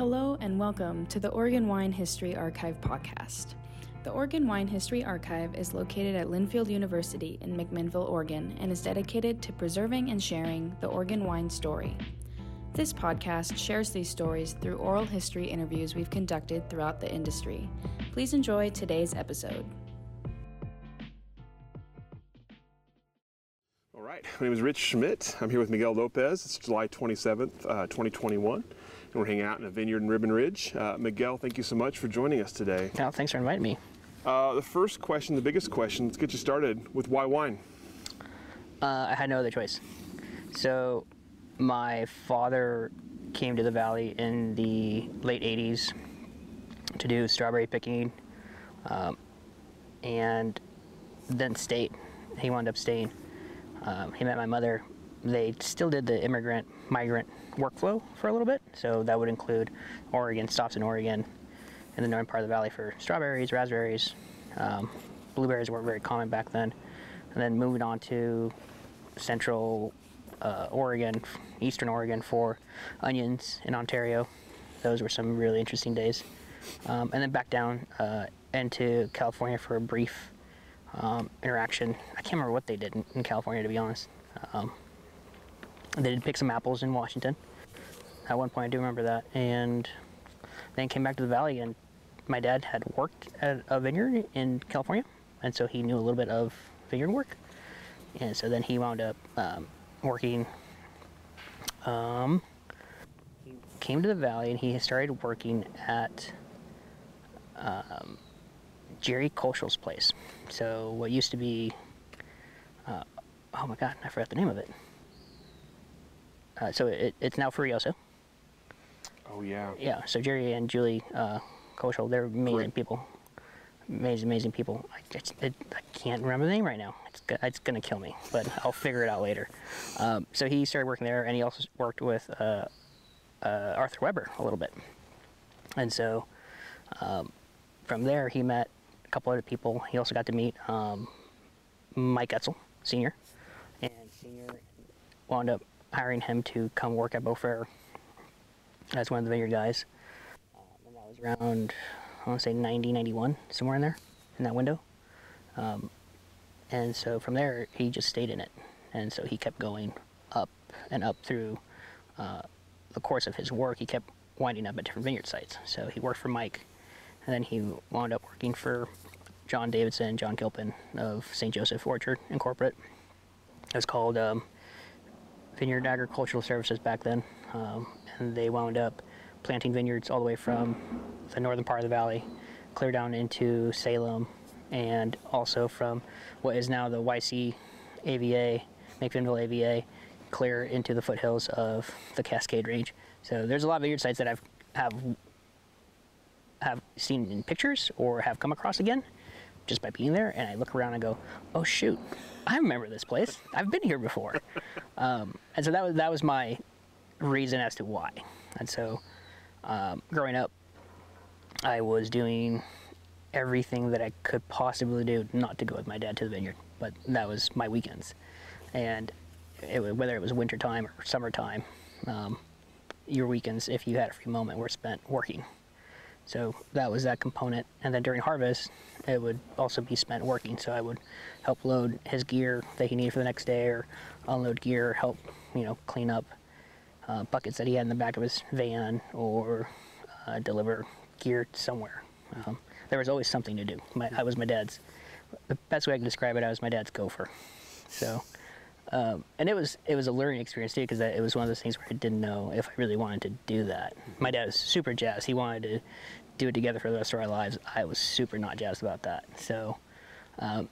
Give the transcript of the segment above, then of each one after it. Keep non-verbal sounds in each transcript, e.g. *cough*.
Hello and welcome to the Oregon Wine History Archive podcast. The Oregon Wine History Archive is located at Linfield University in McMinnville, Oregon, and is dedicated to preserving and sharing the Oregon wine story. This podcast shares these stories through oral history interviews we've conducted throughout the industry. Please enjoy today's episode. All right, my name is Rich Schmidt. I'm here with Miguel Lopez. It's July 27th, uh, 2021, and we're hanging out in a vineyard in Ribbon Ridge. Uh, Miguel, thank you so much for joining us today. Oh, thanks for inviting me. Uh, the first question, the biggest question, let's get you started with why wine? Uh, I had no other choice. So, my father came to the valley in the late 80s to do strawberry picking um, and then stayed. He wound up staying. Um, he met my mother. They still did the immigrant migrant workflow for a little bit, so that would include Oregon, stops in Oregon, in the northern part of the valley for strawberries, raspberries, um, blueberries weren't very common back then, and then moving on to central uh, Oregon, eastern Oregon for onions in Ontario. Those were some really interesting days. Um, and then back down uh, into California for a brief um, interaction. I can't remember what they did in, in California, to be honest. Um, they did pick some apples in Washington. At one point, I do remember that. And then came back to the valley, and my dad had worked at a vineyard in California, and so he knew a little bit of vineyard work. And so then he wound up um, working. Um, he came to the valley and he started working at um, Jerry Kolschel's place. So what used to be, uh, oh my God, I forgot the name of it. Uh, so it, it's now Furioso. Oh, yeah. Yeah, so Jerry and Julie uh, Kolschel, they're amazing Great. people. Amazing, amazing people. I, it, I can't remember the name right now. It's, it's going to kill me, but I'll figure it out later. Um, so he started working there, and he also worked with uh, uh, Arthur Weber a little bit. And so um, from there, he met a couple other people. He also got to meet um, Mike Etzel, Sr. And Sr. wound up hiring him to come work at Beaux Frères as one of the vineyard guys. Um, that was around, I want to say 90, 91, somewhere in there, in that window. Um, and so from there, he just stayed in it. And so he kept going up and up through uh, the course of his work. He kept winding up at different vineyard sites. So he worked for Mike, and then he wound up working for John Davidson, John Gilpin of St. Joseph Orchard Incorporate. It was called um, Vineyard Agricultural Services back then, um, and they wound up planting vineyards all the way from the northern part of the valley, clear down into Salem, and also from what is now the YC AVA, McMinnville AVA, clear into the foothills of the Cascade Range. So there's a lot of vineyard sites that I've have have seen in pictures or have come across again just by being there, and I look around and go, "Oh shoot, I remember this place. I've been here before." *laughs* um, and so that was that was my reason as to why. And so, um, growing up, I was doing everything that I could possibly do not to go with my dad to the vineyard, but that was my weekends. And it, whether it was wintertime or summertime, um, your weekends, if you had a free moment, were spent working. So that was that component. And then during harvest, it would also be spent working. So I would help load his gear that he needed for the next day, or unload gear, help you know clean up uh, buckets that he had in the back of his van, or uh, deliver gear somewhere. Um, there was always something to do. My, I was my dad's. The best way I can describe it, I was my dad's gopher. So, um, and it was it was a learning experience too, because it was one of those things where I didn't know if I really wanted to do that. My dad was super jazzed. He wanted to do it together for the rest of our lives. I was super not jazzed about that. So, um,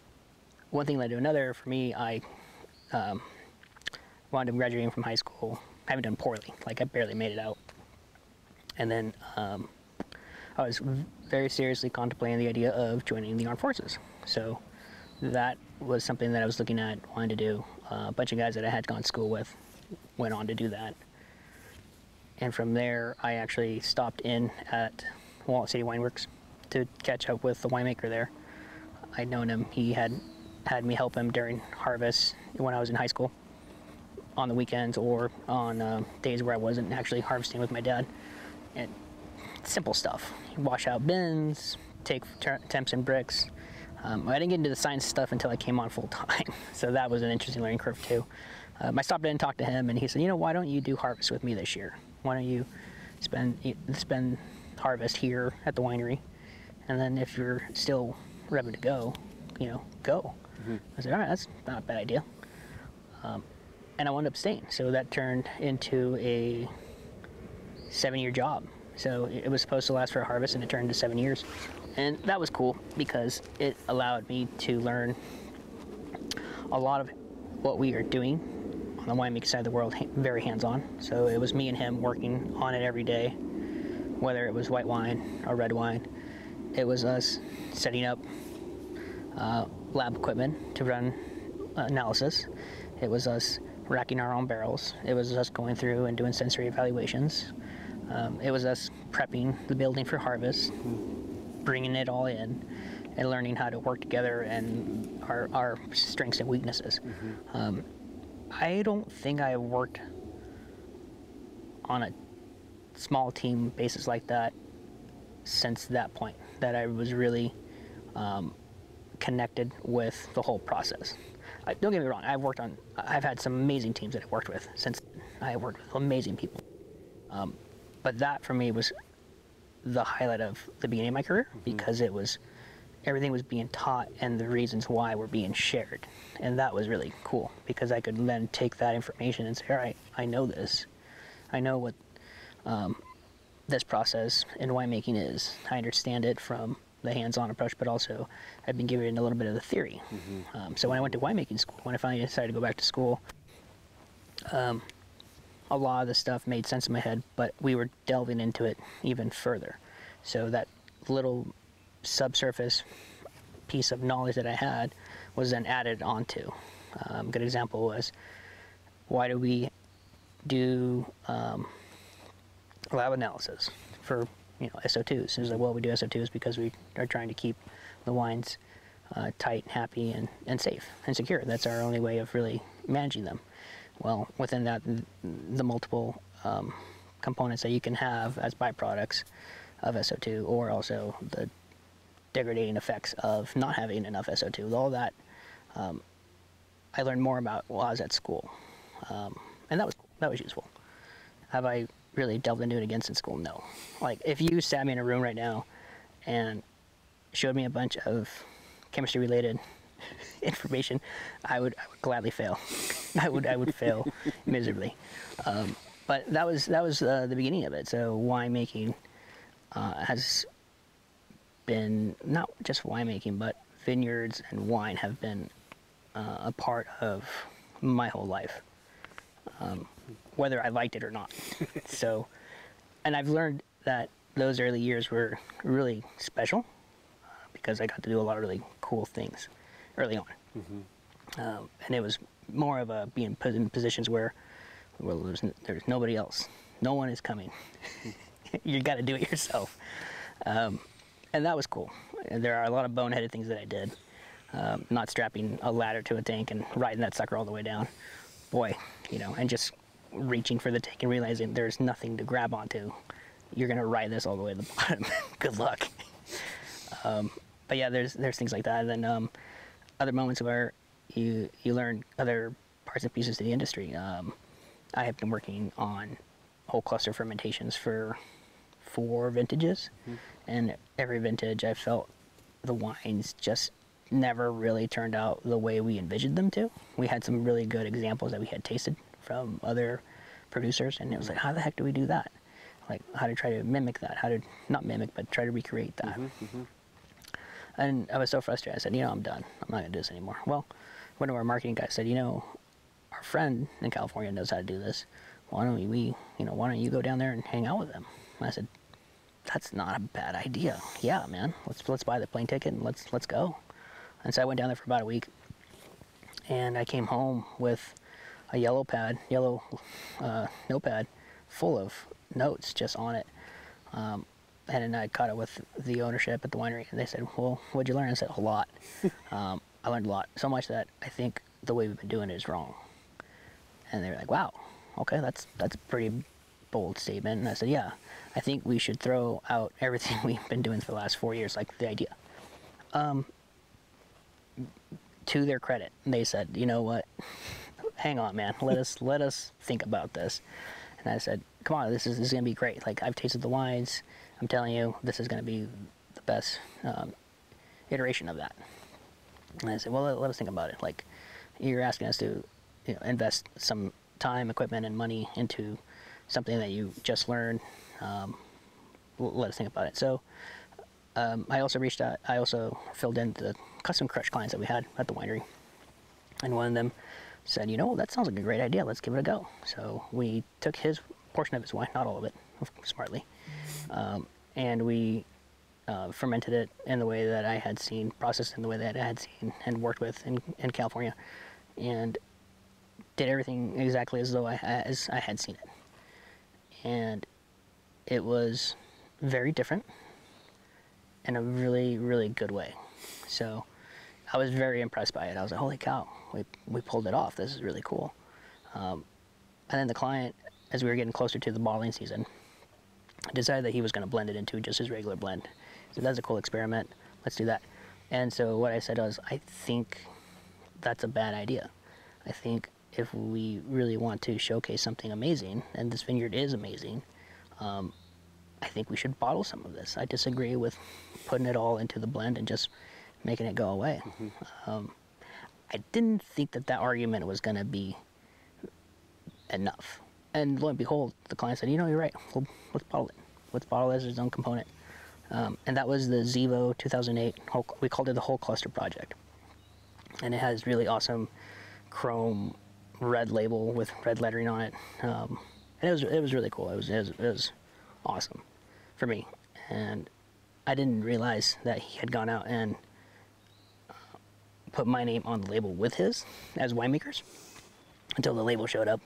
one thing led to another. For me, I um, wound up graduating from high school, having done poorly. Like I barely made it out. And then um, I was very seriously contemplating the idea of joining the armed forces. So that was something that I was looking at wanting to do. A bunch of guys that I had gone to school with went on to do that. And from there, I actually stopped in at Walnut City Wineworks to catch up with the winemaker there. I'd known him. He had had me help him during harvest when I was in high school on the weekends or on uh, days where I wasn't actually harvesting with my dad. And simple stuff. Wash out bins, take temps and bricks. Um, I didn't get into the science stuff until I came on full time, *laughs* so that was an interesting learning curve too. Um, I stopped in and talked to him, and he said, "You know, why don't you do harvest with me this year? Why don't you spend spend harvest here at the winery, and then if you're still ready to go, you know, go." Mm-hmm. I said, "All right, that's not a bad idea." Um, and I wound up staying, so that turned into a seven-year job. So it was supposed to last for a harvest, and it turned to seven years, and that was cool because it allowed me to learn a lot of what we are doing on the winemaking side of the world very hands-on. So it was me and him working on it every day, whether it was white wine or red wine. It was us setting up uh, lab equipment to run analysis. It was us racking our own barrels. It was us going through and doing sensory evaluations. Um, it was us prepping the building for harvest, bringing it all in, and learning how to work together and our, our strengths and weaknesses. Mm-hmm. Um, I don't think I worked on a small team basis like that since that point. That I was really um, connected with the whole process. I, don't get me wrong. I've worked on. I've had some amazing teams that I've worked with since. I worked with amazing people. Um, but that for me was the highlight of the beginning of my career mm-hmm. because it was everything was being taught and the reasons why were being shared. And that was really cool because I could then take that information and say, all right, I know this. I know what um, this process in winemaking is. I understand it from the hands-on approach, but also I've been given a little bit of the theory. Mm-hmm. Um, so when I went to winemaking school, when I finally decided to go back to school, um, a lot of the stuff made sense in my head, but we were delving into it even further. So that little subsurface piece of knowledge that I had was then added onto. Um, good example was why do we do um, lab analysis for you know SO2s? Is like well we do SO2s because we are trying to keep the wines uh, tight, happy, and, and safe and secure. That's our only way of really managing them. Well, within that, the multiple um, components that you can have as byproducts of SO2, or also the degrading effects of not having enough SO2. All that um, I learned more about while I was at school, um, and that was that was useful. Have I really delved into it again since school? No. Like if you sat me in a room right now and showed me a bunch of chemistry related *laughs* information, I would I would gladly fail. *laughs* I would I would fail *laughs* miserably. Um, but that was that was uh, the beginning of it. So winemaking uh, has been not just winemaking, but vineyards and wine have been uh, a part of my whole life, um, whether I liked it or not. so, and I've learned that those early years were really special uh, because I got to do a lot of really cool things early on. Mm-hmm. Um, and it was more of a being put in positions where, well, there's, there's nobody else. No one is coming. *laughs* you got to do it yourself. Um, and that was cool. There are a lot of boneheaded things that I did. Um, not strapping a ladder to a tank and riding that sucker all the way down. Boy, you know, and just reaching for the tank and realizing there's nothing to grab onto. You're gonna ride this all the way to the *laughs* bottom. Good luck. Um, but yeah, there's there's things like that. And then um, other moments where you you learn other parts and pieces to the industry. Um, I have been working on whole cluster fermentations for four vintages, mm-hmm. and every vintage I felt the wines just never really turned out the way we envisioned them to. We had some really good examples that we had tasted from other producers, and it was like, how the heck do we do that? Like, how to try to mimic that? How to not mimic, but try to recreate that. Mm-hmm, mm-hmm. And I was so frustrated. I said, you know, I'm done. I'm not gonna do this anymore. Well, one of our marketing guys said, you know, our friend in California knows how to do this. Why don't we, you know, why don't you go down there and hang out with them? I said, that's not a bad idea. Yeah, man, let's let's buy the plane ticket and let's let's go. And so I went down there for about a week, and I came home with a yellow pad, yellow uh, notepad, full of notes just on it. Um, and I caught it with the ownership at the winery, and they said, "Well, what'd you learn?" I said, "A lot. *laughs* um, I learned a lot, so much that I think the way we've been doing it is wrong." And they were like, "Wow, okay, that's that's a pretty bold statement. And I said, yeah, I think we should throw out *laughs* everything we've been doing for the last four years, like the idea. Um, to their credit, they said, you know what? Hang on, man. Let us let us think about this. And I said, come on, this is, this is gonna be great. Like I've tasted the wines. I'm telling you, this is gonna be the best um, iteration of that. And I said, well, let, let, us think about it. Like you're asking us to you know, invest some time, equipment, and money into something that you just learned. Um, let us think about it. So um, I also reached out. I also filled in the custom crush clients that we had at the winery, and one of them said, "You know, that sounds like a great idea. Let's give it a go." So we took his portion of his wine, not all of it, smartly, um, and we uh, fermented it in the way that I had seen, processed in the way that I had seen and worked with in, in California, and did everything exactly as though I as I had seen it. And it was very different in a really really good way. So I was very impressed by it. I was like, holy cow, we we pulled it off. This is really cool. Um, and then the client, as we were getting closer to the bottling season, decided that he was going to blend it into just his regular blend. So that's a cool experiment. Let's do that. And so what I said was, I think that's a bad idea. I think if we really want to showcase something amazing, and this vineyard is amazing, um, I think we should bottle some of this. I disagree with putting it all into the blend and just making it go away. Mm-hmm. Um, I didn't think that that argument was going to be enough. And lo and behold, the client said, "You know, you're right. Well, let's bottle it. Let's bottle it as its own component." Um, and that was the Zevo 2008. Whole, we called it the whole cluster project. And it has really awesome chrome red label with red lettering on it. Um, and it was it was really cool. It was, it was it was awesome for me. And I didn't realize that he had gone out and uh, put my name on the label with his as winemakers until the label showed up.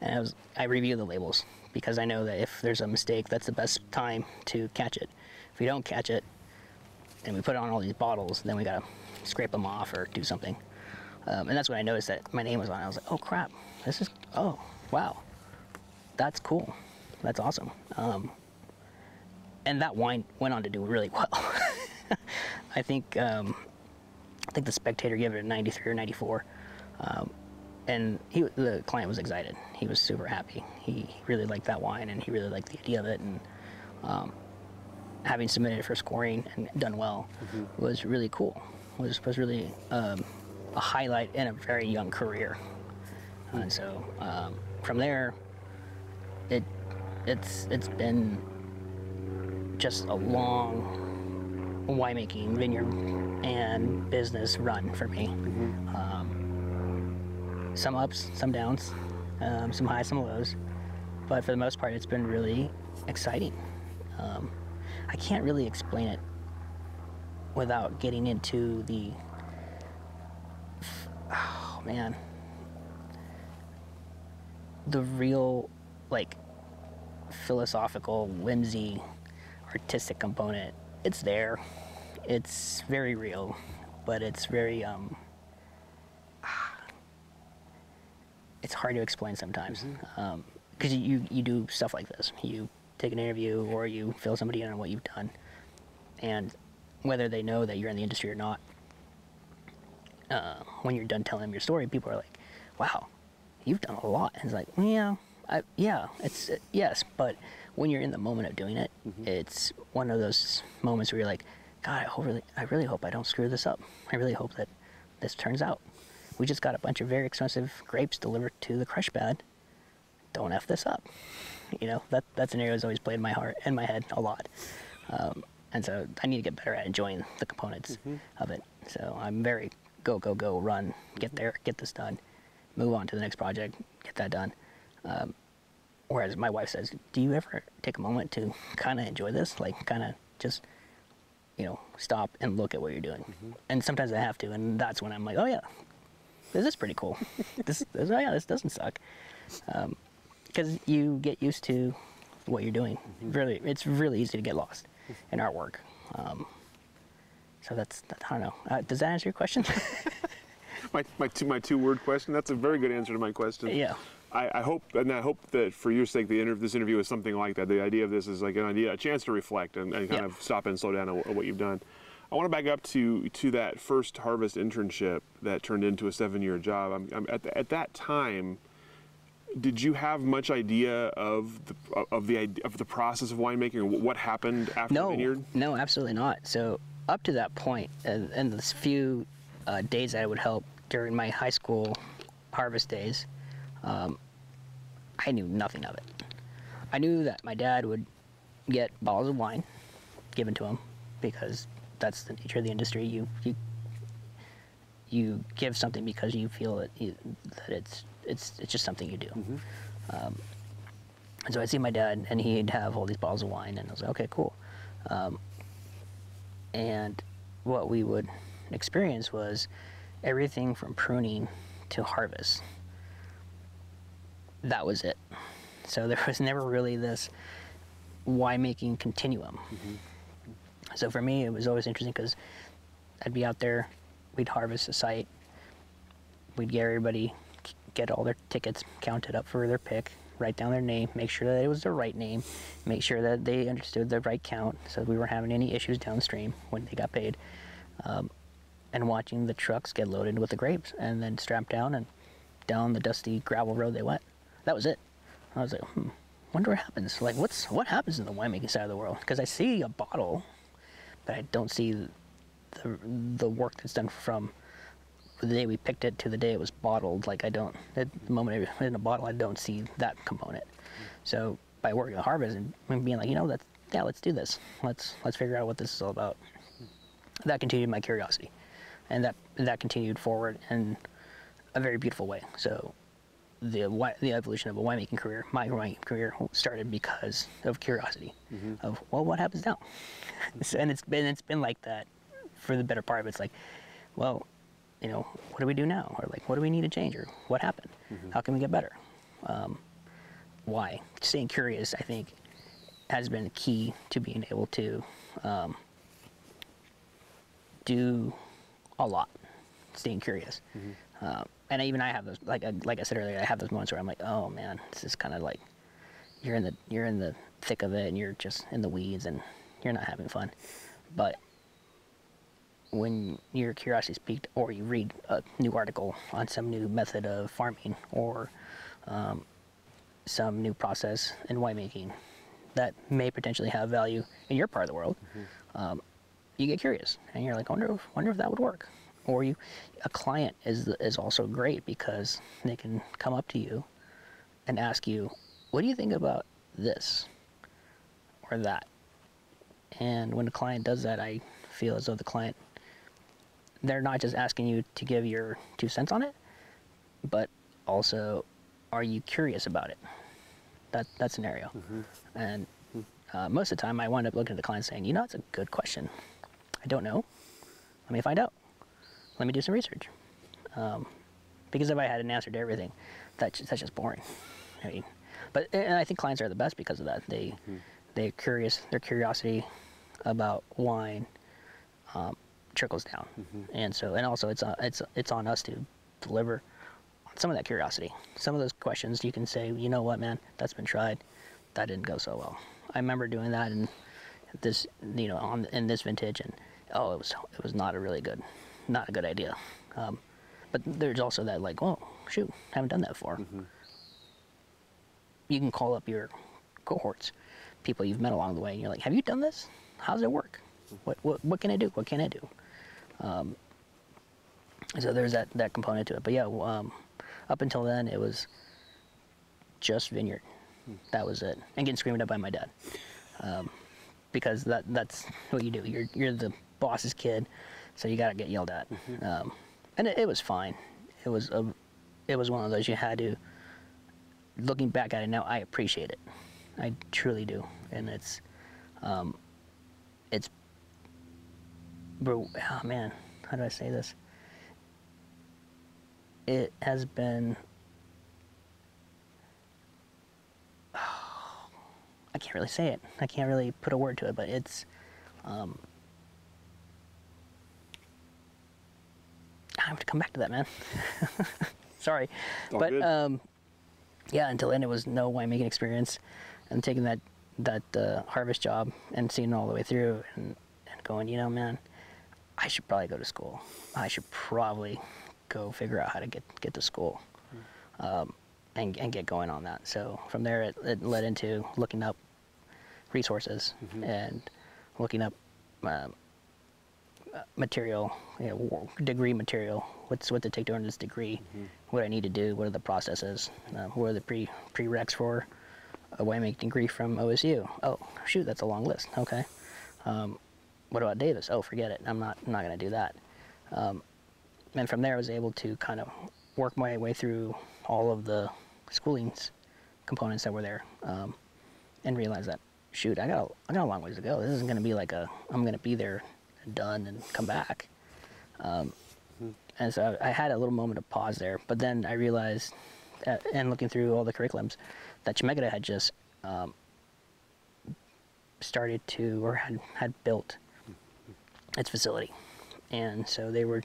And I was I review the labels because I know that if there's a mistake, that's the best time to catch it. If we don't catch it and we put it on all these bottles, then we gotta scrape them off or do something. Um, and that's when I noticed that my name was on. I was like, oh crap, this is, oh, wow, that's cool. That's awesome. Um, and that wine went on to do really *laughs* well. I think, um, I think the spectator gave it a 93 or 94. And he, the client was excited. He was super happy. He really liked that wine and he really liked the idea of it. And um, having submitted it for scoring and done well mm-hmm. was really cool. Was was really um, a highlight in a very young career. Mm-hmm. And so um, from there, it it's it's been just a long winemaking vineyard and business run for me. Mm-hmm. Um, some ups, some downs, um, some highs, some lows, but for the most part, it's been really exciting. Um, I can't really explain it without getting into the. Oh man. The real, like, philosophical, whimsy, artistic component. It's there. It's very real, but it's very, um, it's hard to explain sometimes. Because mm-hmm. um, you, you do stuff like this. You take an interview or you fill somebody in on what you've done. And whether they know that you're in the industry or not, uh, when you're done telling them your story, people are like, wow, you've done a lot. And it's like, yeah, I, yeah, it's, uh, yes, but when you're in the moment of doing it, mm-hmm. it's one of those moments where you're like, God, I, hope really, I really hope I don't screw this up. I really hope that this turns out. We just got a bunch of very expensive grapes delivered to the crush pad. Don't F this up. You know, that, that scenario has always played in my heart and my head a lot. Um, and so I need to get better at enjoying the components mm-hmm. of it. So I'm very go, go, go, run, get there, get this done, move on to the next project, get that done. Um, whereas my wife says, Do you ever take a moment to kind of enjoy this? Like, kind of just, you know, stop and look at what you're doing. Mm-hmm. And sometimes I have to, and that's when I'm like, Oh, yeah, this is pretty cool. *laughs* this, this, oh, yeah, this doesn't suck. Um, because you get used to what you're doing. Mm-hmm. Really, it's really easy to get lost in artwork. Um, so that's, that, I don't know. Uh, does that answer your question? *laughs* my, my two my two word question. That's a very good answer to my question. Yeah. I, I hope, and I hope that for your sake, the inter- this interview is something like that. The idea of this is like an idea, a chance to reflect and, and kind Yeah. of stop and slow down on what you've done. I want to back up to to that first harvest internship that turned into a seven-year job. I'm, I'm at, the, at that time, did you have much idea of the of the of the process of winemaking or what happened after the No, vineyard? no, absolutely not. So up to that point, and, and the few uh, days that I would help during my high school harvest days, um, I knew nothing of it. I knew that my dad would get bottles of wine given to him because that's the nature of the industry. You you you give something because you feel that, you, that it's it's it's just something you do. Um, and so I'd see my dad, and he'd have all these bottles of wine, and I was like, okay, cool. Um, and what we would experience was everything from pruning to harvest. That was it. So there was never really this winemaking continuum. So for me, it was always interesting because I'd be out there, we'd harvest the site, we'd get everybody, get all their tickets counted up for their pick, write down their name, make sure that it was the right name, make sure that they understood the right count so we weren't having any issues downstream when they got paid. Um, and watching the trucks get loaded with the grapes and then strapped down and down the dusty gravel road they went. That was it. I was like, hmm, wonder what happens. Like, what's what happens in the winemaking side of the world? Because I see a bottle, but I don't see the the work that's done from the day we picked it to the day it was bottled. Like, I don't at the moment in a bottle, I don't see that component. So by working the harvest and being like, you know, that's yeah, let's do this. Let's let's figure out what this is all about. That continued my curiosity, and that that continued forward in a very beautiful way. So the the evolution of a winemaking career, my winemaking career, started because of curiosity, of well, what happens now? *laughs* And it's been it's been like that for the better part of it. It's like, well, you know, what do we do now? Or like, what do we need to change? Or what happened? How can we get better? Um, why? Staying curious, I think, has been key to being able to um, do a lot. Staying curious. Uh, and even I have those, like I, like I said earlier, I have those moments where I'm like, oh man, this is kind of like you're in the you're in the thick of it, and you're just in the weeds, and you're not having fun. But when your curiosity is piqued, or you read a new article on some new method of farming, or um, some new process in winemaking that may potentially have value in your part of the world, um, you get curious and you're like, I wonder if, wonder if that would work. Or you, a client is is also great because they can come up to you and ask you, what do you think about this or that? And when a client does that, I feel as though the client, they're not just asking you to give your two cents on it, but also, are you curious about it? That that scenario, and uh, most of the time, I wind up looking at the client saying, you know, it's a good question. I don't know. Let me find out. Let me do some research. Um, because if I had an answer to everything, that's that's just boring. I mean, but and I think clients are the best because of that. They they're curious. Their curiosity about wine um, trickles down, and so and also it's uh, it's it's on us to deliver some of that curiosity. Some of those questions you can say, you know what, man, that's been tried. That didn't go so well. I remember doing that in this, you know, on in this vintage, and oh, it was it was not a really good, not a good idea. Um, but there's also that like, oh shoot, haven't done that before. You can call up your cohorts, people you've met along the way, and you're like, have you done this? How does it work? What what what can I do? What can I do? Um, so there's that that component to it. But yeah, um, up until then, it was just vineyard. That was it, and getting screamed at by my dad, um, because that that's what you do. You're you're the boss's kid, so you gotta get yelled at. Um, and it, it was fine. It was a, it was one of those you had to. Looking back at it now, I appreciate it. I truly do, and it's, um, it's. Bro, oh man, how do I say this? It has been *sighs* I can't really say it. I can't really put a word to it, but it's. Um, I have to come back to that, man. *laughs* Sorry, all but good. um, yeah, until then it was no winemaking experience, and taking that that uh, harvest job and seeing it all the way through, and, and going, you know, man, I should probably go to school. I should probably go figure out how to get get to school, um, and and get going on that. So from there, it, it led into looking up resources and looking up. Um, material, you know, degree material. What's what to take to earn this degree? What I need to do? What are the processes? Uh, what are the pre prereqs for a winemaking degree from OSU? Oh, shoot, that's a long list. Okay. Um, what about Davis? Oh, forget it. I'm not I'm not going to do that. Um, and from there, I was able to kind of work my way through all of the schooling's components that were there, um, and realize that shoot, I got a, I got a long ways to go. This isn't going to be like a I'm going to be there done and come back. Um, and so I, I had a little moment of pause there, but then I realized, uh and looking through all the curriculums, that Chemeketa had just um, started to or had had built its facility, and so they were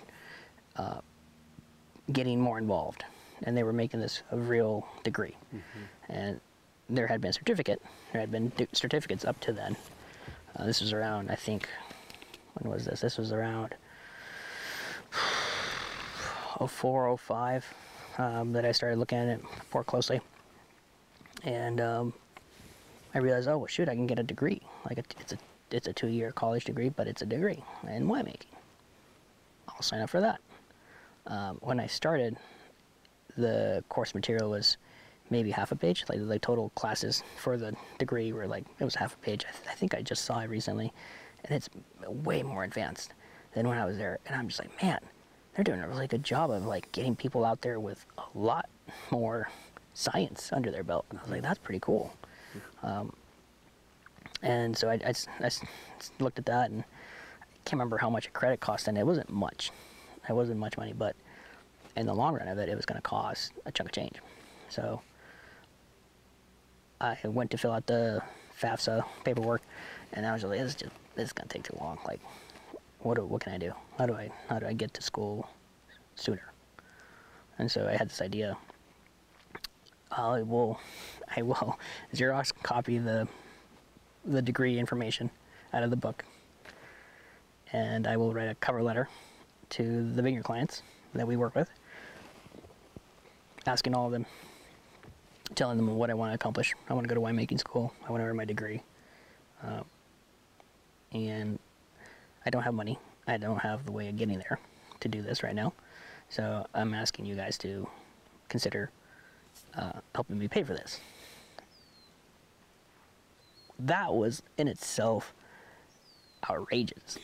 uh, getting more involved, and they were making this a real degree, and there had been a certificate. There had been certificates up to then. Uh, this was around, I think, when was this? This was around *sighs* 04, 05 um, that I started looking at it more closely. And um, I realized, oh, well, shoot, I can get a degree. Like, it's a it's a two-year college degree, but it's a degree in winemaking. I'll sign up for that. Um, when I started, the course material was maybe half a page. Like the total classes for the degree were like it was half a page. I, th- I think I just saw it recently, and it's way more advanced than when I was there. And I'm just like, man, they're doing a really good job of like getting people out there with a lot *laughs* more science under their belt. And I was like, that's pretty cool. Um, and so I looked at that and I can't remember how much a credit cost, and it wasn't much. It wasn't much money, but in the long run of it, it was going to cost a chunk of change. So I went to fill out the FAFSA paperwork, and I was like, "This is just this is to take too long. Like, what do, what can I do? How do I how do I get to school sooner?" And so I had this idea. I will, I will *laughs* Xerox copy the the degree information out of the book, and I will write a cover letter to the vineyard clients that we work with, asking all of them, telling them what I want to accomplish. I want to go to winemaking school. I want to earn my degree, uh, and I don't have money. I don't have the way of getting there to do this right now. So I'm asking you guys to consider uh, helping me pay for this. That was in itself outrageous.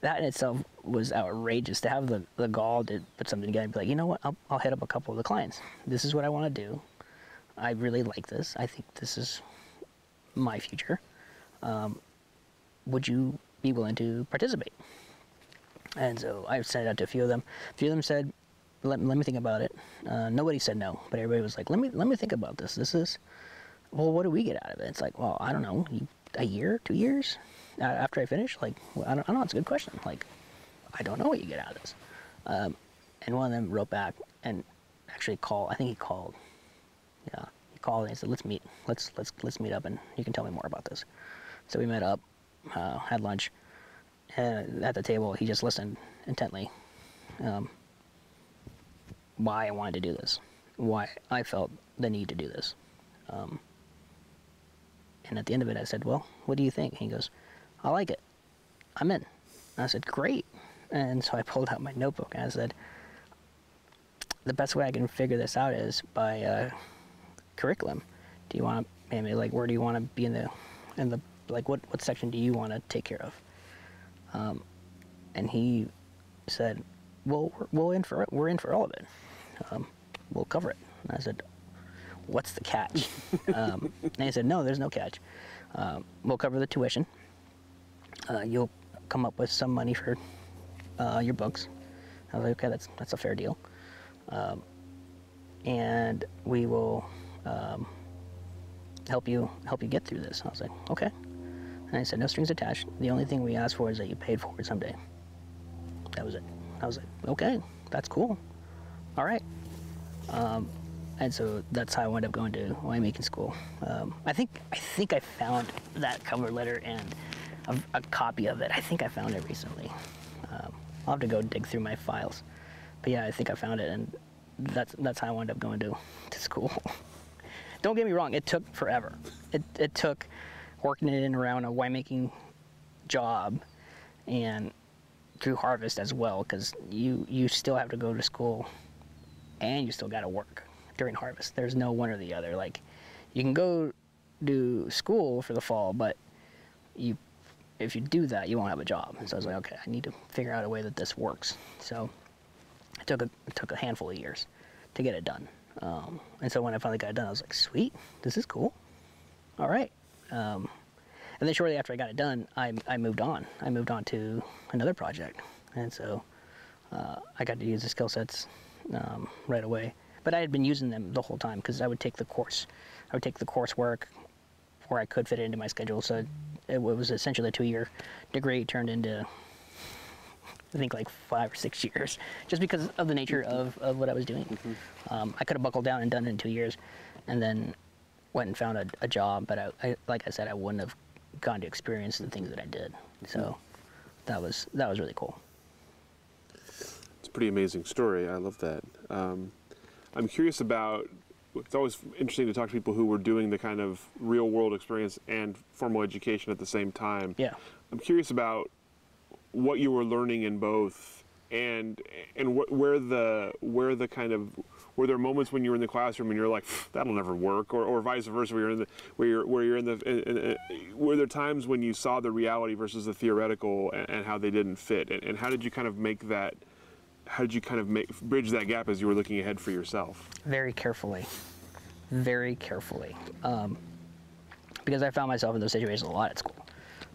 That in itself was outrageous to have the, the gall to put something together and be like, you know what, I'll, I'll hit up a couple of the clients. This is what I want to do. I really like this. I think this is my future. Um, would you be willing to participate? And so I sent it out to a few of them. A few of them said, let, let me think about it. Uh, nobody said no, but everybody was like, let me, let me think about this. This is, well, what do we get out of it? It's like, well, I don't know, a year, two years after I finish? Like, well, I, don't, I don't know, it's a good question. Like, I don't know what you get out of this. Um, and one of them wrote back and actually called, I think he called, yeah, he called and he said, let's meet, let's, let's, let's meet up and you can tell me more about this. So we met up, uh, had lunch, at the table, he just listened intently. Um, why I wanted to do this, why I felt the need to do this. Um, and at the end of it, I said, Well, what do you think? He goes, I like it. I'm in. And I said, Great. And so I pulled out my notebook and I said, The best way I can figure this out is by uh, curriculum. Do you want to, maybe like, where do you want to be in the, in the, like, what, what section do you want to take care of? Um, and he said, "Well, we're, we're in for. We're in for all of it. Um, we'll cover it." And I said, "What's the catch?" *laughs* um, and he said, "No, there's no catch. Um, we'll cover the tuition. Uh, you'll come up with some money for uh, your books." I was like, "Okay, that's that's a fair deal." Um, and we will um, help you help you get through this. I was like, "Okay." And I said, no strings attached. The only thing we asked for is that you paid for it someday. That was it. I was like, okay, that's cool. All right. Um, and so that's how I wound up going to winemaking school. Um, I think I think I found that cover letter and a, a copy of it. I think I found it recently. Um, I'll have to go dig through my files. But yeah, I think I found it, and that's that's how I wound up going to to school. *laughs* Don't get me wrong; it took forever. It it took working it in around a winemaking job, and through harvest as well, because you you still have to go to school, and you still got to work during harvest. There's no one or the other. Like, you can go do school for the fall, but you if you do that, you won't have a job. So I was like, okay, I need to figure out a way that this works. So it took a it took a handful of years to get it done. Um, and so when I finally got it done, I was like, sweet, this is cool. All right. Um, and then shortly after I got it done, I, I moved on. I moved on to another project, and so uh, I got to use the skill sets um, right away. But I had been using them the whole time because I would take the course. I would take the coursework where I could fit it into my schedule. So it, it was essentially a two-year degree turned into I think like five or six years, just because of the nature of, of what I was doing. Um, I could have buckled down and done it in two years, and then went and found a, a job. But I, I, like I said, I wouldn't have gone to experience the things that I did. So that was that was really cool. It's a pretty amazing story. I love that. Um, I'm curious about. It's always interesting to talk to people who were doing the kind of real world experience and formal education at the same time. Yeah. I'm curious about what you were learning in both, and and wh- where the where the kind of were there moments when you were in the classroom and you're like that'll never work, or, or vice versa, where you're in the where you're where you're in the in, in, in, were there times when you saw the reality versus the theoretical and, and how they didn't fit, and, and how did you kind of make that how did you kind of make bridge that gap as you were looking ahead for yourself? very carefully, very carefully, um, because I found myself in those situations a lot at school.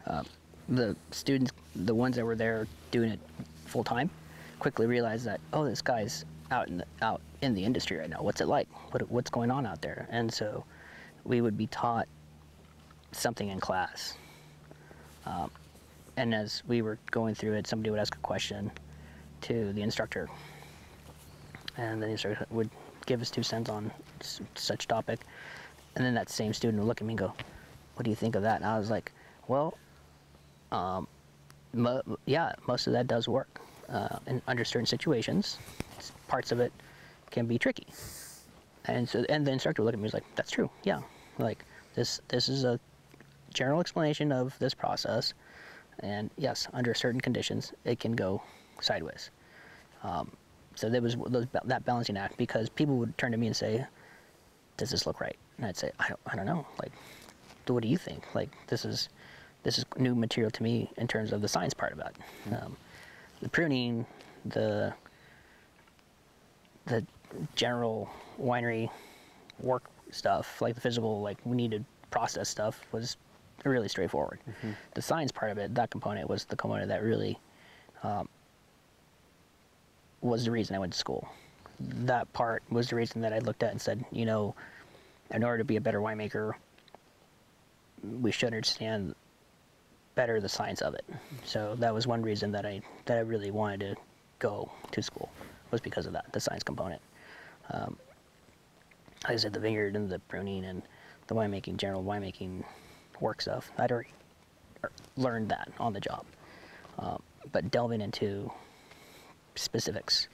Uh, the students, the ones that were there doing it full time, quickly realized that oh, this guy's out in the out in the industry right now. What's it like? What, what's going on out there? And so, we would be taught something in class, um, and as we were going through it, somebody would ask a question to the instructor, and the instructor would give us two cents on such topic, and then that same student would look at me and go, "What do you think of that?" And I was like, "Well, um, mo- yeah, most of that does work, uh, under certain situations, parts of it can be tricky." And so, and the instructor would look at me and was like, "That's true. Yeah, like this. This is a general explanation of this process, and yes, under certain conditions, it can go sideways." Um, so there was those, that balancing act because people would turn to me and say, "Does this look right?" And I'd say, "I don't, I don't know. Like, what do you think? Like, this is this is new material to me in terms of the science part of it. Um, the pruning, the the general winery work stuff, like the physical, like we needed process stuff, was really straightforward. The science part of it, that component, was the component that really um, was the reason I went to school. That part was the reason that I looked at and said, you know, in order to be a better winemaker, we should understand better the science of it. So that was one reason that I that I really wanted to go to school was because of that, the science component. Um, like I said, the vineyard and the pruning and the winemaking, general winemaking work stuff. I'd already learned that on the job. Um, but delving into specifics,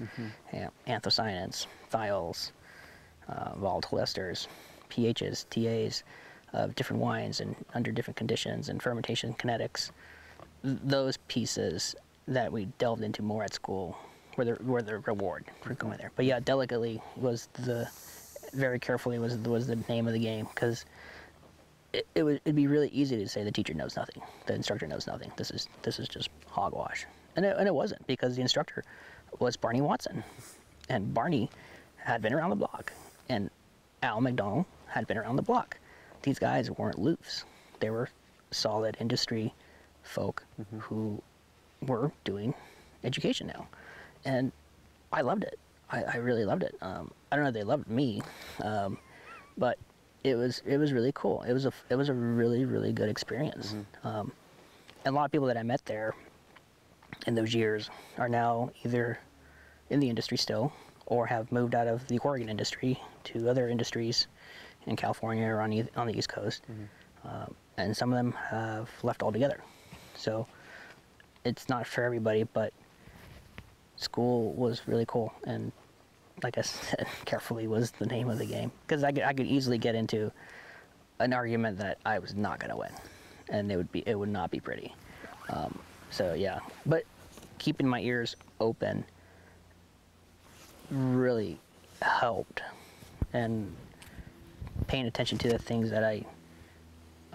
yeah, anthocyanins, thiols, uh, volatile esters, pHs, TAs of different wines and under different conditions and fermentation kinetics. Th- Those pieces that we delved into more at school were the, were the reward for going there. But yeah, delicately was the very carefully was was the name of the game because it, it would it'd be really easy to say the teacher knows nothing, the instructor knows nothing. This is this is just hogwash, and it, and it wasn't because the instructor was Barney Watson, and Barney had been around the block, and Al McDonald had been around the block. These guys weren't loofs; they were solid industry folk mm-hmm. who were doing education now, and I loved it. I, I really loved it. Um, I don't know if they loved me, um, but it was it was really cool. It was a it was a really really good experience. Um, and a lot of people that I met there in those years are now either in the industry still or have moved out of the Oregon industry to other industries in California or on, the- on the East Coast. Um, and some of them have left altogether. So it's not for everybody, but school was really cool. And like I *laughs* said, carefully was the name of the game. Because I could, I could easily get into an argument that I was not going to win. And it would be it would not be pretty. Um, so yeah, but keeping my ears open really helped, and paying attention to the things that I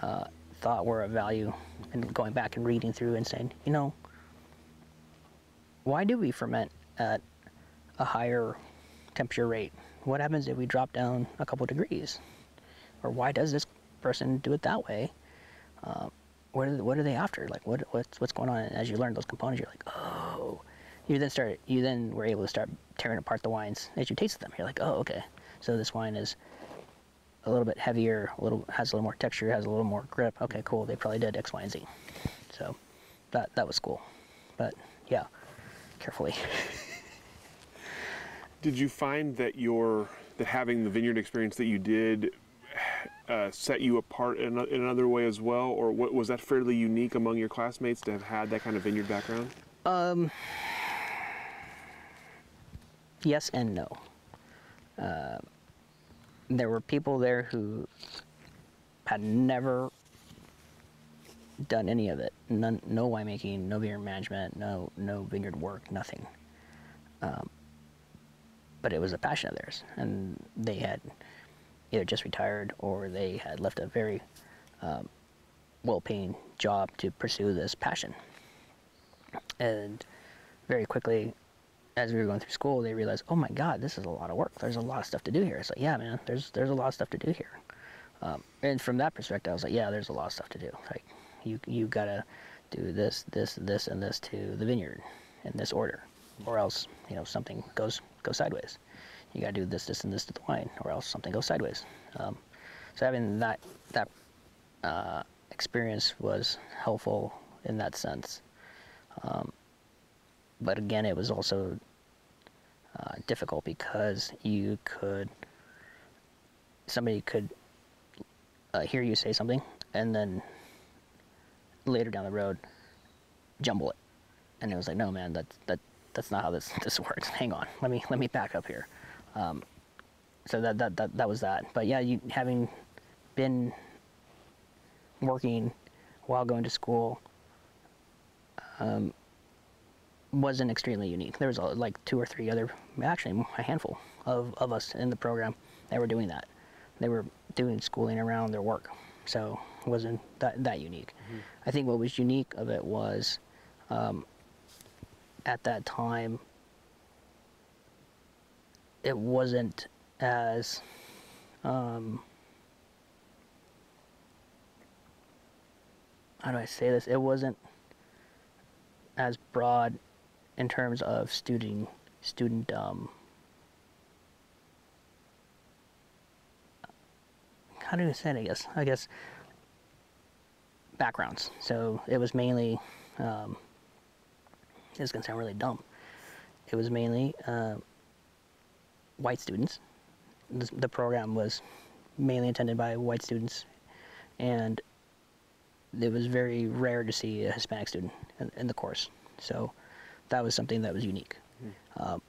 uh, thought were of value, and going back and reading through and saying, you know, why do we ferment at a higher temperature rate? What happens if we drop down a couple degrees? Or why does this person do it that way? Uh, what are, what are they after? Like what what's what's going on? And as you learn those components, you're like, oh. You then start. You then were able to start tearing apart the wines as you tasted them. You're like, oh, okay. So this wine is a little bit heavier, a little has a little more texture, has a little more grip. Okay, cool. They probably did X, Y, and Z. So that that was cool. But yeah, carefully. Did you find that your that having the vineyard experience that you did uh, set you apart in, in another way as well, or what, was that fairly unique among your classmates to have had that kind of vineyard background? yes and no. Uh, there were people there who had never done any of it. None, no winemaking, no vineyard management, no no vineyard work, nothing. Um, but it was a passion of theirs, and they had either just retired or they had left a very um, well-paying job to pursue this passion. And very quickly, as we were going through school, they realized, oh my God, this is a lot of work. There's a lot of stuff to do here. It's like, yeah, man, there's there's a lot of stuff to do here. Um, and from that perspective, I was like, yeah, there's a lot of stuff to do. Like, you you gotta do this, this, this, and this to the vineyard in this order, or else you know something goes goes sideways. You gotta do this, this, and this to the wine, or else something goes sideways. Um, so having that that uh, experience was helpful in that sense. Um, but again, it was also uh, difficult because you could somebody could uh, hear you say something and then later down the road jumble it. And it was like no man that that that's not how this *laughs* this works. Hang on. Let me let me back up here. Um, so that, that that that was that. But yeah you having been working while going to school um, wasn't extremely unique. There was uh, like two or three other, actually a handful of, of us in the program that were doing that. They were doing schooling around their work, so it wasn't that, that unique. I think what was unique of it was um, at that time, it wasn't as um, how do I say this? It wasn't as broad in terms of student student um, how do you say it? I guess I guess backgrounds. So it was mainly um, this is gonna sound really dumb. It was mainly uh, white students. This, the program was mainly attended by white students, and it was very rare to see a Hispanic student in, in the course. So that was something that was unique. Um,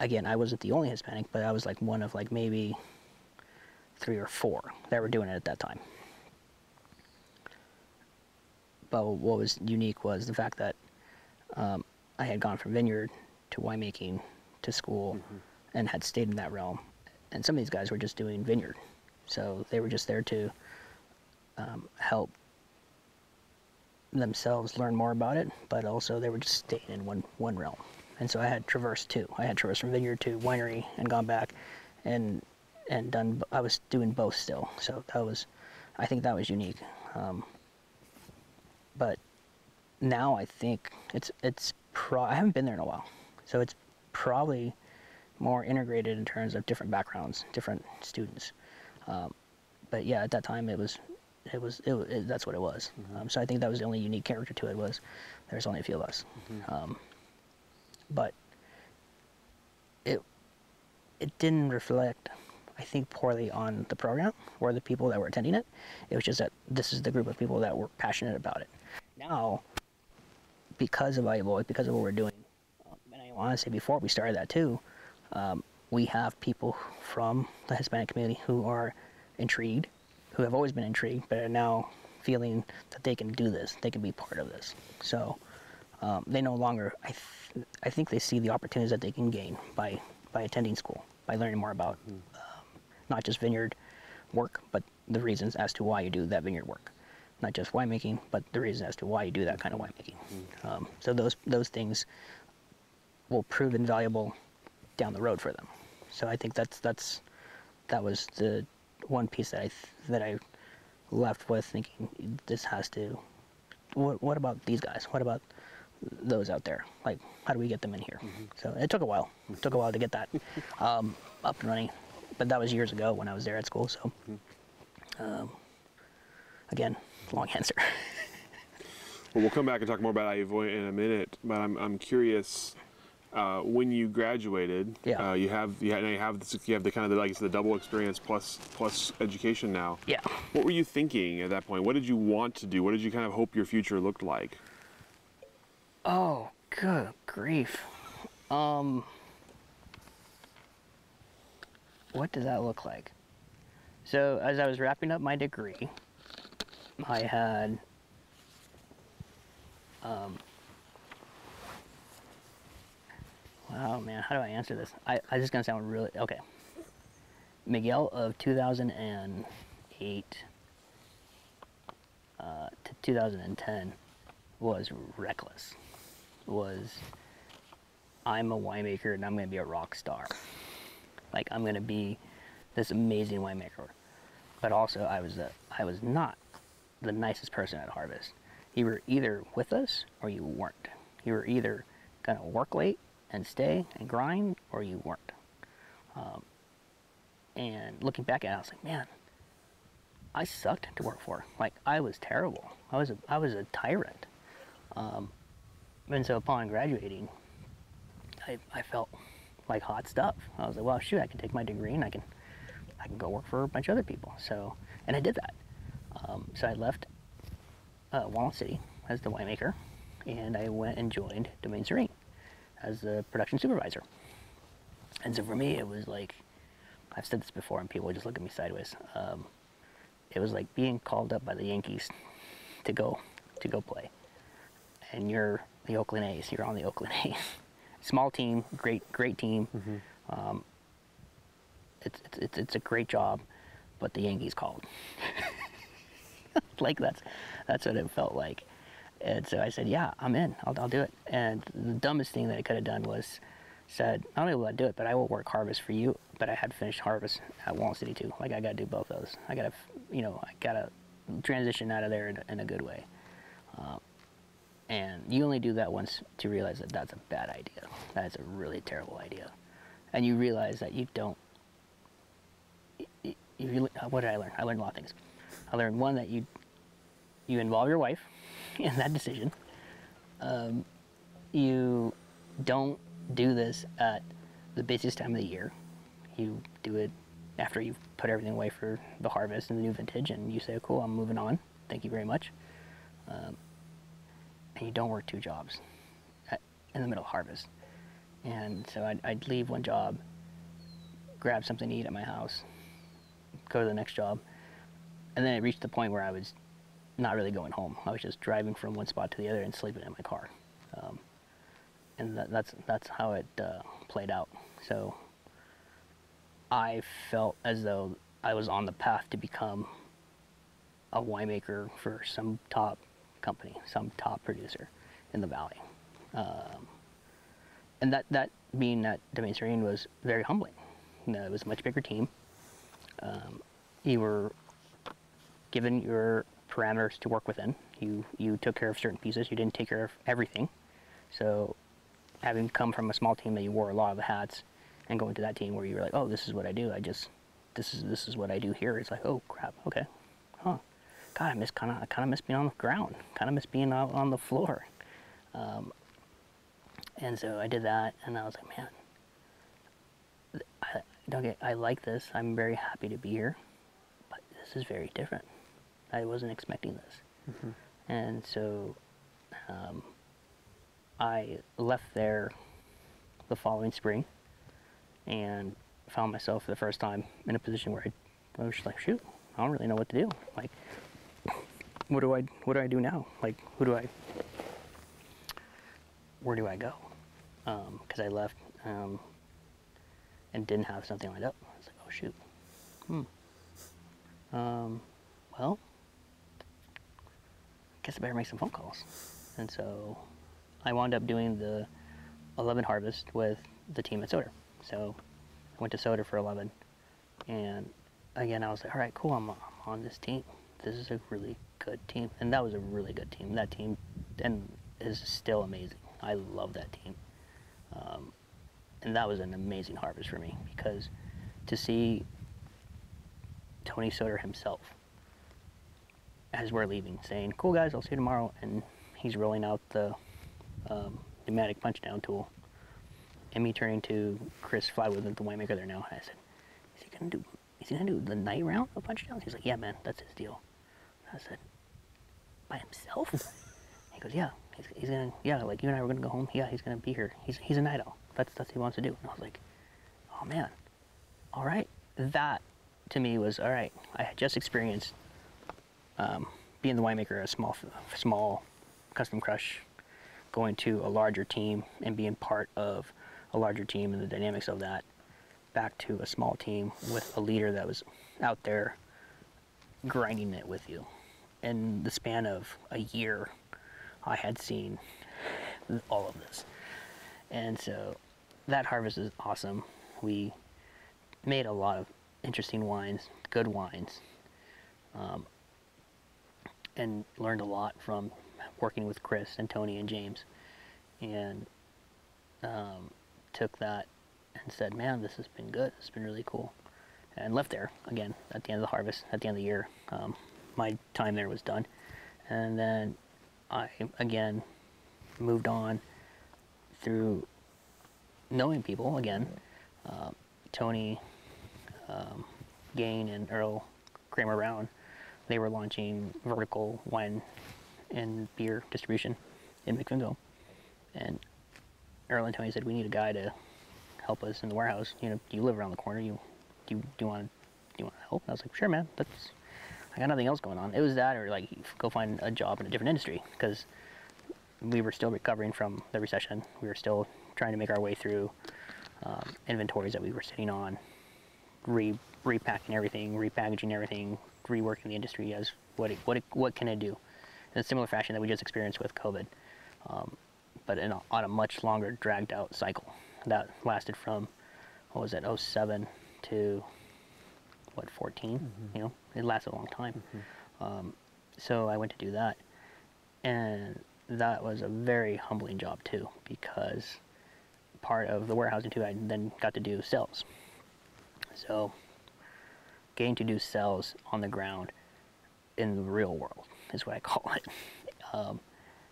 again, I wasn't the only Hispanic, but I was like one of like maybe three or four that were doing it at that time. But what was unique was the fact that um, I had gone from vineyard to winemaking to school and had stayed in that realm. And some of these guys were just doing vineyard. So they were just there to um, help themselves learn more about it, but also they were just staying in one one realm. And so I had traversed too. I had traversed from vineyard to winery and gone back, and and done. I was doing both still. So that was, I think that was unique. Um, but now I think it's it's pro. I haven't been there in a while, so it's probably more integrated in terms of different backgrounds, different students. Um, but yeah, at that time it was it was it, it, that's what it was. Um, so I think that was the only unique character to it was there's only a few of us. Um, but it it didn't reflect, I think, poorly on the program or the people that were attending it. It was just that this is the group of people that were passionate about it. Now, because of Valuable, because of what we're doing, um, and I want to say before we started that too, um, we have people from the Hispanic community who are intrigued, who have always been intrigued, but are now feeling that they can do this, they can be part of this. So um, they no longer, I, th- I think they see the opportunities that they can gain by, by attending school, by learning more about um, not just vineyard work, but the reasons as to why you do that vineyard work. Not just winemaking, but the reason as to why you do that kind of winemaking. Um, so those those things will prove invaluable down the road for them. So I think that's that's that was the one piece that I th- that I left with thinking this has to. What what about these guys? What about those out there? Like, how do we get them in here? So it took a while. It *laughs* took a while to get that um, up and running, but that was years ago when I was there at school. So um, again, long answer. *laughs* Well, we'll come back and talk more about AHIVOY in a minute, but I'm, I'm curious. Uh, when you graduated, Yeah. uh, you have you have, you have the, you have the kind of the, like the double experience plus plus education now. yeah. What were you thinking at that point? What did you want to do? What did you kind of hope your future looked like? Oh, good grief. Um, what does that look like? So, as I was wrapping up my degree, I had um, wow, man, how do I answer this? I, I just gonna sound really okay. Miguel of 2008 uh, to 2010 was reckless. Was I'm a winemaker and I'm gonna be a rock star. Like I'm gonna be this amazing winemaker. But also I was a, I was not the nicest person at Harvest. You were either with us or you weren't. You were either gonna work late and stay and grind or you weren't. Um, and looking back at it, I was like, man, I sucked to work for. Like I was terrible. I was a, I was a tyrant. Um, and so upon graduating, I, I felt like hot stuff. I was like, well, shoot, I can take my degree and I can I can go work for a bunch of other people. So, and I did that. Um, so I left uh, Walnut City as the winemaker, and I went and joined Domaine Serene as the production supervisor. And so for me, it was like I've said this before, and people just look at me sideways. Um, it was like being called up by the Yankees to go to go play, and you're the Oakland A's. You're on the Oakland *laughs* A's. Small team, great great team. Um, it's, it's it's it's a great job, but the Yankees called. *laughs* *laughs* like that's that's what it felt like. And so I said, yeah, I'm in. I'll, I'll do it. And the dumbest thing that I could have done was said, I'm not only will I do it, but I will work harvest for you. But I had finished harvest at Walnut City too. Like I got to do both of those. I got to, you know, I got to transition out of there in, in a good way. Um, and you only do that once to realize that that's a bad idea. That's a really terrible idea. And you realize that you don't. You, you what did I learn? I learned a lot of things. I learned one that you you involve your wife *laughs* in that decision. Um, you don't do this at the busiest time of the year. You do it after you've put everything away for the harvest and the new vintage, and you say, "Cool, I'm moving on. Thank you very much." Um, and you don't work two jobs at, in the middle of harvest. And so I'd, I'd leave one job, grab something to eat at my house, go to the next job, and then it reached the point where I was not really going home. I was just driving from one spot to the other and sleeping in my car. Um, and that, that's that's how it uh, played out. So I felt as though I was on the path to become a winemaker for some top company, some top producer in the valley. Um, and that that being at Domaine Serene was very humbling. You know, it was a much bigger team. Um, you were given your parameters to work within. You you took care of certain pieces. You didn't take care of everything. So, having come from a small team that you wore a lot of the hats, and going to that team where you were like, oh, this is what I do. I just this is this is what I do here. It's like, oh crap, okay, huh? God, I miss kind of I kind of miss being on the ground. Kind of miss being out on the floor. Um, and so I did that, and I was like, man, I, don't get, I like this. I'm very happy to be here, but this is very different. I wasn't expecting this. And so um, I left there the following spring and found myself for the first time in a position where I, I was just like, shoot, I don't really know what to do. Like, what do I, what do I do now? Like, who do I, where do I go? Because I left um, and didn't have something lined up. I was like, oh shoot. Hmm. Um, well, guess I better make some phone calls. And so I wound up doing the 11 harvest with the team at Soter. So I went to Soter for 11. And again, I was like, all right, cool, I'm, I'm on this team. This is a really good team. And that was a really good team. That team and is still amazing. I love that team. Um, and that was an amazing harvest for me because to see Tony Soter himself as we're leaving, saying, "Cool guys, I'll see you tomorrow," and he's rolling out the um, pneumatic punch down tool, and me turning to Chris Fladwood, at the winemaker there now. and I said, "Is he gonna do? Is he gonna do the night round of punch downs?" He's like, "Yeah, man, that's his deal." I said, "By himself?" *laughs* he goes, "Yeah, he's, he's gonna. Yeah, like you and I were gonna go home. Yeah, he's gonna be here. He's he's a night owl. That's that's what he wants to do." And I was like, "Oh man, all right." That to me was all right. I had just experienced um, being the winemaker, a small, small custom crush, going to a larger team and being part of a larger team and the dynamics of that, back to a small team with a leader that was out there grinding it with you. In the span of a year, I had seen all of this. And so that harvest is awesome. We made a lot of interesting wines, good wines, um, and learned a lot from working with Chris and Tony and James. And um, took that and said, man, this has been good. It's been really cool. And left there again at the end of the harvest, at the end of the year. Um, my time there was done. And then I, again, moved on through knowing people again. Uh, Tony um, Gain and Earl Kramer Brown, they were launching vertical wine and beer distribution in McMinnville. And Earl and Tony said, we need a guy to help us in the warehouse. You know, you live around the corner. You do you, do you want do you want to help? And I was like, sure, man. That's I got nothing else going on. It was that, or like go find a job in a different industry because we were still recovering from the recession. We were still trying to make our way through um, inventories that we were sitting on, re repacking everything, repackaging everything, reworking the industry as what it, what it, what can it do? In a similar fashion that we just experienced with COVID, um, but in a, on a much longer dragged out cycle that lasted from what was it 07 to what 14 you know it lasted a long time. Um, so i went to do that and that was a very humbling job too because part of the warehousing too i then got to do sales. So getting to do sales on the ground in the real world is what i call it um,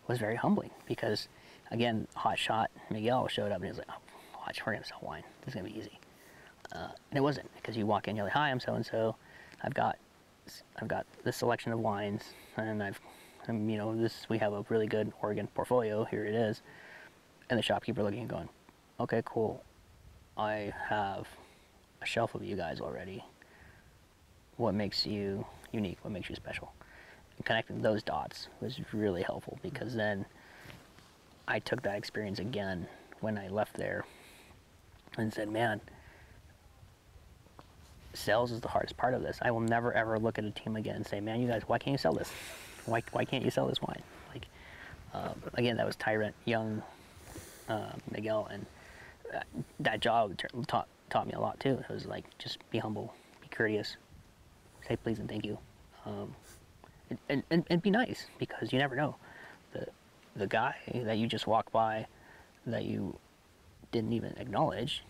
was very humbling because again hot shot miguel showed up and he was like oh, watch we're to sell wine this is to be easy uh, and it wasn't because you walk in, you're like, "Hi, I'm so and so. I've got, I've got this selection of wines, and I've, um, you know, this. We have a really good Oregon portfolio. Here it is." And the shopkeeper looking and going, "Okay, cool. I have a shelf of you guys already. What makes you unique? What makes you special?" And connecting those dots was really helpful because then I took that experience again when I left there and said, "Man." sales is the hardest part of this. I will never ever look at a team again and say, "Man, you guys, why can't you sell this? Why, why can't you sell this wine?" Like, um, again, that was Tyrant Young, uh, Miguel, and uh, that job taught taught me a lot too. It was like just be humble, be courteous, say please and thank you, um, and, and and be nice because you never know the the guy that you just walked by that you didn't even acknowledge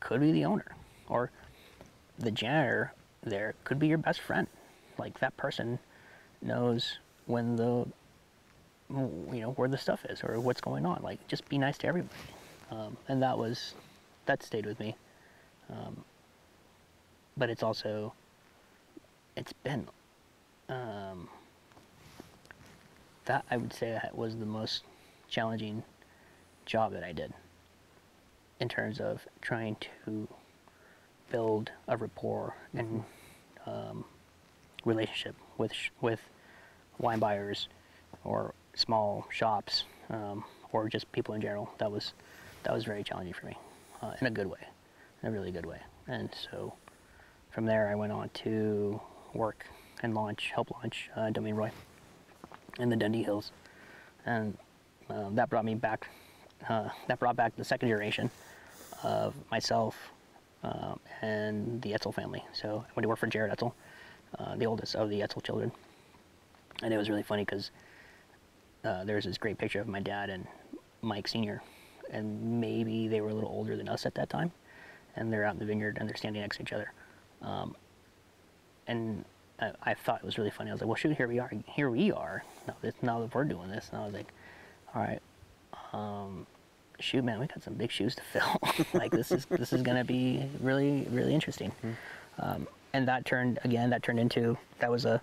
could be the owner or the janitor there could be your best friend. Like that person knows when the you know where the stuff is or what's going on. Like just be nice to everybody, um, and that was that stayed with me. Um, but it's also it's been um, that I would say that was the most challenging job that I did in terms of trying to build a rapport and um, relationship with sh- with wine buyers or small shops um, or just people in general. That was that was very challenging for me uh, in a good way, in a really good way. And so from there, I went on to work and launch, help launch uh, Domaine Roy in the Dundee Hills, and um, that brought me back. Uh, that brought back the second generation of myself um, and the Etzel family. So I went to work for Jared Etzel, uh, the oldest of the Etzel children, and it was really funny because uh, there's this great picture of my dad and Mike Senior, and maybe they were a little older than us at that time, and they're out in the vineyard and they're standing next to each other, um, and I, I thought it was really funny. I was like, well, shoot, here we are. Here we are. Now, this, now that we're doing this, and I was like, all right, um, shoot, man, we got some big shoes to fill. *laughs* like this is this is gonna be really really interesting. Um, and that turned again. That turned into that was a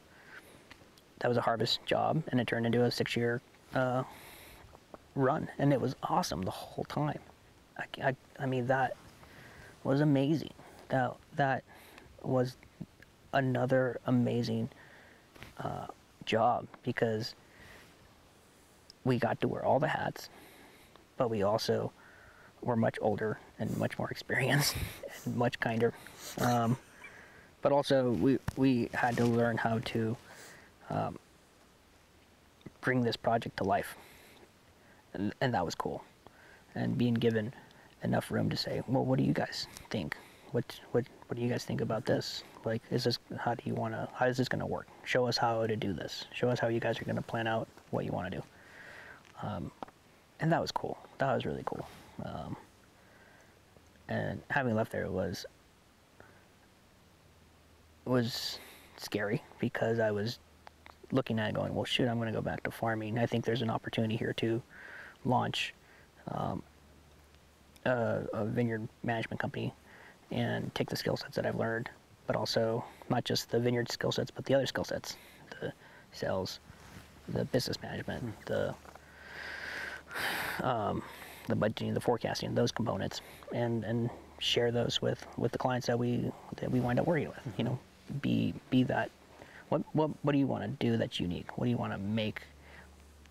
that was a harvest job, and it turned into a six year uh, run, and it was awesome the whole time. I, I, I mean that was amazing. That that was another amazing uh, job because we got to wear all the hats, but we also were much older and much more experienced *laughs* and much kinder. Um, but also, we we had to learn how to um, bring this project to life, and and that was cool. And being given enough room to say, well, what do you guys think? What what what do you guys think about this? Like, is this how do you want to? How is this going to work? Show us how to do this. Show us how you guys are going to plan out what you want to do. Um, and that was cool. That was really cool. Um, and having left there was was scary because I was looking at it going, well, shoot, I'm going to go back to farming. I think there's an opportunity here to launch um, a, a vineyard management company and take the skill sets that I've learned, but also not just the vineyard skill sets, but the other skill sets, the sales, the business management, the um, the budgeting, the forecasting, those components, and and share those with with the clients that we that we wind up working with. You know, be be that. What what what do you want to do that's unique? What do you want to make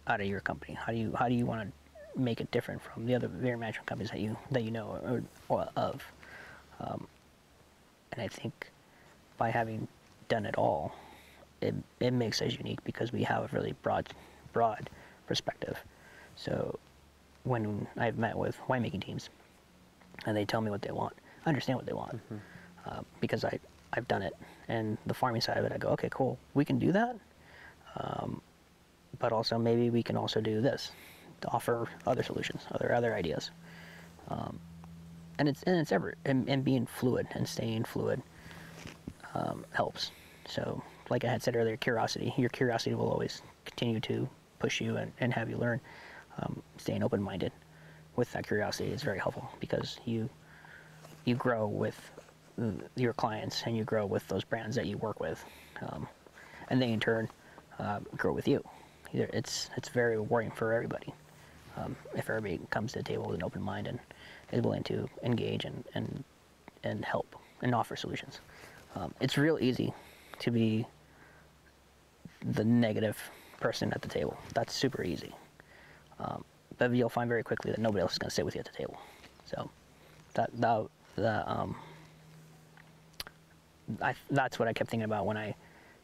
out of your company? How do you how do you want to make it different from the other vineyard management companies that you that you know or, or of? Um, and I think by having done it all, it, it makes us unique because we have a really broad broad perspective. So when I've met with winemaking teams and they tell me what they want, I understand what they want uh, because I I've done it. And the farming side of it, I go, okay, cool, we can do that. Um, but also maybe we can also do this to offer other solutions, other other ideas. Um, and it's and it's ever and, and being fluid and staying fluid um, helps. So, like I had said earlier, curiosity. Your curiosity will always continue to push you and, and have you learn. Um, staying open-minded with that curiosity is very helpful because you you grow with uh, your clients and you grow with those brands that you work with, um, and they in turn uh, grow with you. It's it's very rewarding for everybody um, if everybody comes to the table with an open mind and is willing to engage and and and help and offer solutions. Um, it's real easy to be the negative person at the table. That's super easy. Um, but you'll find very quickly that nobody else is going to sit with you at the table. So that that that um, I, that's what I kept thinking about when I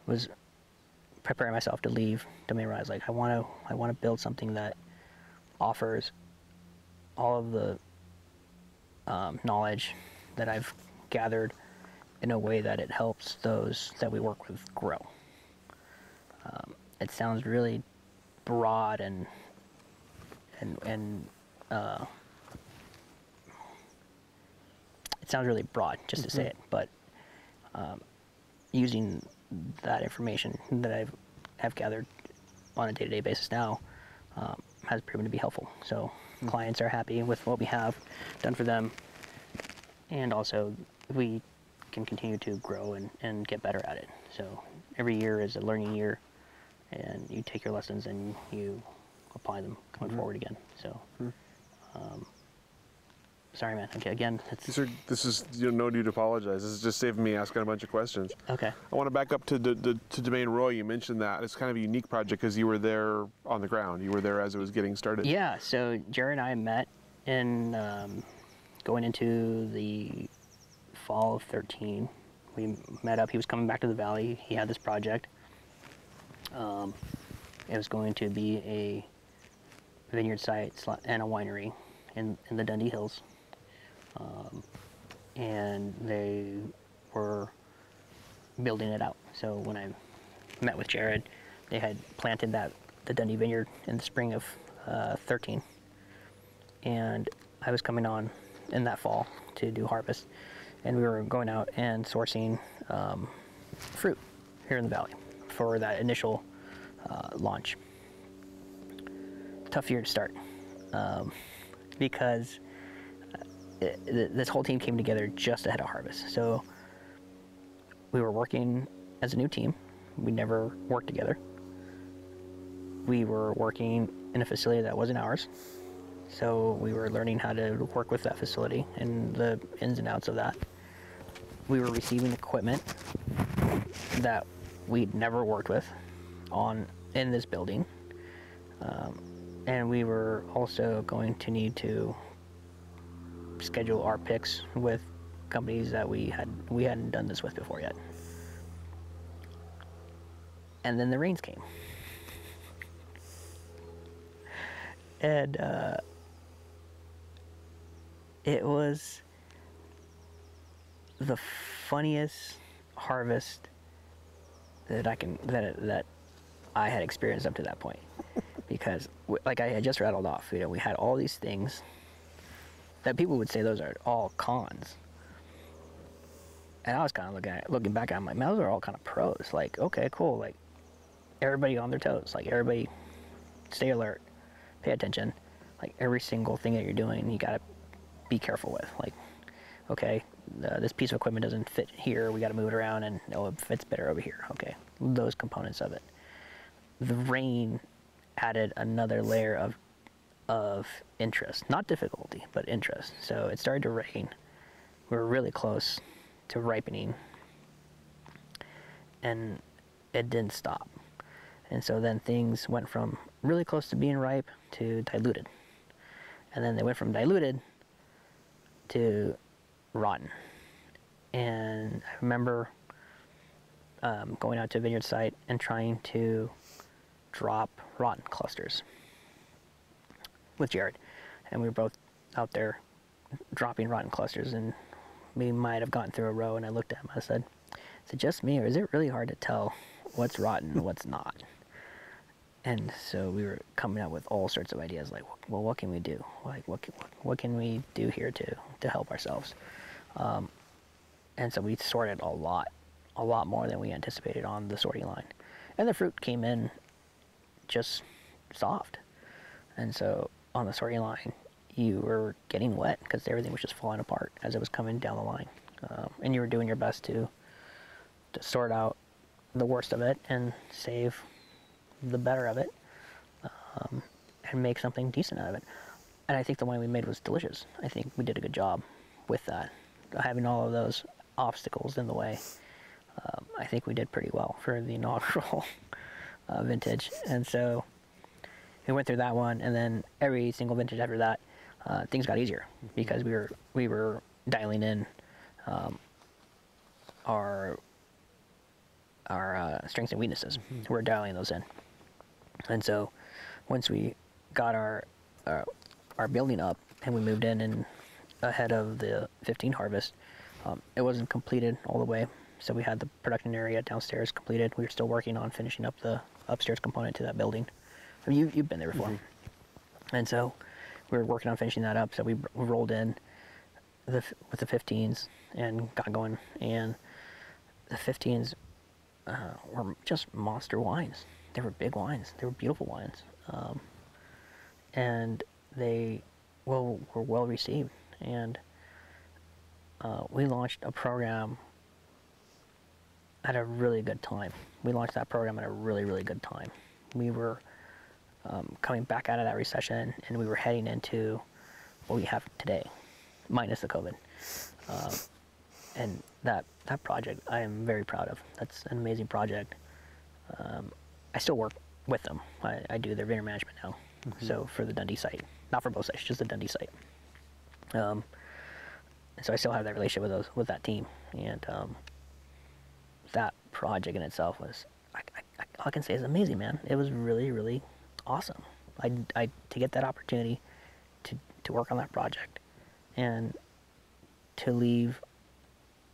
was preparing myself to leave Domaine Roy's. Like I want to I want to build something that offers all of the um, knowledge that I've gathered in a way that it helps those that we work with grow. Um, it sounds really broad and and and uh, it sounds really broad just to say it, but um, using that information that I've have gathered on a day-to-day basis now um, has proven to be helpful. So clients are happy with what we have done for them, and also we can continue to grow and, and get better at it. So every year is a learning year, and you take your lessons and you apply them going Mm-hmm. forward again. So, um, sorry, man. Okay, again, it's are, this is you know, no need to apologize. This is just saving me asking a bunch of questions. okay. I want to back up to the, the to Domaine Roy. You mentioned that it's kind of a unique project because you were there on the ground. You were there as it was getting started. Yeah, so Jared and I met in um, going into the fall of 13. We met up. He was coming back to the valley. He had this project. Um, it was going to be a vineyard site and a winery in, in the Dundee Hills. Um, and they were building it out. So when I met with Jared, they had planted that the Dundee Vineyard in the spring of uh, 13, and I was coming on in that fall to do harvest, and we were going out and sourcing um, fruit here in the valley for that initial uh, launch. Tough year to start um, because this whole team came together just ahead of harvest. So we were working as a new team. We never worked together. We were working in a facility that wasn't ours. So we were learning how to work with that facility and the ins and outs of that. We were receiving equipment that we'd never worked with on in this building. Um, and we were also going to need to schedule our picks with companies that we had we hadn't done this with before yet. And then the rains came. And uh, it was the funniest harvest that I can that that I had experienced up to that point, because like I had just rattled off, you know, we had all these things that people would say those are all cons, and I was kind of looking at looking back at them like, those are all kind of pros. Like, okay, cool, like everybody on their toes, like everybody stay alert, pay attention, like every single thing that you're doing, you gotta be careful with. Like, okay, uh, this piece of equipment doesn't fit here. We got to move it around, and oh, it fits better over here. Okay, those components of it. The rain added another layer of of interest, not difficulty, but interest. So it started to rain. We were really close to ripening, and it didn't stop. And so then things went from really close to being ripe to diluted. And then they went from diluted to rotten. And I remember um, going out to a vineyard site and trying to drop rotten clusters with Jared. And we were both out there dropping rotten clusters. And we might have gotten through a row. And I looked at him. I said, Is it just me, or is it really hard to tell what's rotten and what's not? And so we were coming up with all sorts of ideas, like, well, what can we do? Like, what can, what can we do here to to help ourselves? Um, and so we sorted a lot, a lot more than we anticipated on the sorting line, and the fruit came in just soft. And so on the sorting line, you were getting wet because everything was just falling apart as it was coming down the line, um, and you were doing your best to to sort out the worst of it and save the better of it um, and make something decent out of it. And I think the wine we made was delicious. I think we did a good job with that. Having all of those obstacles in the way, um, I think we did pretty well for the *laughs* inaugural uh, vintage. And so we went through that one, and then every single vintage after that, uh, things got easier because we were we were dialing in um, our our uh, strengths and weaknesses. We're dialing those in. And so once we got our, our our building up and we moved in and ahead of the 15 harvest, um, it wasn't completed all the way. So we had the production area downstairs completed. We were still working on finishing up the upstairs component to that building. I mean, you, you've been there before. And so we were working on finishing that up. So we r- rolled in the, with the 15s and got going. And the 15s uh, were just monster wines. They were big wines. They were beautiful wines, um, and they well were well received. And uh, we launched a program at a really good time. We launched that program at a really, really good time. We were um, coming back out of that recession, and we were heading into what we have today, minus the COVID. Um, and that that project, I am very proud of. That's an amazing project. Um, I still work with them. I, I do their vendor management now. So for the Dundee site, not for both sites, just the Dundee site. Um, so I still have that relationship with those with that team, and um, that project in itself was I, I, all I can say is amazing, man. It was really really awesome. I, I to get that opportunity to to work on that project and to leave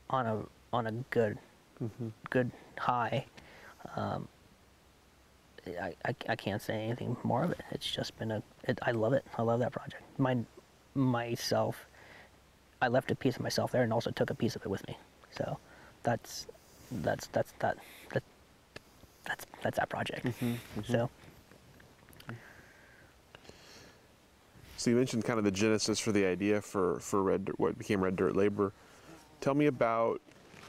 on a on a good mm-hmm. good high. Um, I, I, I can't say anything more of it. It's just been a it, I love it. I love that project. My myself, I left a piece of myself there and also took a piece of it with me. So that's that's that's that that that's that's that project. Mm-hmm. Mm-hmm. So So you mentioned kind of the genesis for the idea for for red what became Red Dirt Labor. Tell me about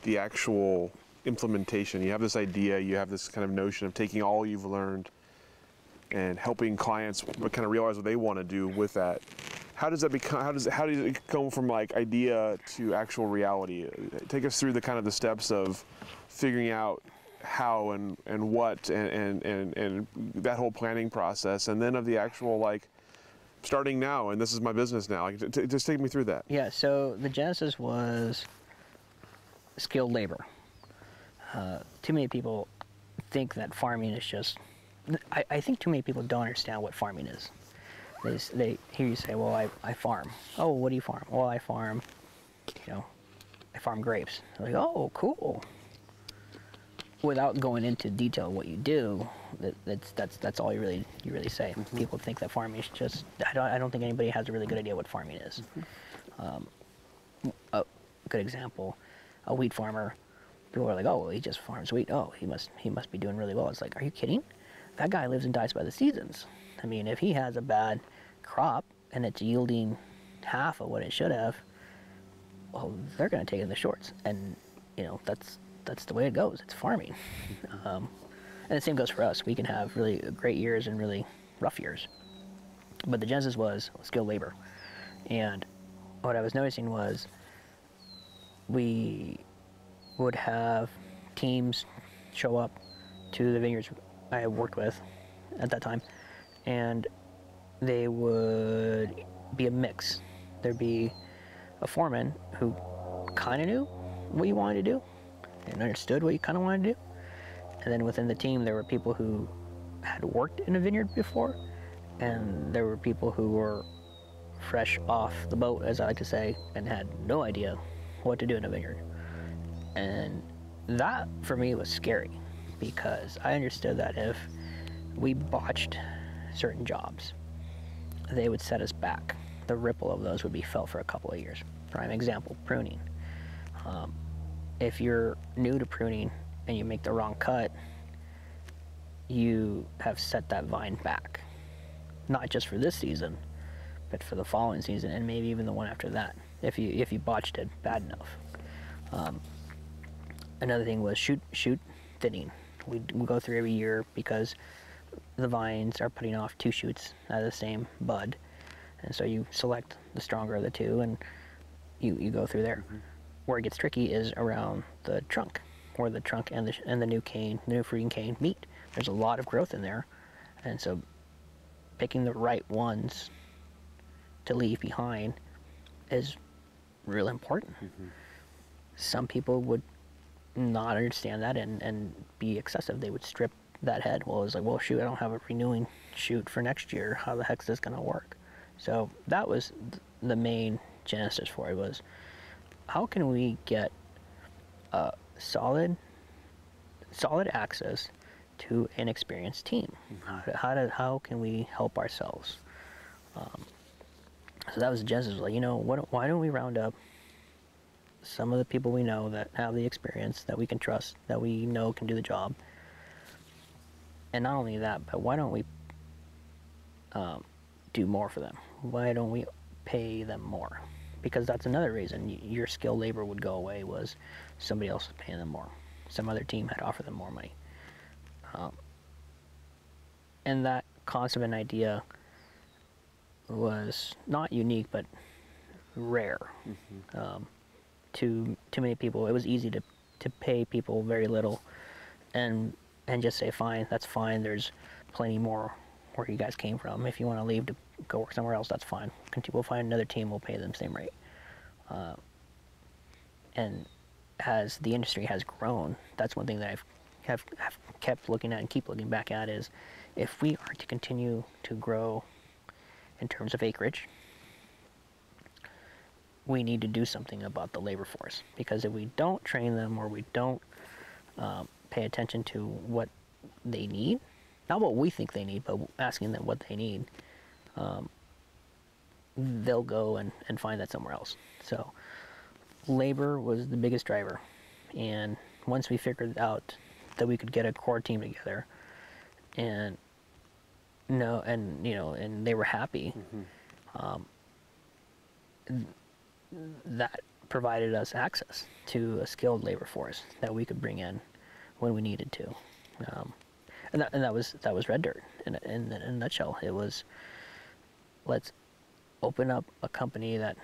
the actual implementation. You have this idea, you have this kind of notion of taking all you've learned and helping clients kind of realize what they want to do with that. How does that become? How does how does it come from like idea to actual reality? Take us through the kind of the steps of figuring out how and and what and and and, and that whole planning process, and then of the actual like starting now and this is my business now. Like, just take me through that. Yeah, so the genesis was skilled labor. Uh, too many people think that farming is just. I, I think too many people don't understand what farming is. They, they hear you say, "Well, I, I farm." Oh, what do you farm? Well, I farm, you know, I farm grapes. They're like, oh, cool. Without going into detail what you do, that, that's that's that's all you really you really say. Mm-hmm. People think that farming is just. I don't I don't think anybody has a really good idea what farming is mm-hmm. um, a good example, a wheat farmer. People are like, "Oh, well, he just farms wheat. Oh, he must he must be doing really well." It's like, are you kidding? That guy lives and dies by the seasons. I mean, if he has a bad crop and it's yielding half of what it should have, well, they're going to take it in the shorts, and you know that's that's the way it goes. It's farming, mm-hmm. um, and the same goes for us. We can have really great years and really rough years, but the genesis was skilled labor, and what I was noticing was we would have teams show up to the vineyards I worked with at that time, and they would be a mix. There'd be a foreman who kind of knew what you wanted to do and understood what you kind of wanted to do. And then within the team, there were people who had worked in a vineyard before, and there were people who were fresh off the boat, as I like to say, and had no idea what to do in a vineyard. And that for me was scary because I understood that if we botched certain jobs, they would set us back. The ripple of those would be felt for a couple of years. Prime example pruning. Um, if you're new to pruning and you make the wrong cut, you have set that vine back. Not just for this season, but for the following season and maybe even the one after that if you if you botched it bad enough. Um, another thing was shoot shoot thinning. We we go through every year because the vines are putting off two shoots out of the same bud, and so you select the stronger of the two and you you go through there. Where it gets tricky is around the trunk, where the trunk and the and the new cane, the new fruiting cane meet. There's a lot of growth in there, and so picking the right ones to leave behind is real important. Mm-hmm. Some people would not understand that and, and be excessive. They would strip that head. Well, it's like, well, shoot, I don't have a renewing shoot for next year. How the heck is this going to work? So that was the main genesis for it was how can we get a solid, solid access to an experienced team? How, do, how, do, how can we help ourselves? So that was genesis. Like, you know, what, why don't we round up some of the people we know that have the experience, that we can trust, that we know can do the job? And not only that, but why don't we um, do more for them? Why don't we pay them more? Because that's another reason your skilled labor would go away was somebody else was paying them more. some other team had offered them more money. Um, and that concept and idea was not unique, but rare. Um, to too many people, it was easy to, to pay people very little, and and just say, fine, that's fine. There's plenty more where you guys came from. If you want to leave to go work somewhere else, that's fine. We'll find another team. We'll pay them the same rate. Uh, and as the industry has grown, that's one thing that I've have, have kept looking at and keep looking back at is if we are to continue to grow in terms of acreage, we need to do something about the labor force because if we don't train them or we don't um, pay attention to what they need, not what we think they need, but asking them what they need, um, they'll go and, and find that somewhere else. So labor was the biggest driver. And once we figured out that we could get a core team together and no and you know and they were happy um, th- that provided us access to a skilled labor force that we could bring in when we needed to. Um, and, that, and that was that was red dirt. In, in, in a nutshell it was let's open up a company that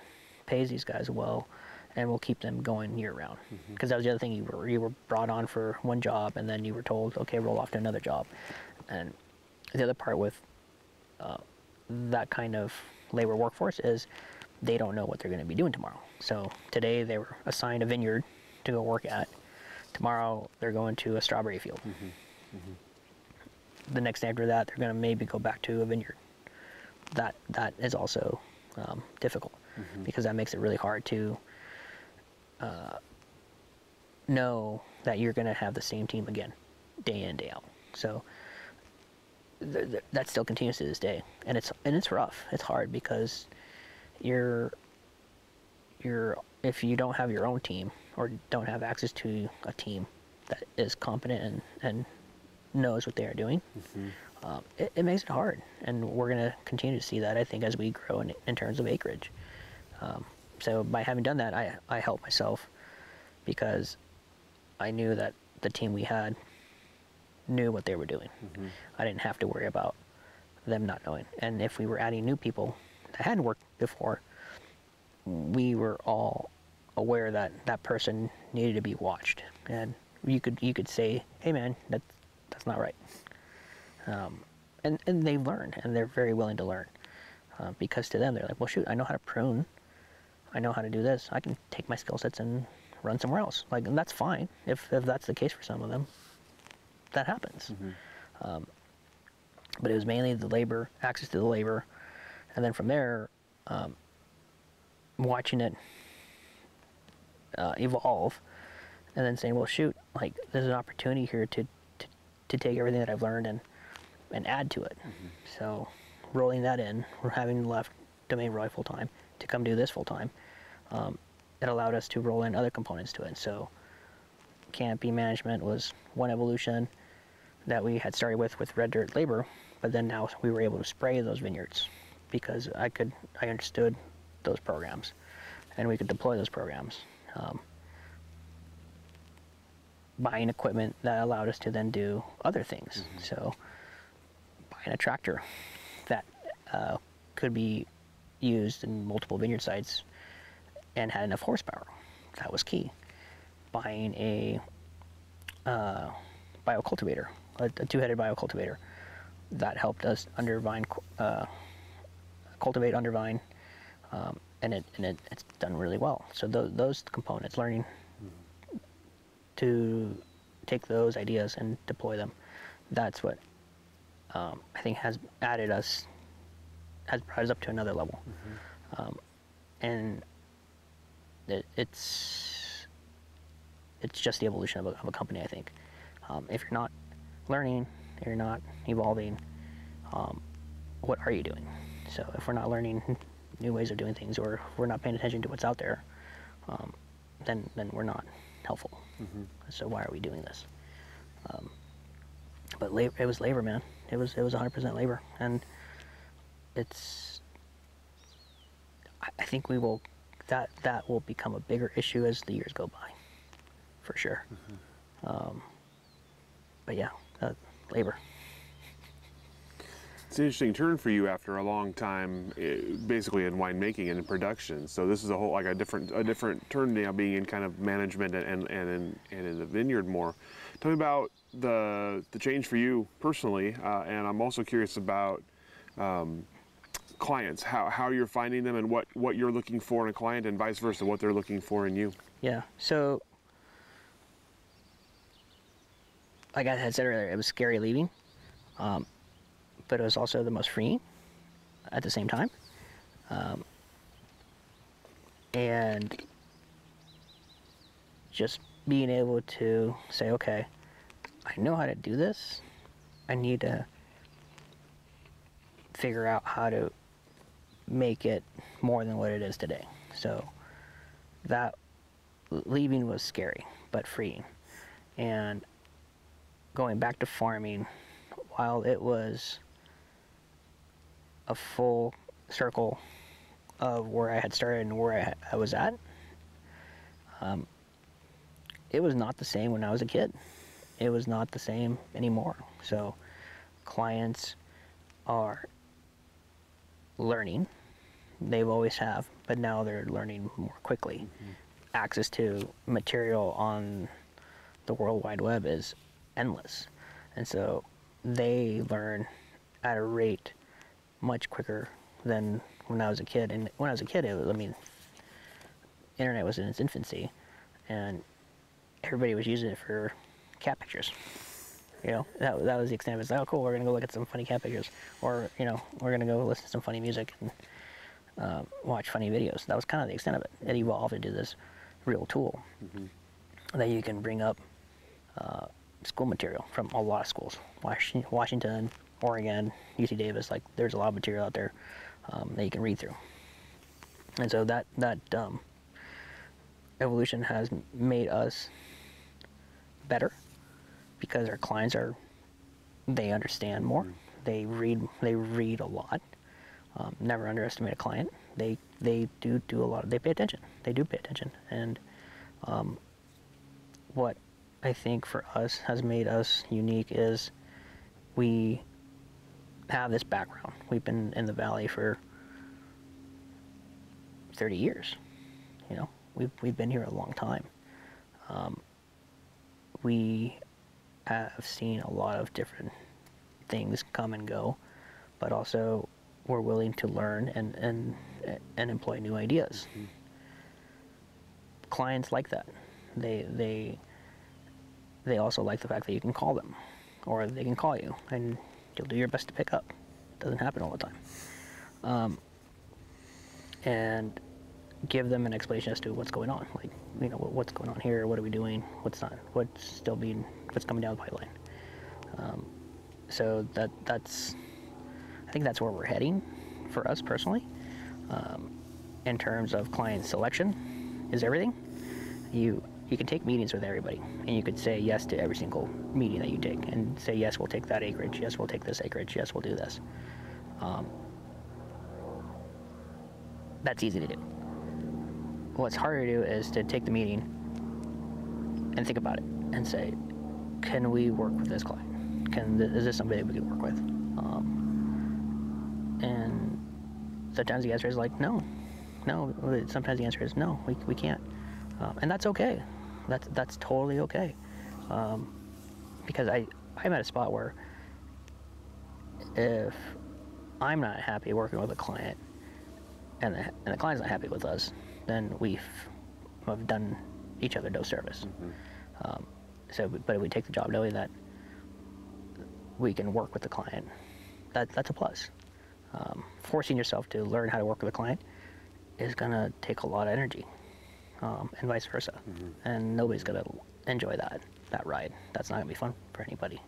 pays these guys well and we'll keep them going year round. Because that was the other thing you were you were brought on for one job and then you were told okay roll off to another job. And the other part with uh, that kind of labor workforce is they don't know what they're going to be doing tomorrow. So today they were assigned a vineyard to go work at. Tomorrow they're going to a strawberry field. The next day after that they're going to maybe go back to a vineyard. That that is also um, difficult because that makes it really hard to uh, know that you're going to have the same team again, day in day out. So th- th- that still continues to this day, and it's and it's rough. It's hard because you're you're if you don't have your own team or don't have access to a team that is competent and and knows what they are doing, um, it, it makes it hard. And we're going to continue to see that, I think, as we grow in, in terms of acreage. Um, so by having done that, I, I helped myself because I knew that the team we had knew what they were doing. I didn't have to worry about them not knowing. And if we were adding new people that hadn't worked before, we were all aware that that person needed to be watched. And you could you could say, "Hey, man, that that's not right." Um, and and they learn, and they're very willing to learn, uh, because to them they're like, "Well, shoot, I know how to prune. I know how to do this. I can take my skill sets and run somewhere else. Like, and that's fine if if that's the case for some of them. That happens. Um, but it was mainly the labor, access to the labor, and then from there, um, watching it uh, evolve, and then saying, "Well, shoot, like there's an opportunity here to to, to take everything that I've learned and and add to it." So, rolling that in, we're having left Domaine Roy full time to come do this full time. Um, it allowed us to roll in other components to it. So, canopy management was one evolution that we had started with with red dirt labor, but then now we were able to spray those vineyards because I could I understood those programs, and we could deploy those programs. Um, buying equipment that allowed us to then do other things. So, buying a tractor that uh, could be used in multiple vineyard sites and had enough horsepower. That was key. Buying a uh, biocultivator, a, a two-headed biocultivator, that helped us under vine cu- uh, cultivate undervine, um, and it and it, it's done really well. So those those components, learning to take those ideas and deploy them, that's what um, I think has added us, has brought us up to another level, um, and it, it's it's just the evolution of a, of a company. I think um, if you're not learning, you're not evolving. Um, what are you doing? So if we're not learning new ways of doing things, or if we're not paying attention to what's out there, um, then then we're not helpful. So why are we doing this? Um, but labor, it was labor, man. It was it was 100% labor, and it's. I think we will, that that will become a bigger issue as the years go by, for sure. Um, but yeah, uh, labor. It's an interesting turn for you after a long time, eh, basically in winemaking and in production. So this is a whole like a different a different turn now, being in kind of management and and and in, and in the vineyard more. Tell me about the the change for you personally, uh, and I'm also curious about um, clients, how how you're finding them, and what what you're looking for in a client, and vice versa, what they're looking for in you. Yeah. So, like I had said earlier, it was scary leaving, um, but it was also the most freeing at the same time. Um, and just being able to say, okay, I know how to do this. I need to figure out how to make it more than what it is today. So that leaving was scary but freeing. And going back to farming, while it was a full circle of where I had started and where I, I was at, um, it was not the same when I was a kid. It was not the same anymore. So clients are learning. They've always have, but now they're learning more quickly. Mm-hmm. Access to material on the World Wide Web is endless. And so they learn at a rate much quicker than when I was a kid. And when I was a kid, it was, I mean, internet was in its infancy, and everybody was using it for cat pictures. You know, that, that was the extent of it. It's like, oh, cool, we're going to go look at some funny cat pictures. Or, you know, we're going to go listen to some funny music and uh, watch funny videos. That was kind of the extent of it. It evolved into this real tool mm-hmm. that you can bring up uh, school material from a lot of schools. Washington, Oregon, UC Davis, like there's a lot of material out there um, that you can read through. And so that, that um, evolution has made us better because our clients are they understand more. Mm-hmm. They read they read a lot. Um, never underestimate a client. They they do do a lot. Of, they pay attention. They do pay attention. And um, what I think for us has made us unique is we have this background. We've been in the valley for 30 years. You know, we've we've been here a long time. Um, we have seen a lot of different things come and go, but also we're willing to learn and and and employ new ideas. Mm-hmm. Clients like that. They they they also like the fact that you can call them, or they can call you, and you'll do your best to pick up. It doesn't happen all the time. Um, and give them an explanation as to what's going on. Like, you know, what's going on here? What are we doing? What's not? What's still being? What's coming down the pipeline? Um, so that that's, I think that's where we're heading, for us personally. Um, in terms of client selection, is everything. You you can take meetings with everybody, and you could say yes to every single meeting that you take, and say yes, we'll take that acreage. Yes, we'll take this acreage. Yes, we'll do this. Um, that's easy to do What's harder to do is to take the meeting and think about it and say, can we work with this client? Can is this somebody we can work with? Um, and sometimes the answer is like no, no. Sometimes the answer is no, we, we can't, um, and that's okay. That's that's totally okay, um, because I I'm at a spot where if I'm not happy working with a client, and the, and the client's not happy with us, then we've have done each other no service. Mm-hmm. Um, so, but if we take the job knowing that we can work with the client, that that's a plus. Um, forcing yourself to learn how to work with a client is gonna take a lot of energy, um, and vice versa. Mm-hmm. And nobody's gonna enjoy that that ride. That's not gonna be fun for anybody.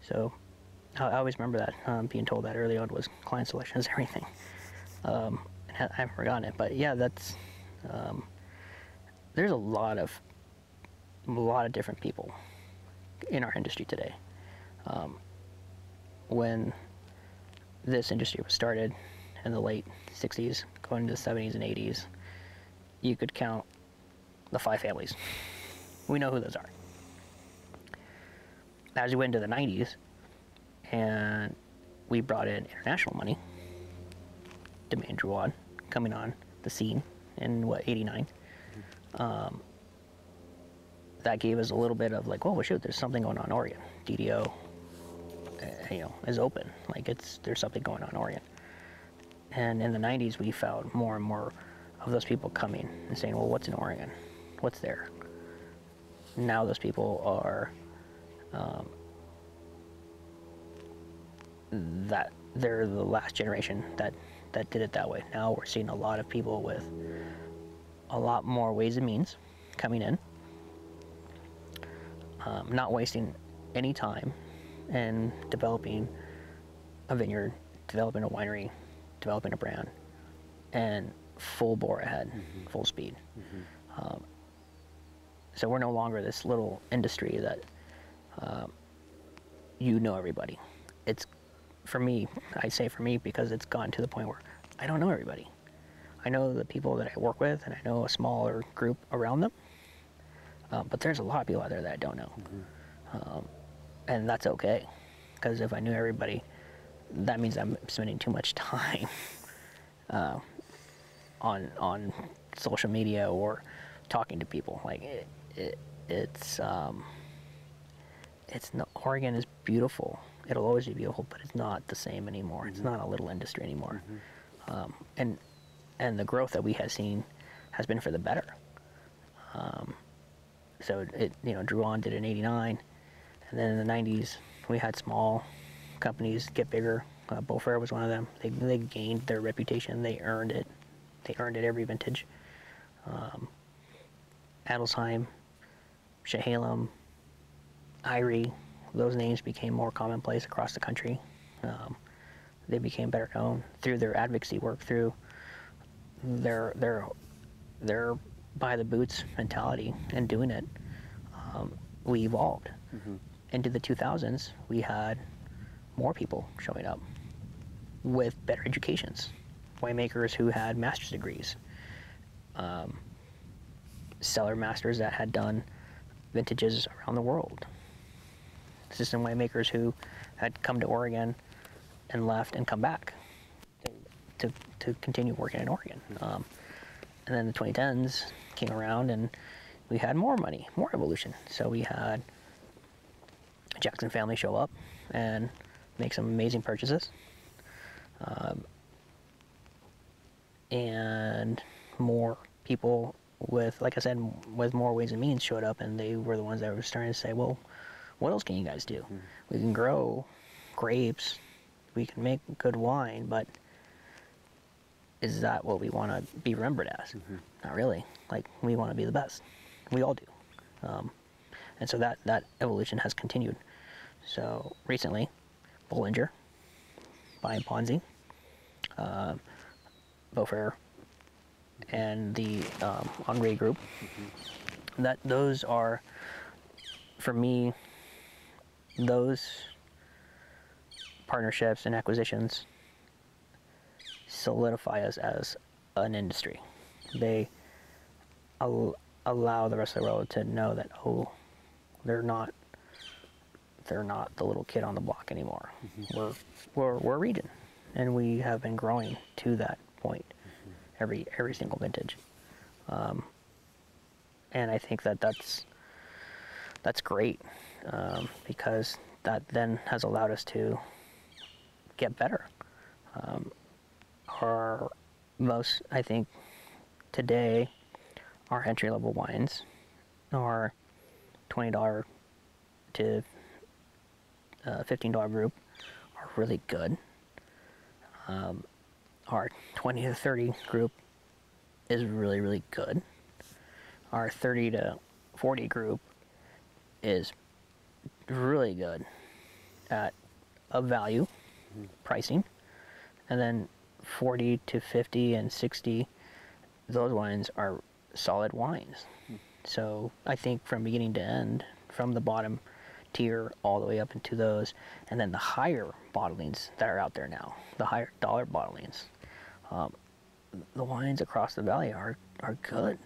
So, I, I always remember that um, being told that early on was client selection is everything. Um, I haven't forgotten it, but yeah, that's um, there's a lot of a lot of different people in our industry today. Um, when this industry was started in the late 60s, going into the 70s and 80s, you could count the five families. We know who those are. as we went into the 90s, and we brought in international money, Domaine Drouin coming on the scene in what 89. Um, that gave us a little bit of like, oh shoot, there's something going on in Oregon. DDO, uh, you know, is open. Like it's there's something going on in Oregon. And in the 90s, we found more and more of those people coming and saying, well, what's in Oregon? What's there? Now those people are um, that they're the last generation that that did it that way. Now we're seeing a lot of people with a lot more ways and means coming in, um, not wasting any time in developing a vineyard, developing a winery, developing a brand, and full bore ahead, full speed. Um, so we're no longer this little industry that um, you know everybody. It's for me, I say for me because it's gotten to the point where I don't know everybody. I know the people that I work with, and I know a smaller group around them. Um, but there's a lot of people out there that I don't know, um, and that's okay. Because if I knew everybody, that means I'm spending too much *laughs* time uh, on on social media or talking to people. Like it, it it's um, it's Oregon is beautiful. It'll always be beautiful, but it's not the same anymore. It's not a little industry anymore. Um, and and the growth that we have seen has been for the better. Um, so it you know Drouin did it in '89, and then in the '90s we had small companies get bigger. Uh, Beaux Frères was one of them. They they gained their reputation. They earned it. They earned it every vintage. Um, Adelsheim, Chehalem, Eyrie, those names became more commonplace across the country. Um, they became better known through their advocacy work, through their their their by the boots mentality and doing it. Um, we evolved into the 2000s. We had more people showing up with better educations, winemakers who had master's degrees, um, cellar masters that had done vintages around the world, assistant winemakers who had come to Oregon and left and come back to, to, to continue working in Oregon. Um, and then the 2010s came around and we had more money, more evolution. So we had Jackson family show up and make some amazing purchases. Um, and more people with, like I said, with more ways and means showed up, and they were the ones that were starting to say, "Well, what else can you guys do? We can grow grapes, we can make good wine, but is that what we want to be remembered as? Not really. Like we want to be the best. We all do. Um, and so that that evolution has continued. So recently, Bollinger, buying Ponzi, uh, Beaux Frères, and the um, Henri Group. That those are, for me, those partnerships and acquisitions solidify us as an industry. They al- allow the rest of the world to know that oh, they're not they're not the little kid on the block anymore. We're we're we're a region, and we have been growing to that point every every single vintage. Um, and I think that that's that's great um, because that then has allowed us to get better. Um, our most, I think, today, our entry level wines are twenty dollar to uh, fifteen dollar group are really good. Um, our twenty to thirty group is really really good. Our thirty to forty group is really good at a value pricing, and then 40 to 50 and 60, those wines are solid wines. So I think from beginning to end, from the bottom tier all the way up into those, and then the higher bottlings that are out there now, the higher dollar bottlings, um, the wines across the valley are are good,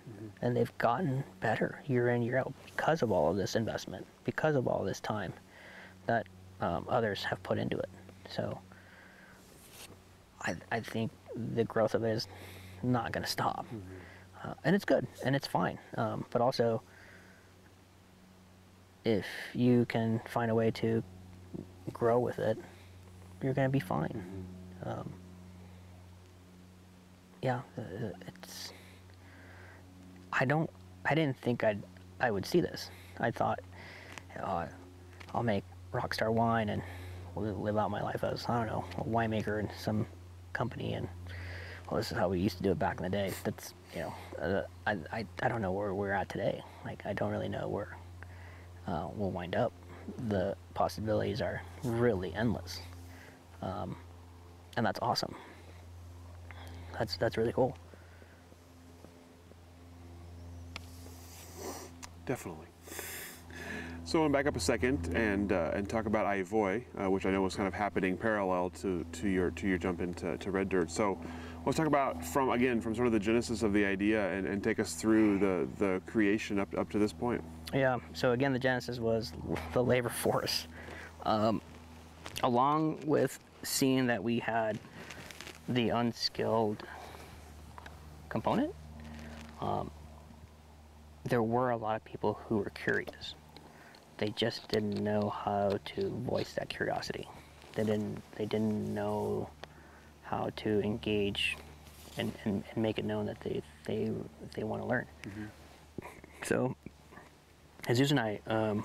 and they've gotten better year in year out because of all of this investment, because of all this time, that um, others have put into it. So I, I think the growth of it is not going to stop. Uh, and it's good and it's fine. Um, but also, if you can find a way to grow with it, you're going to be fine. Um, yeah, uh, it's. I don't. I didn't think I'd. I would see this. I thought, uh, I'll make Rockstar wine and li- live out my life as I don't know a winemaker in some company and well, this is how we used to do it back in the day. That's you know, uh, I, I I don't know where we're at today. Like I don't really know where uh, we'll wind up. The possibilities are really endless, um, and that's awesome. That's that's really cool. Definitely. So I'm back up a second and uh, and talk about AHIVOY, uh, which I know was kind of happening parallel to, to your to your jump into to Red Dirt. So let's talk about from again from sort of the genesis of the idea and, and take us through the, the creation up up to this point. Yeah. So again, the genesis was the labor force, um, along with seeing that we had the unskilled component. Um, there were a lot of people who were curious. They just didn't know how to voice that curiosity. They didn't. They didn't know how to engage and, and, and make it known that they they they want to learn. So Jesus and I um,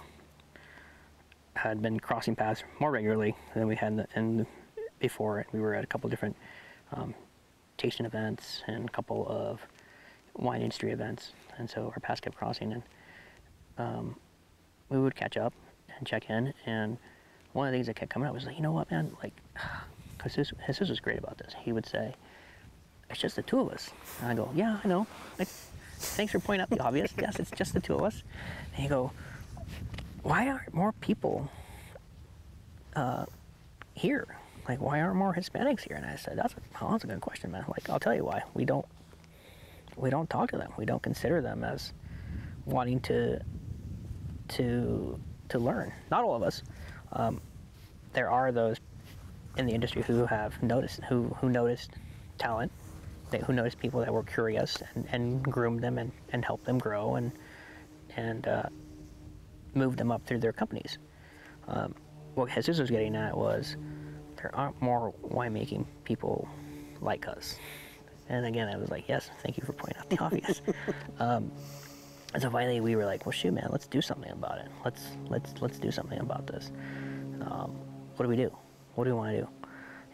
had been crossing paths more regularly than we had in, the, in before. We were at a couple different um, tasting events and a couple of wine industry events, and so our paths kept crossing, and um, we would catch up and check in. And one of the things that kept coming up was like, you know what, man, like, *sighs* because Jesus, was great about this. He would say, "It's just the two of us." And I go, "Yeah, I know. Like, thanks for pointing out the obvious. Yes, it's just the two of us." And you go, "Why aren't more people uh, here? Like, why aren't more Hispanics here?" And I said, "That's a, oh, that's a good question, man. Like, I'll tell you why. We don't we don't talk to them. We don't consider them as wanting to to to learn. Not all of us. Um, there are those in the industry who have noticed who who noticed talent, who noticed people that were curious and, and groomed them and, and helped them grow and and uh, moved them up through their companies. Um, what Jesus was getting at was there aren't more winemaking people like us. And again, I was like, yes, thank you for pointing out the obvious. *laughs* um, and so finally, we were like, well, shoot, man, let's do something about it. Let's let's let's do something about this. Um, what do we do? What do we want to do?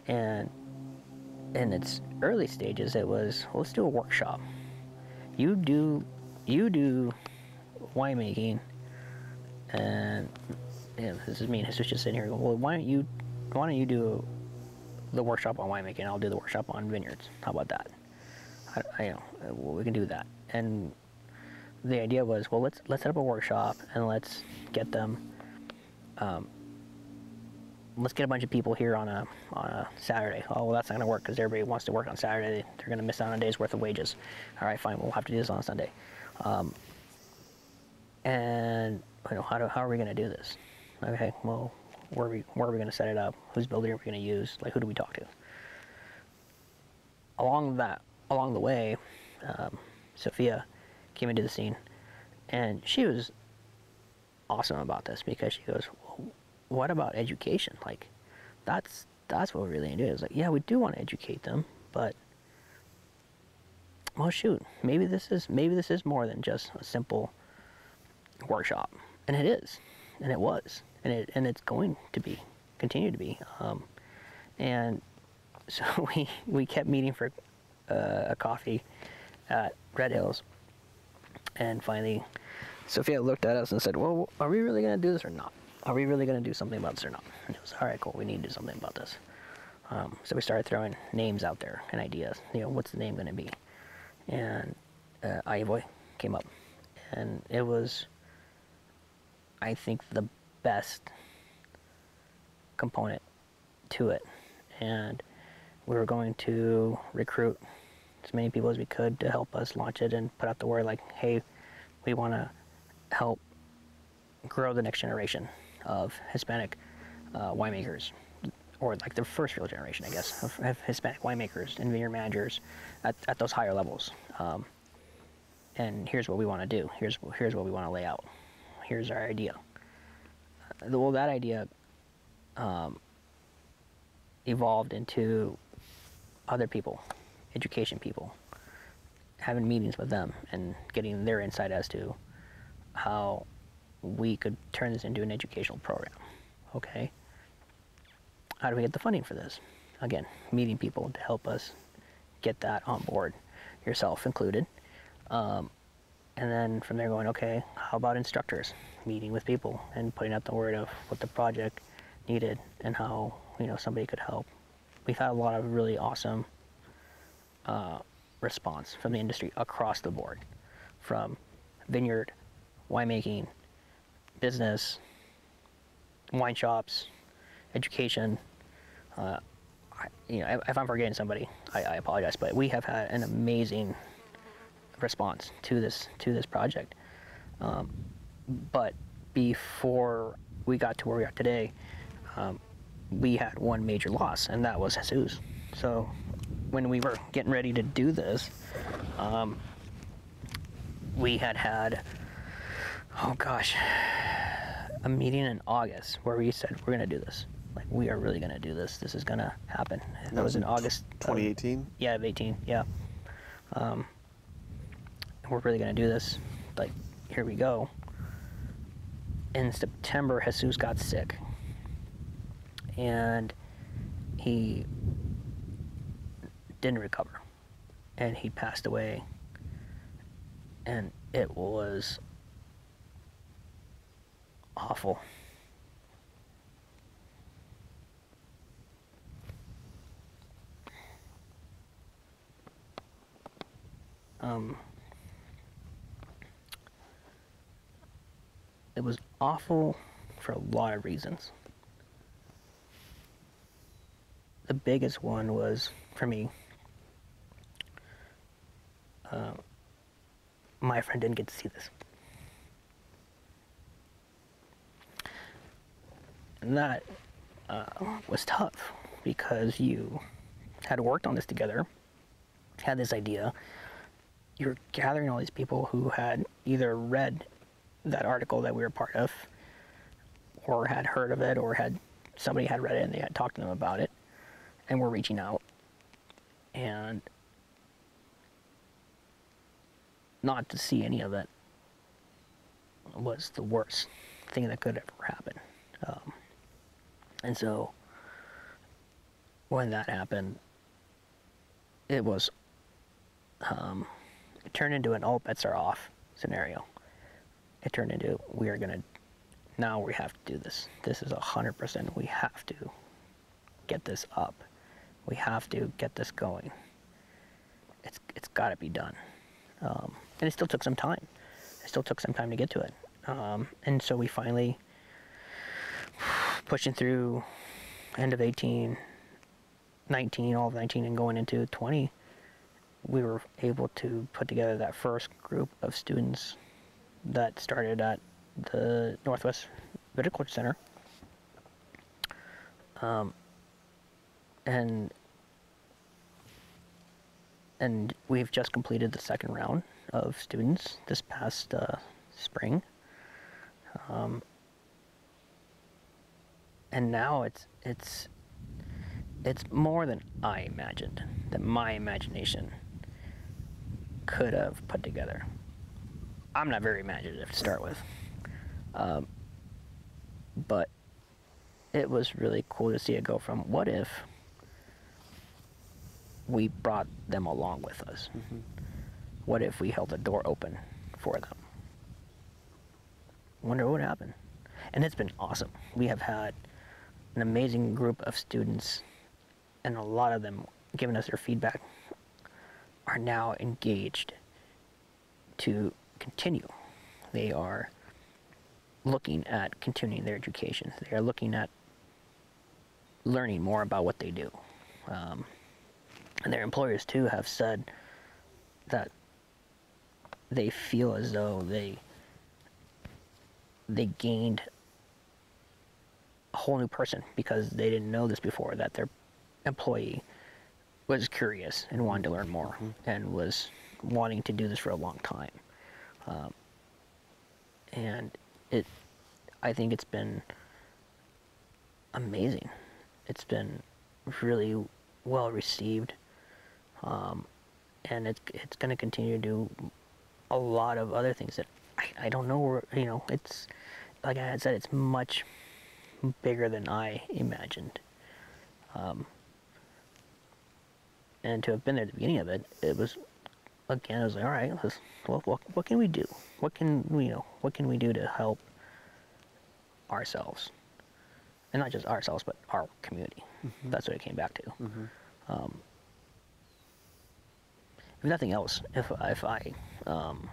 And in its early stages, it was well, let's do a workshop. You do you do winemaking, and yeah, this is me. This is just sitting here. Going, well, why don't you why don't you do the workshop on winemaking? I'll do the workshop on vineyards. How about that? I, I you know, uh, we can do that. And the idea was, well, let's let's set up a workshop and let's get them. Um, let's get a bunch of people here on a on a Saturday. Oh, well, that's not to work because everybody wants to work on Saturday. They're to miss out on a day's worth of wages. All right, fine. We'll have to do this on Sunday. Um, and you know, how do, how are we to do this? Okay, well, where are we where are we to set it up? Whose building are we to use? Like, who do we talk to? Along that along the way, um, Sophia came into the scene, and she was awesome about this because she goes, well, "What about education? Like, that's that's what we really need to do." Like, yeah, we do want to educate them, but well, shoot, maybe this is maybe this is more than just a simple workshop, and it is, and it was, and it and it's going to be, continue to be, um, and *laughs* so we we kept meeting for a coffee at Red Hills, and finally, Sophia looked at us and said, "Well, are we really going to do this or not? Are we really going to do something about this or not?" And it was, "All right, cool. We need to do something about this." Um, so we started throwing names out there and ideas. You know, what's the name going to be? And uh, came up, and it was, I think, the best component to it. And we were going to recruit as many people as we could to help us launch it and put out the word like, hey, we want to help grow the next generation of Hispanic uh, winemakers, or like the first real generation, I guess, of, of Hispanic winemakers and vineyard managers at, at those higher levels. Um, and here's what we want to do. Here's here's what we want to lay out. Here's our idea. Uh, well, that idea um, evolved into other people, education people, having meetings with them and getting their insight as to how we could turn this into an educational program. Okay? How do we get the funding for this? Again, meeting people to help us get that on board, yourself included. Um, and then from there going, okay, how about instructors? Meeting with people and putting out the word of what the project needed and how, you know, somebody could help. We've had a lot of really awesome uh, response from the industry across the board, from vineyard, winemaking, business, wine shops, education. Uh, you know, if I'm forgetting somebody, I, I, apologize, but we have had an amazing response to this to this project. Um, but before we got to where we are today, um, we had one major loss, and that was Jesus. So when we were getting ready to do this, um, we had had, oh gosh, a meeting in August where we said we're going to do this. Like we are really going to do this. This is going to happen. And that was in August. 2018. yeah, of 18. Yeah. Um, we're really going to do this. Like here we go. In September, Jesus got sick, and he didn't recover, and he passed away. And it was awful. Um, it was awful for a lot of reasons. The biggest one was, for me, uh, my friend didn't get to see this. And that uh, was tough because you had worked on this together, had this idea. You were gathering all these people who had either read that article that we were part of, or had heard of it, or had somebody had read it and they had talked to them about it, and were reaching out. And not to see any of it was the worst thing that could ever happen. Um, and so when that happened, it was um, it turned into an all bets are off scenario. It turned into we are gonna now we have to do this. This is a hundred percent. We have to get this up. We have to get this going. It's it's got to be done. Um, and it still took some time. It still took some time to get to it. Um, and so we finally *sighs* pushing through end of 18, 19, all of 19, and going into 20, we were able to put together that first group of students that started at the Northwest Viticulture Center. Um, and and we've just completed the second round of students this past uh, spring. Um, and now it's it's it's more than I imagined that my imagination could have put together. I'm not very imaginative to start with, um, but it was really cool to see it go from what if we brought them along with us. Mm-hmm. What if we held the door open for them? Wonder what would happen. And it's been awesome. We have had an amazing group of students, and a lot of them giving us their feedback are now engaged to continue. They are looking at continuing their education. They are looking at learning more about what they do. Um, and their employers too have said that they feel as though they they gained a whole new person because they didn't know this before that their employee was curious and wanted to learn more and was wanting to do this for a long time. Um, and it, I think it's been amazing. It's been really well received, um, and it's it's going to continue to do a lot of other things that I, I don't know where you know it's like I had said it's much bigger than I imagined. Um, and to have been there at the beginning of it, it was again. I was like, all right, let's, well, what what can we do? What can we you know? What can we do to help ourselves, and not just ourselves, but our community? That's what it came back to. Um, if nothing else, if if I um,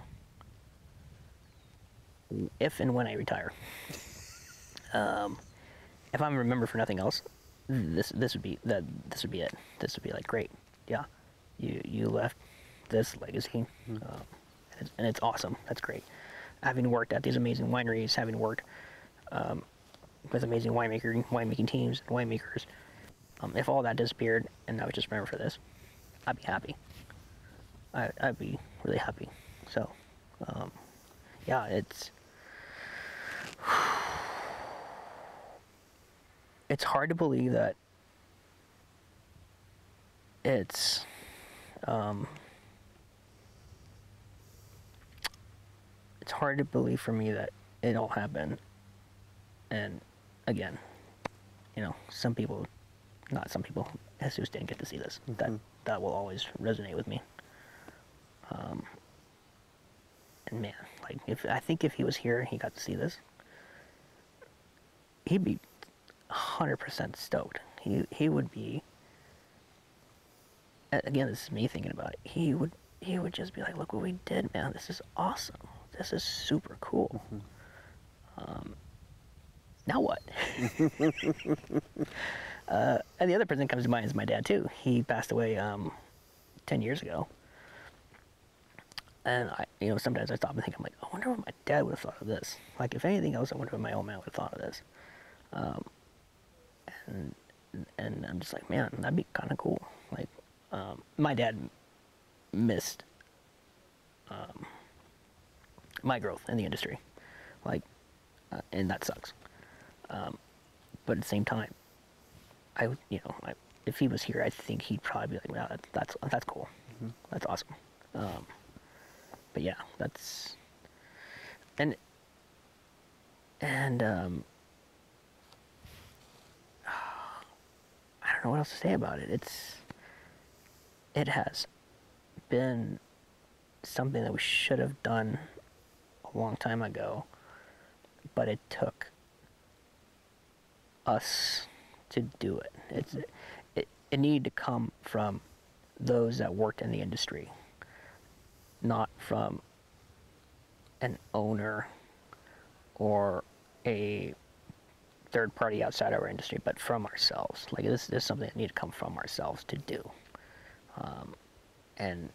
if and when I retire, um, if I'm remembered for nothing else, this this would be that this would be it. This would be like great, yeah. You you left this legacy, um, and, it's, and it's awesome. That's great. Having worked at these amazing wineries, having worked um, with amazing winemaker winemaking teams and winemakers, um, if all that disappeared and I was just remembered for this, I'd be happy. I, I'd be really happy. So, um, yeah, it's *sighs* it's hard to believe that it's um, it's hard to believe for me that it all happened. And again you know some people not some people jesus didn't get to see this. That that will always resonate with me um, and man like if i think if he was here and he got to see this he'd be 100% stoked. He he would be again this is me thinking about it. He would he would just be like look what we did man. This is awesome. This is super cool. Um, now what? *laughs* Uh, and the other person that comes to mind is my dad too. He passed away um, 10 years ago and I, you know, sometimes I stop and think, I'm like, I wonder what my dad would have thought of this. Like, if anything else, I wonder what my old man would have thought of this. Um, and and I'm just like, man, that'd be kind of cool. Like, um, my dad missed um, my growth in the industry, like, uh, and that sucks. Um, but at the same time, I, you know, I, if he was here, I think he'd probably be like, wow, that's that's that's cool, that's awesome. But yeah, that's and and um, I don't know what else to say about it. It's it has been something that we should have done a long time ago, but it took us to do it. It's it, it needed to come from those that worked in the industry, not from an owner or a third party outside our industry, but from ourselves. Like this, this is something that needed to come from ourselves to do. Um, and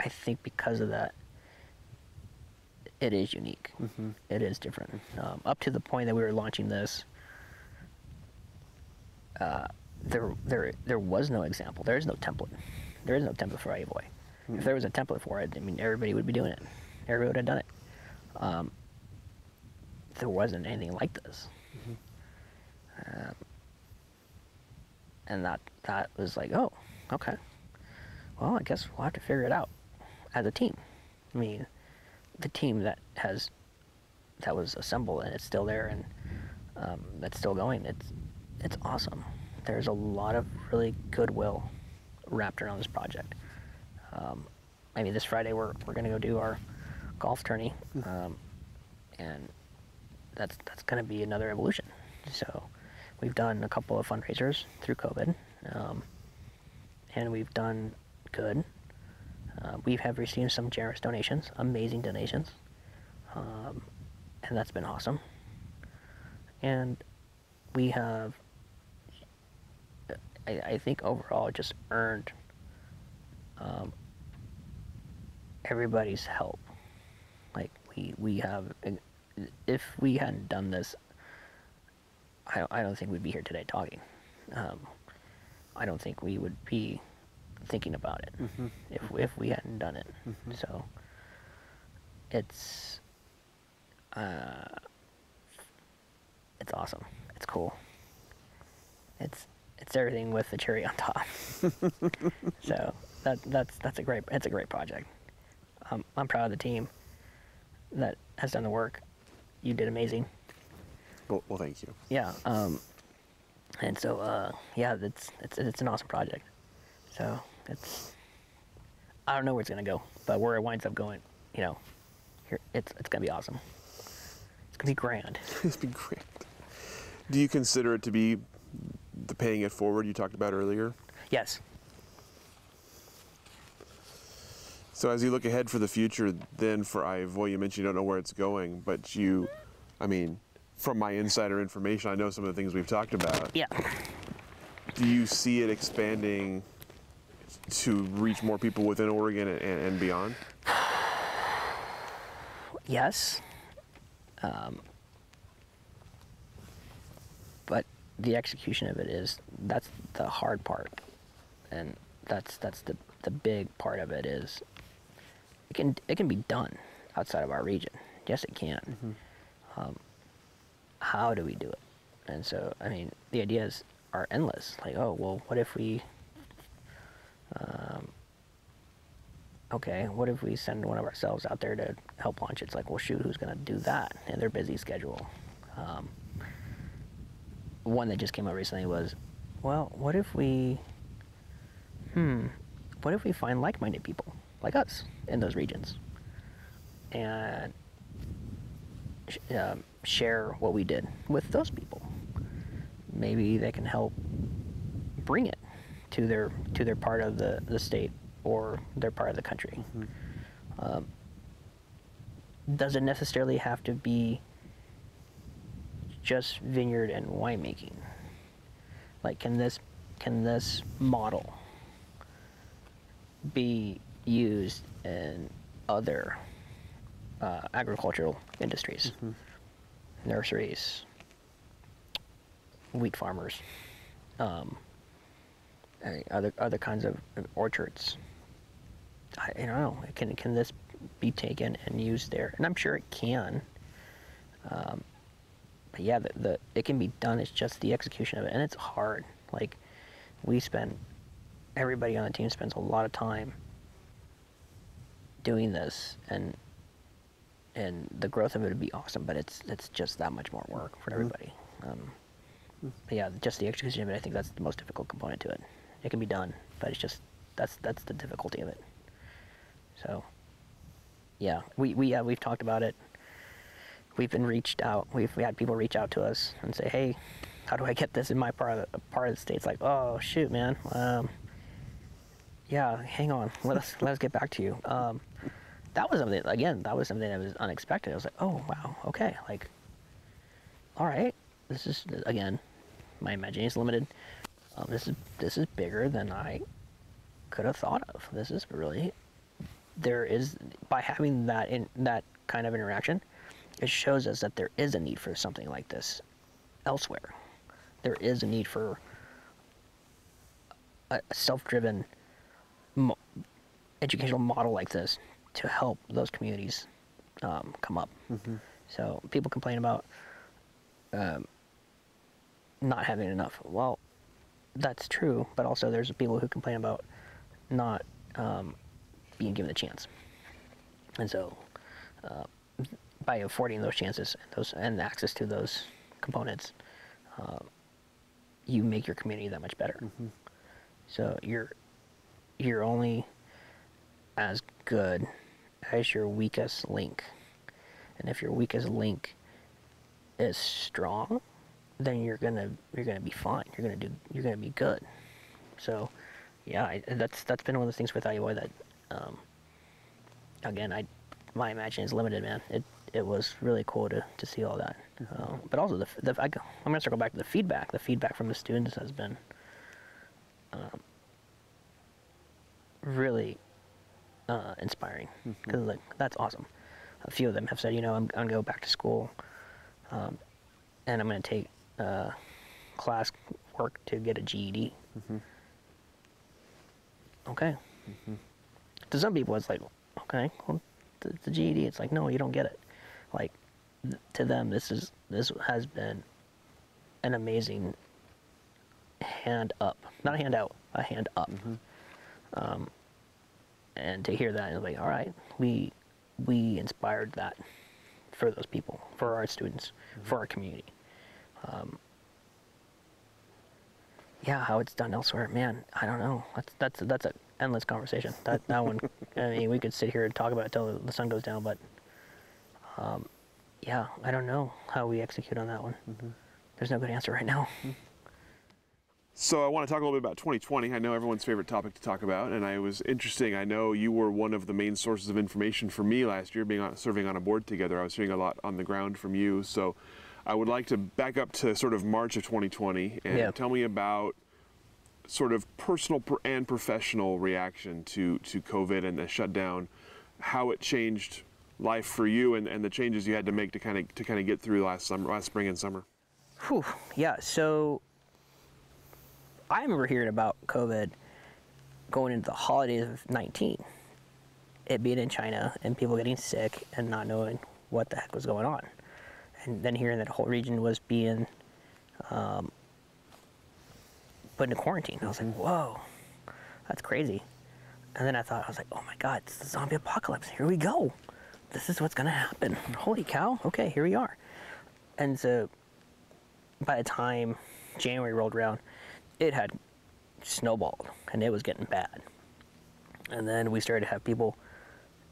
I think because of that, it is unique. It is different. Um, up to the point that we were launching this, uh, there, there, there was no example. There is no template. There is no template for AHIVOY. If there was a template for it, I mean, everybody would be doing it. Everybody would have done it. Um, there wasn't anything like this. Um, and that that was like, oh, okay. Well, I guess we'll have to figure it out as a team. I mean, the team that has that was assembled and it's still there and um, that's still going. It's it's awesome. There's a lot of really goodwill wrapped around this project. Um, I mean, this Friday we're we're gonna go do our golf tourney, um, and that's that's gonna be another evolution. So we've done a couple of fundraisers through COVID, um, and we've done good. Uh, we have received some generous donations, amazing donations, um, and that's been awesome. And we have, I, I think overall, just earned um, everybody's help. Like we we have, if we hadn't done this, I I, don't think we'd be here today talking. Um, I don't think we would be thinking about it if if we hadn't done it. So it's uh, it's awesome. It's cool. It's it's everything with the cherry on top. *laughs* so that that's that's a great it's a great project. Um, I'm proud of the team that has done the work. You did amazing. Well, well thank you. Yeah. Um, and so uh, yeah, it's it's it's an awesome project. So it's I don't know where it's gonna go, but where it winds up going, you know, here it's it's gonna be awesome. It's gonna be grand. *laughs* it's been great. Do you consider it to be the paying it forward you talked about earlier? Yes. So as you look ahead for the future, then for AHIVOY, you mentioned you don't know where it's going, but you, I mean, from my insider information, I know some of the things we've talked about. Yeah. Do you see it expanding to reach more people within Oregon and, and beyond? *sighs* Yes. Um, but the execution of it is that's the hard part, and that's that's the the big part of it is it can it can be done outside of our region. Yes, it can. Um, how do we do it? And so, I mean, the ideas are endless. Like, oh, well, what if we um, okay, what if we send one of ourselves out there to help launch? It's like, well, shoot, who's going to do that in their busy schedule? Um, one that just came up recently was, well, what if we, hmm, what if we find like-minded people like us in those regions, and sh- um, share what we did with those people? Maybe they can help bring it to their to their part of the, the state or their part of the country. Um, doesn't necessarily have to be just vineyard and winemaking? Like, can this can this model be used in other uh, agricultural industries, nurseries, wheat farmers, um, other other kinds of orchards. I, I don't know. Can can this be taken and used there? And I'm sure it can. Um, but yeah, the, the it can be done. It's just the execution of it, and it's hard. Like we spend, everybody on the team spends a lot of time doing this, and and the growth of it would be awesome. But it's it's just that much more work for everybody. Um, but yeah, just the execution of it. I think that's the most difficult component to it. It can be done, but it's just that's that's the difficulty of it. So, yeah, we we uh, we've talked about it. We've been reached out. We've we had people reach out to us and say, "Hey, how do I get this in my part of the part of the state?" It's like, "Oh shoot, man. Um, yeah, hang on. Let us let us get back to you." Um, that was something. Again, that was something that was unexpected. I was like, "Oh wow, okay." Like, all right, this is again, my imagination is limited. Um, this is this is bigger than I could have thought of. This is really there is by having that in that kind of interaction, it shows us that there is a need for something like this elsewhere. There is a need for a self-driven mo- educational model like this to help those communities um, come up. So people complain about um, not having enough. Well, that's true, but also there's people who complain about not um, being given the chance. And so, uh, by affording those chances and those and access to those components, uh, you make your community that much better. So you're you're only as good as your weakest link, and if your weakest link is strong, then you're gonna you're gonna be fine. You're gonna do you're gonna be good. So, yeah, I, that's that's been one of the things with AHIVOY that, um, again, I my imagination is limited, man. It it was really cool to, to see all that, uh, but also the, the I, am gonna circle back to the feedback. The feedback from the students has been um, really uh, inspiring because like that's awesome. A few of them have said, you know, I'm, I'm gonna go back to school, um, and I'm gonna take uh, class work to get a GED. Okay. To some people, it's like, okay, well, the, the GED. It's like, no, you don't get it. Like, th- to them, this is this has been an amazing hand up, not a hand out, a hand up. Um, and to hear that, it's like, all right, we we inspired that for those people, for our students, for our community. Um, yeah, how it's done elsewhere, man, I don't know. That's that's that's an endless conversation. That that one, *laughs* I mean, we could sit here and talk about it till the sun goes down, but um, yeah, I don't know how we execute on that one. There's no good answer right now. So I want to talk a little bit about 2020. I know everyone's favorite topic to talk about, and I was interesting. I know you were one of the main sources of information for me last year, being on, serving on a board together. I was hearing a lot on the ground from you. So I would like to back up to sort of March of 2020 and Yeah. tell me about sort of personal and professional reaction to to COVID and the shutdown, how it changed life for you, and, and the changes you had to make to kind of to kind of get through last summer, last spring and summer. Whew, yeah, so I remember hearing about COVID going into the holidays of 19. It being in China and people getting sick and not knowing what the heck was going on. And then hearing that the whole region was being um, put into quarantine. I was like, whoa, that's crazy. And then I thought, I was like, oh my God, it's the zombie apocalypse. Here we go. This is what's going to happen. Holy cow. Okay, here we are. And so by the time January rolled around, it had snowballed and it was getting bad. And then we started to have people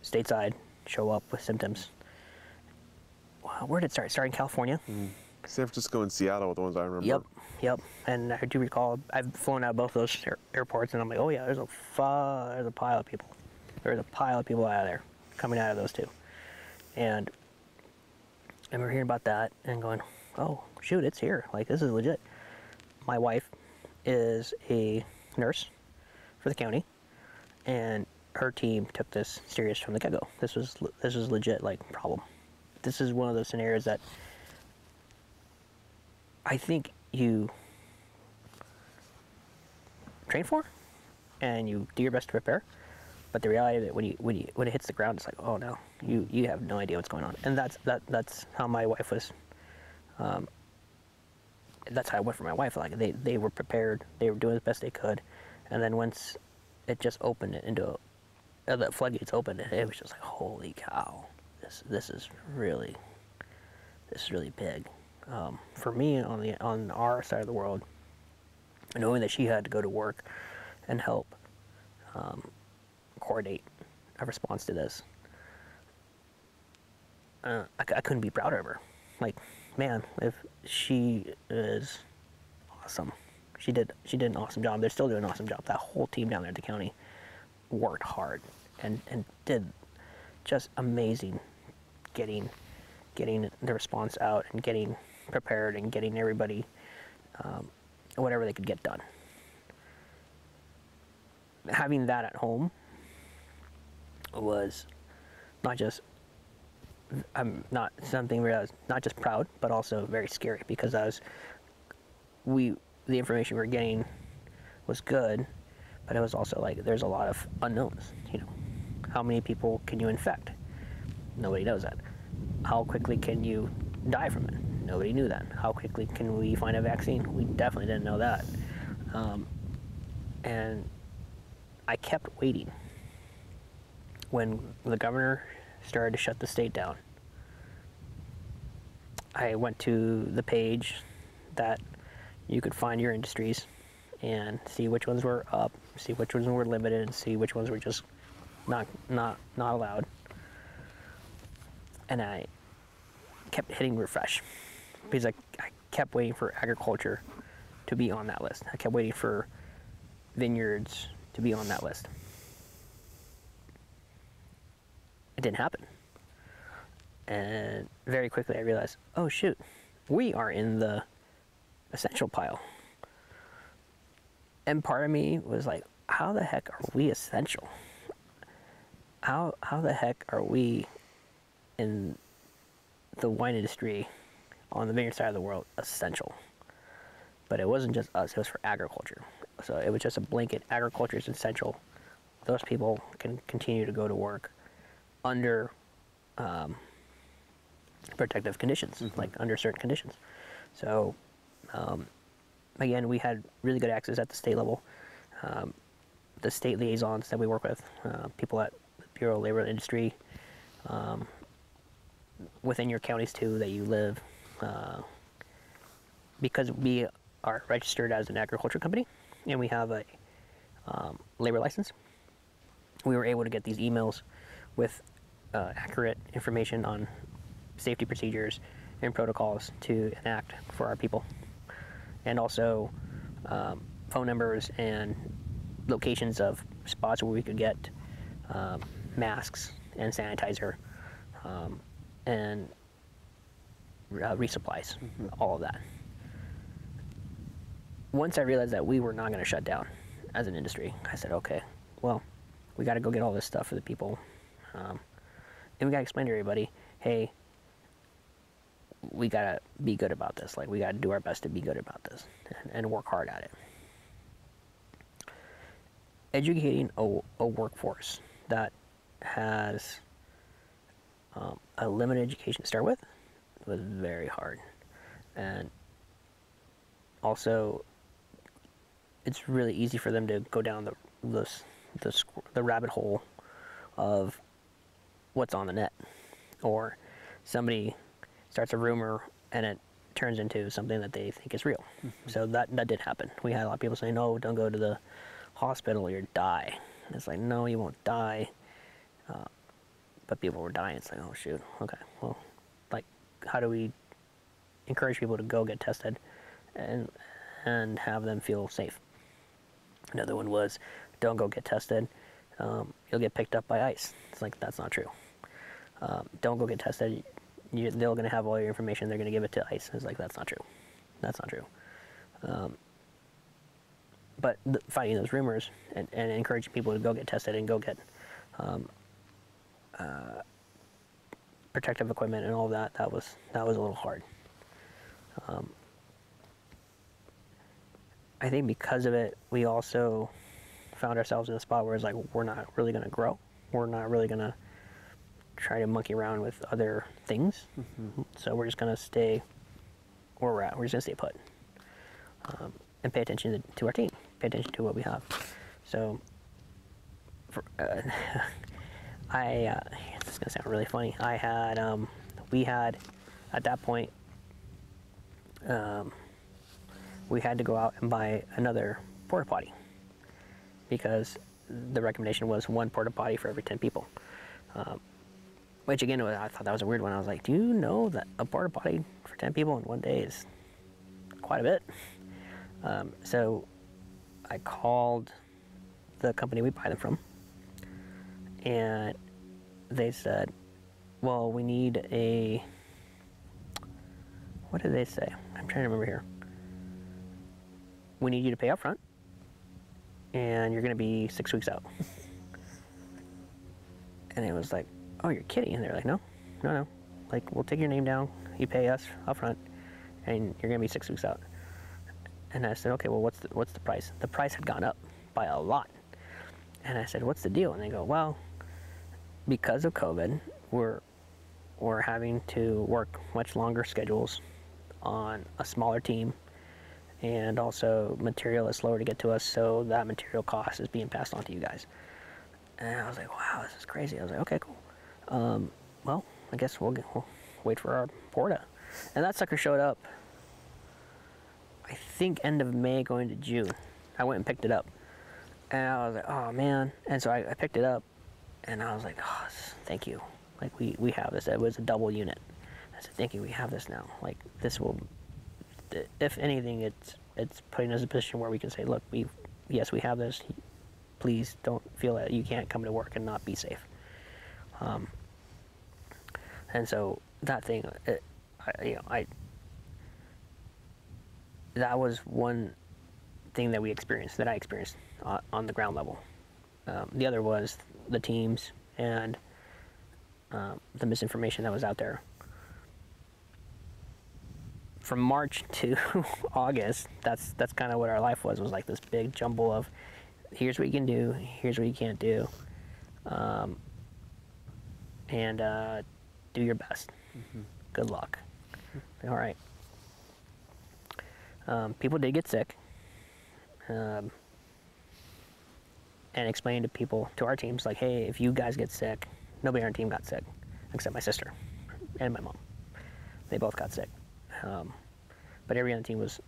stateside show up with symptoms. Wow, where did it start? It started in California. Mm. San Francisco and Seattle were the ones I remember. Yep, yep. And I do recall I've flown out of both those air- airports, and I'm like, oh yeah, there's a fu- there's a pile of people. There's a pile of people out of there coming out of those two. And I remember hearing about that and going, oh shoot, it's here. Like this is legit. My wife is a nurse for the county, and her team took this serious from the get-go. This was this was legit like problem. This is one of those scenarios that I think you train for and you do your best to prepare. But the reality of it when you when you when it hits the ground it's like, oh no, you you have no idea what's going on. And that's that that's how my wife was um, that's how I went for my wife. Like they, they were prepared, they were doing the best they could, and then once it just opened it into uh, the floodgates opened, it, it was just like holy cow, this this is really this is really big. Um, for me on the on our side of the world, knowing that she had to go to work and help um, coordinate a response to this, uh, I, I couldn't be prouder of her. Like, man, if she is awesome, she did she did an awesome job. They're still doing an awesome job. That whole team down there at the county worked hard and and did just amazing getting getting the response out and getting prepared and getting everybody um, whatever they could get done. Having that at home was not just I'm not something where I was not just proud, but also very scary because I was we the information we were getting was good, but it was also like there's a lot of unknowns. You know, how many people can you infect? Nobody knows that. How quickly can you die from it? Nobody knew that. How quickly can we find a vaccine? We definitely didn't know that. Um, and I kept waiting. When the governor started to shut the state down, I went to the page that you could find your industries and see which ones were up, see which ones were limited, and see which ones were just not not not allowed. And I kept hitting refresh because I, I kept waiting for agriculture to be on that list. I kept waiting for vineyards to be on that list. It didn't happen. And very quickly I realized, oh shoot, we are in the essential pile. And part of me was like, how the heck are we essential? How how the heck are we in the wine industry on the vineyard side of the world essential? but it wasn't just us; it was for agriculture. So it was just a blanket. Agriculture is essential. Those people can continue to go to work under um, protective conditions, like under certain conditions. So um, again, we had really good access at the state level. Um, the state liaisons that we work with, uh, people at the Bureau of Labor and Industry, um, within your counties too that you live, uh, because we are registered as an agriculture company and we have a um, labor license. We were able to get these emails with uh, accurate information on safety procedures and protocols to enact for our people, and also um, phone numbers and locations of spots where we could get um, masks and sanitizer um, and uh, resupplies, all of that. Once I realized that we were not going to shut down as an industry, I said, okay, well, we got to go get all this stuff for the people. Um, and we got to explain to everybody, hey, we got to be good about this. Like, we got to do our best to be good about this and, and work hard at it. Educating a, a workforce that has um, a limited education to start with was very hard. And also, it's really easy for them to go down the, the, the, the rabbit hole of what's on the net. Or somebody starts a rumor and it turns into something that they think is real. So that, that did happen. We had a lot of people saying, no, don't go to the hospital or you'll die. And it's like, no, you won't die. Uh, but people were dying. It's like, oh, shoot. Okay, well, like, how do we encourage people to go get tested and, and have them feel safe? Another one was, don't go get tested. Um, you'll get picked up by ICE. It's like, that's not true. Um, don't go get tested. You, they're going to have all your information. They're going to give it to ICE. It's like, that's not true. That's not true. Um, but the, fighting those rumors and, and encouraging people to go get tested and go get um, uh, protective equipment and all that, that was, that was a little hard. Um, I think because of it, we also found ourselves in a spot where it's like we're not really going to grow. We're not really going to try to monkey around with other things. So we're just going to stay where we're at. We're just going to stay put um, and pay attention to, to our team. Pay attention to what we have. So for, uh, *laughs* I uh, this is going to sound really funny. I had um, we had at that point um, we had to go out and buy another porta potty because the recommendation was one porta potty for every 10 people. Um, which again, I thought that was a weird one. I was like, do you know that a porta potty for 10 people in one day is quite a bit? Um, so I called the company we buy them from, and they said, well, we need a. What did they say? I'm trying to remember here. We need you to pay up front, and you're going to be six weeks out. *laughs* and it was like, oh, you're kidding. And they're like, no, no, no. Like, we'll take your name down, you pay us up front, and you're going to be six weeks out. And I said, okay, well, what's the, what's the price? The price had gone up by a lot. And I said, what's the deal? And they go, well, because of COVID, we're, we're having to work much longer schedules on a smaller team and also material is slower to get to us so that material cost is being passed on to you guys and i was like wow this is crazy i was like okay cool um, well i guess we'll, get, we'll wait for our porta. And that sucker showed up i think end of may going to june. I went and picked it up. And i was like oh man. And so i, I picked it up and i was like oh, thank you. Like we, we have this. It was a double unit. I said thank you. We have this now. Like this will if anything, it's it's putting us in a position where we can say, look, we yes, we have this. Please don't feel that you can't come to work and not be safe. Um, and so that thing, it, I, you know, I that was one thing that we experienced that I experienced uh, on the ground level. Um, the other was the teams and um, the misinformation that was out there from March *laughs* to August, that's that's kind of what our life was. Was like this big jumble of, here's what you can do, here's what you can't do, um, and uh, do your best. Good luck. All right. Um, people did get sick. Um, and explain to people, to our teams, like, hey, if you guys get sick, nobody on our team got sick, except my sister and my mom. They both got sick. Um, but everyone on the team was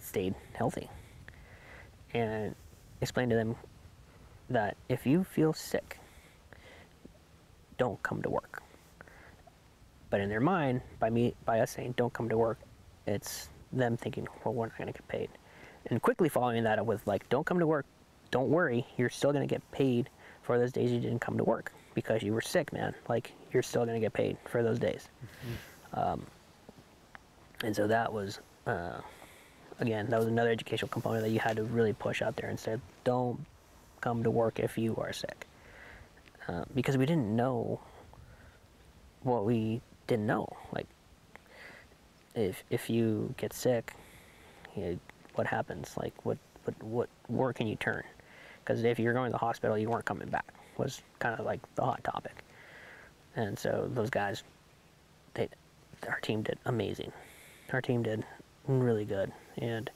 stayed healthy. And explain to them that if you feel sick, don't come to work. But in their mind, by me, by us saying don't come to work, it's them thinking, well, we're not going to get paid. And quickly following that up with like, don't come to work, don't worry, you're still going to get paid for those days you didn't come to work because you were sick, man. Like, you're still going to get paid for those days. Um, and so that was, uh, again, that was another educational component that you had to really push out there and say, don't come to work if you are sick. Uh, because we didn't know what we didn't know. Like, if if you get sick, you know, what happens? Like, what what what where can you turn? Because if you're going to the hospital, you weren't coming back. Was kind of like the hot topic. And so those guys, they, our team did amazing. Our team did really good. And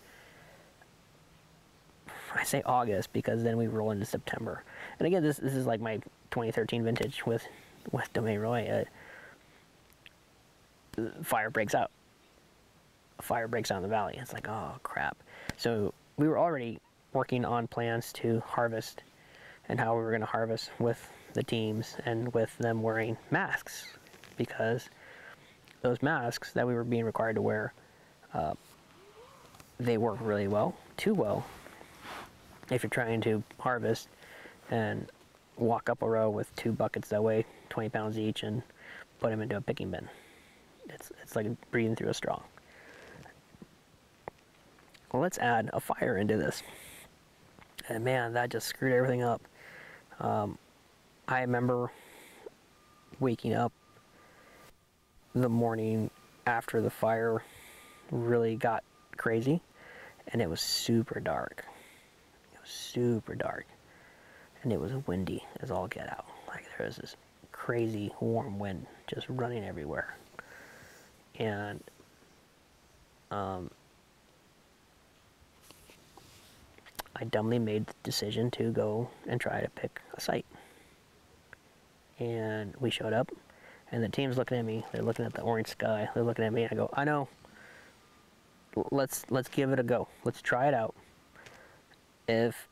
I say August because then we roll into September. And again, this this is like my 2013 vintage with with Domaine Roy. Uh, fire breaks out. Fire breaks out in the valley. It's like, oh crap. So we were already working on plans to harvest and how we were going to harvest with the teams and with them wearing masks because those masks that we were being required to wear, uh, they work really well, too well, if you're trying to harvest and walk up a row with two buckets that weigh 20 pounds each and put them into a picking bin. It's, like breathing through a straw. Well, let's add a fire into this. And man, that just screwed everything up. Um, I remember waking up the morning after the fire really got crazy, and it was super dark. It was super dark, and it was windy as all get out. Like there was this crazy warm wind just running everywhere, and um, I dumbly made the decision to go and try to pick a site. And we showed up, and the team's looking at me. They're looking at the orange sky. They're looking at me. I go, I know. Let's let's give it a go. Let's try it out. If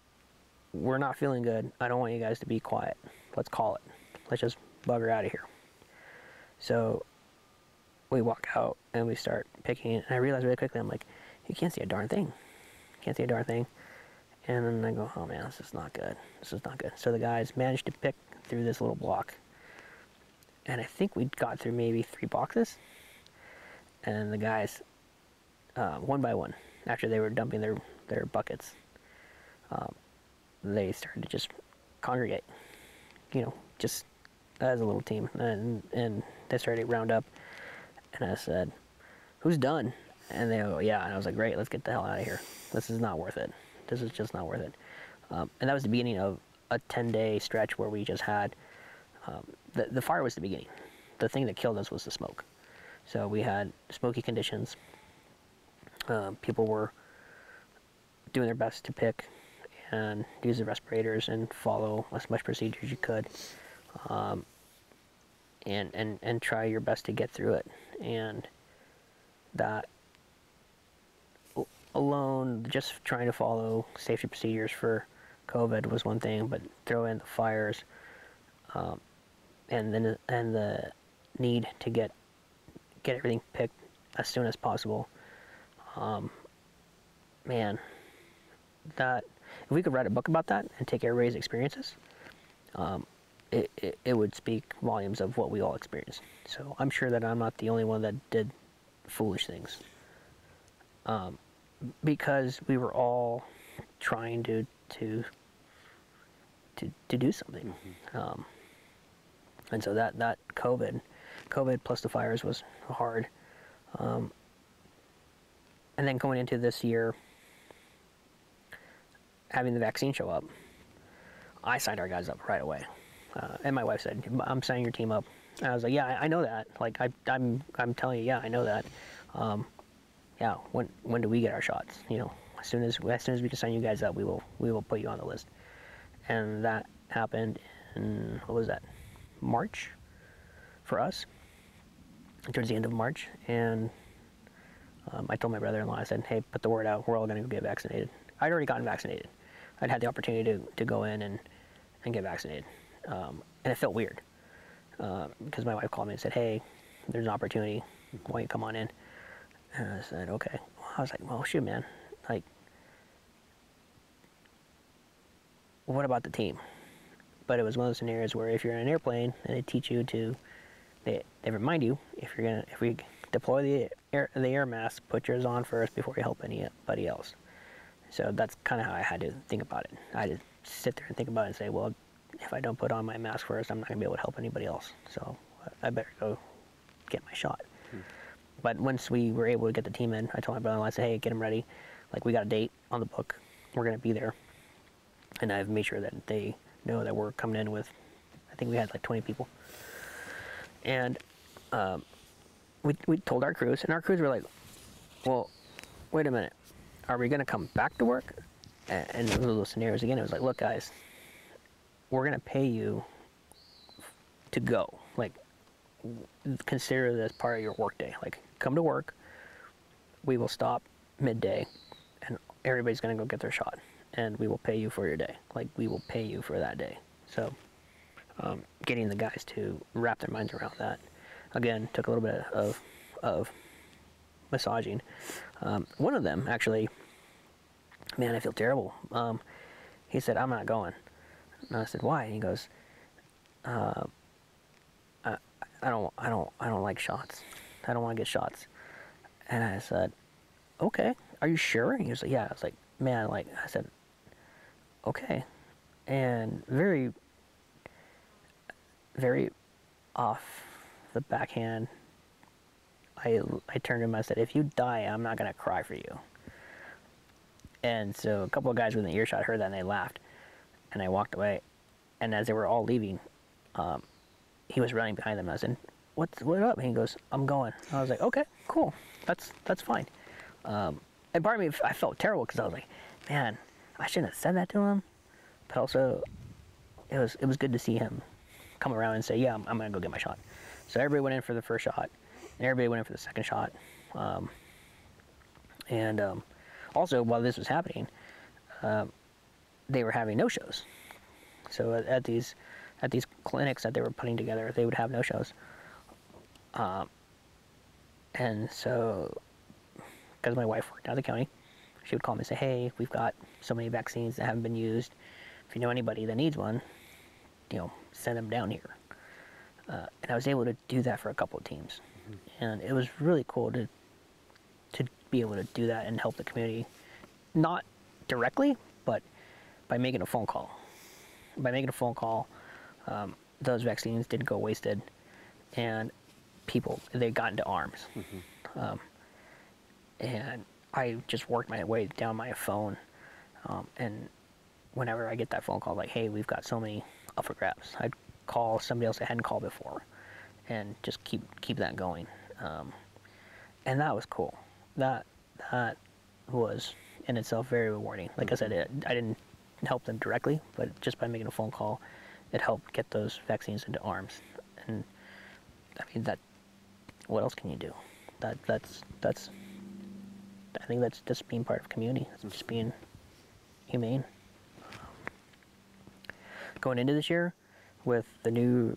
we're not feeling good, I don't want you guys to be quiet. Let's call it. Let's just bugger out of here. So we walk out and we start picking, and I realize really quickly, I'm like, you can't see a darn thing. Can't see a darn thing. And then I go, oh man, this is not good. This is not good. So the guys managed to pick through this little block. And I think we got through maybe three boxes. And the guys, uh, one by one, after they were dumping their, their buckets, um, they started to just congregate, you know, just as a little team. And, and they started to round up. And I said, who's done? And they go, yeah. And I was like, great, let's get the hell out of here. This is not worth it. This is just not worth it. Um, and that was the beginning of a 10 day stretch where we just had um, the, the fire was the beginning. The thing that killed us was the smoke. So we had smoky conditions. Um, people were doing their best to pick and use the respirators and follow as much procedure as you could. Um, and, and, and try your best to get through it. And that alone, just trying to follow safety procedures for COVID was one thing, but throw in the fires, um, and then and the need to get get everything picked as soon as possible. Um, man, that if we could write a book about that and take everybody's experiences, um, it, it, it would speak volumes of what we all experienced. So I'm sure that I'm not the only one that did foolish things. Um, because we were all trying to to to, to do something. Mm-hmm. Um, and so that that COVID, COVID plus the fires was hard. Um, and then going into this year, having the vaccine show up, I signed our guys up right away. Uh, and my wife said, "I'm signing your team up." And I was like, "Yeah, I, I know that. Like, I, I'm, I'm telling you, yeah, I know that. Um, yeah, when, when do we get our shots? You know, as soon as, as soon as we can sign you guys up, we will, we will put you on the list." And that happened in what was that, March, for us, towards the end of March, and um, I told my brother-in-law, I said, "Hey, put the word out. We're all going to get vaccinated." I'd already gotten vaccinated. I'd had the opportunity to, to go in and, and get vaccinated, um, and it felt weird because my wife called me and said, "Hey, there's an opportunity. Why don't you come on in?" And I said, "Okay." Well, I was like, "Well, shoot, man. Like, what about the team?" But it was one of those scenarios where if you're in an airplane and they teach you to, they, they remind you if you're gonna if we deploy the air the air mask, put yours on first before you help anybody else. So that's kind of how I had to think about it. I had to sit there and think about it and say, well, if I don't put on my mask first, I'm not gonna be able to help anybody else. So I better go get my shot. Hmm. But once we were able to get the team in, I told my brother-in-law, I said, hey, get them ready. Like we got a date on the book. We're gonna be there, and I've made sure that they know that we're coming in with. I think we had like 20 people, and um, we we told our crews, and our crews were like, well, wait a minute are we going to come back to work? And in those scenarios again, it was like, look, guys, we're going to pay you to go. Like, consider this part of your workday. Like, come to work. We will stop midday, and everybody's going to go get their shot, and we will pay you for your day. Like, we will pay you for that day. So, um, getting the guys to wrap their minds around that again took a little bit of of massaging. Um, one of them actually, man, I feel terrible. Um, he said, "I'm not going." And I said, "Why?" And he goes, uh, I, "I don't, I don't, I don't like shots. I don't want to get shots." And I said, "Okay, are you sure?" And he was like, "Yeah." I was like, "Man, like," I said, "Okay," and very, very off the backhand I, I turned to him, and I said, if you die, I'm not going to cry for you. And so a couple of guys within earshot heard that and they laughed. And I walked away. And as they were all leaving, um, he was running behind them. And I said, what's what up? And he goes, I'm going. I was like, okay, cool. That's, that's fine. Um, and part of me, I felt terrible because I was like, man, I shouldn't have said that to him. But also, it was, it was good to see him come around and say, yeah, I'm, I'm to go get my shot. So everybody went in for the first shot and everybody went in for the second shot. Um, and um, also, while this was happening, uh, they were having no shows. So at, at, these at these clinics that they were putting together, they would have no shows. Um, and so, because my wife worked out of the county, she would call me and say, "Hey, we've got so many vaccines that haven't been used. If you know anybody that needs one, you know, send them down here." Uh, and I was able to do that for a couple of teams and it was really cool to to be able to do that and help the community, not directly, by making a phone call. By making a phone call, um, those vaccines didn't go wasted, and people they got into arms. Mm-hmm. Um, and I just worked my way down my phone, um, and whenever I get that phone call, like, "Hey, we've got so many up for grabs," I'd call somebody else that hadn't called before, and just keep keep that going. Um, and that was cool. That that was in itself very rewarding. Like I said, it, I didn't help them directly, but just by making a phone call, it helped get those vaccines into arms. And I mean that. What else can you do? That that's that's. I think that's just being part of community. Just being humane. Going into this year, with the new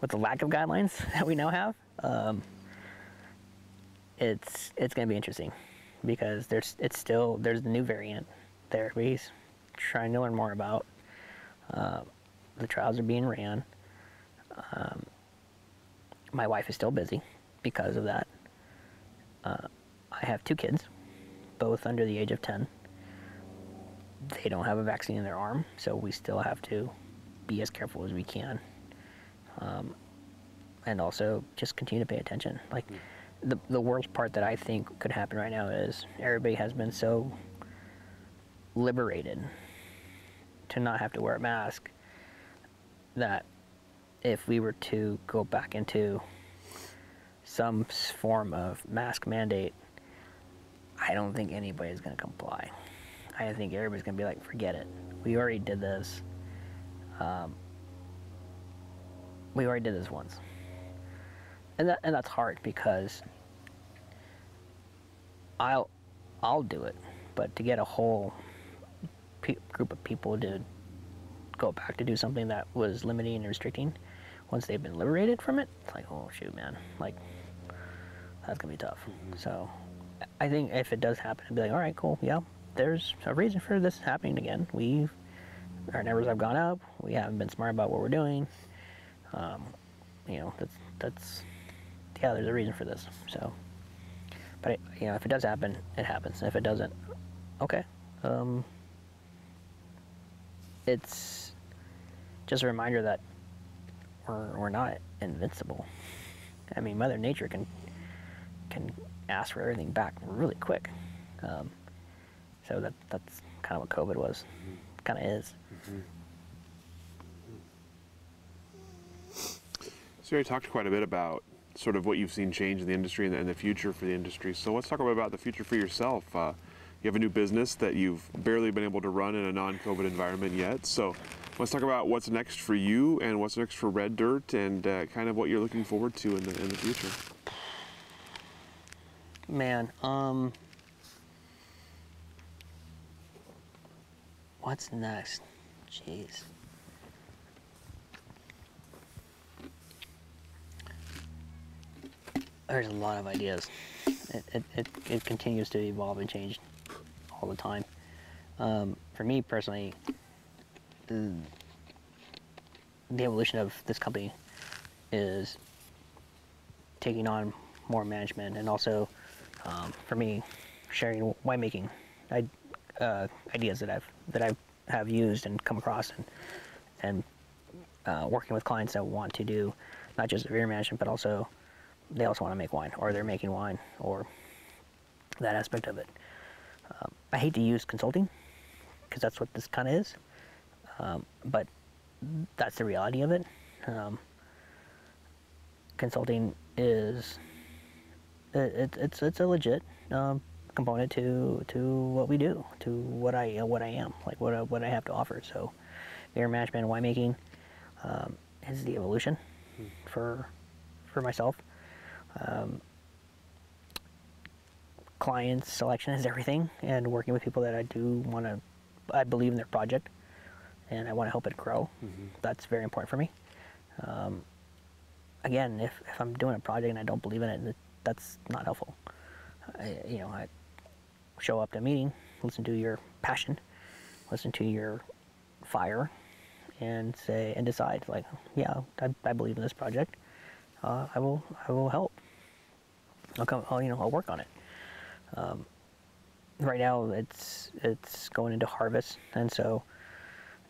with the lack of guidelines *laughs* that we now have, um, it's it's going to be interesting because there's it's still there's the new variant therapies trying to learn more about. Uh, the trials are being ran. Um, my wife is still busy because of that. Uh, I have two kids, both under the age of 10. They don't have a vaccine in their arm, so we still have to be as careful as we can um, and also just continue to pay attention. Like, mm. The the worst part that I think could happen right now is everybody has been so liberated to not have to wear a mask that if we were to go back into some form of mask mandate, I don't think anybody's going to comply. I think everybody's going to be like, forget it. We already did this. Um, we already did this once. And, that, and that's hard because I'll, I'll do it. But to get a whole pe- group of people to go back to do something that was limiting and restricting once they've been liberated from it, it's like, oh shoot, man, like that's gonna be tough. So I think if it does happen, I'd be like, all right, cool, yeah, there's a reason for this happening again. We've our numbers have gone up. We haven't been smart about what we're doing. Um, you know, that's that's yeah, there's a reason for this. So, but it, you know, if it does happen, it happens. If it doesn't, okay. Um, it's just a reminder that we're, we're not invincible. I mean, Mother Nature can can ask for everything back really quick. Um, so that that's kind of what COVID was, kind of is. So you talked quite a bit about sort of what you've seen change in the industry and the, future for the industry. So let's talk about the future for yourself. Uh, you have a new business that you've barely been able to run in a non-COVID environment yet. So let's talk about what's next for you and what's next for Red Dirt and uh, kind of what you're looking forward to in the in the future. Man, um, what's next? Jeez. There's a lot of ideas. It, it, it, it continues to evolve and change all the time. Um, for me personally, the, the evolution of this company is taking on more management and also um, for me sharing winemaking I, uh, ideas that I've that I have used and come across and and uh, working with clients that want to do not just beer management but also they also want to make wine or they're making wine or that aspect of it. Um, I hate to use consulting because that's what this kind of is, um, but that's the reality of it. Um, consulting is it, it, it's it's a legit um, component to to what we do, to what I uh, what I am, like what I, what I have to offer. So, beer management winemaking um, is the evolution for for myself. Um, clients selection is everything, and working with people that I do want to, I believe in their project, and I want to help it grow. That's very important for me. Um, again, if, if I'm doing a project and I don't believe in it, that's not helpful. I, you know, I show up to a meeting, listen to your passion, listen to your fire, and say and decide like, yeah, I, I believe in this project. Uh, I will I will help. I'll come. I'll, you know, I'll work on it. Um, right now, it's it's going into harvest, and so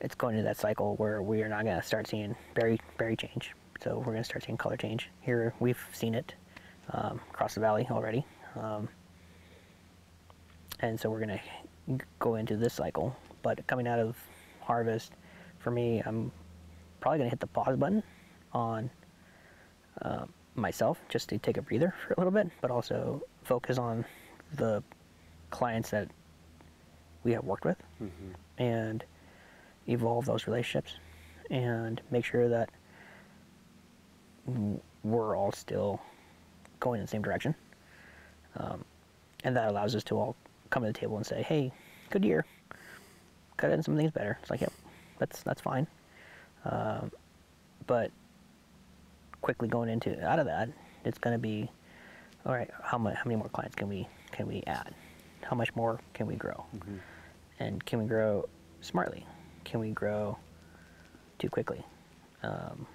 it's going into that cycle where we are not going to start seeing berry berry change. So we're going to start seeing color change. Here we've seen it um, across the valley already, um, and so we're going to go into this cycle. But coming out of harvest, for me, I'm probably going to hit the pause button on uh, myself just to take a breather for a little bit, but also focus on the clients that we have worked with and evolve those relationships and make sure that we're all still going in the same direction. Um, and that allows us to all come to the table and say, hey, good year. Could have done some things better. It's like, yep, that's, that's fine. Um, but quickly going into out of that, it's going to be, all right, how much, how many more clients can we can we add? How much more can we grow? And can we grow smartly? Can we grow too quickly? Um,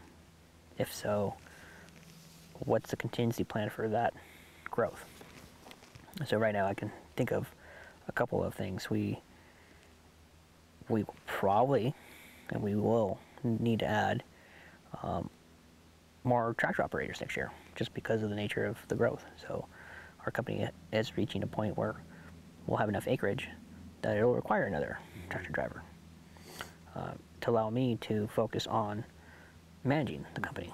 if so, what's the contingency plan for that growth? So right now, I can think of a couple of things we we probably and we will need to add um, more tractor operators next year, just because of the nature of the growth. So our company is reaching a point where we'll have enough acreage that it'll require another tractor driver uh, to allow me to focus on managing the company.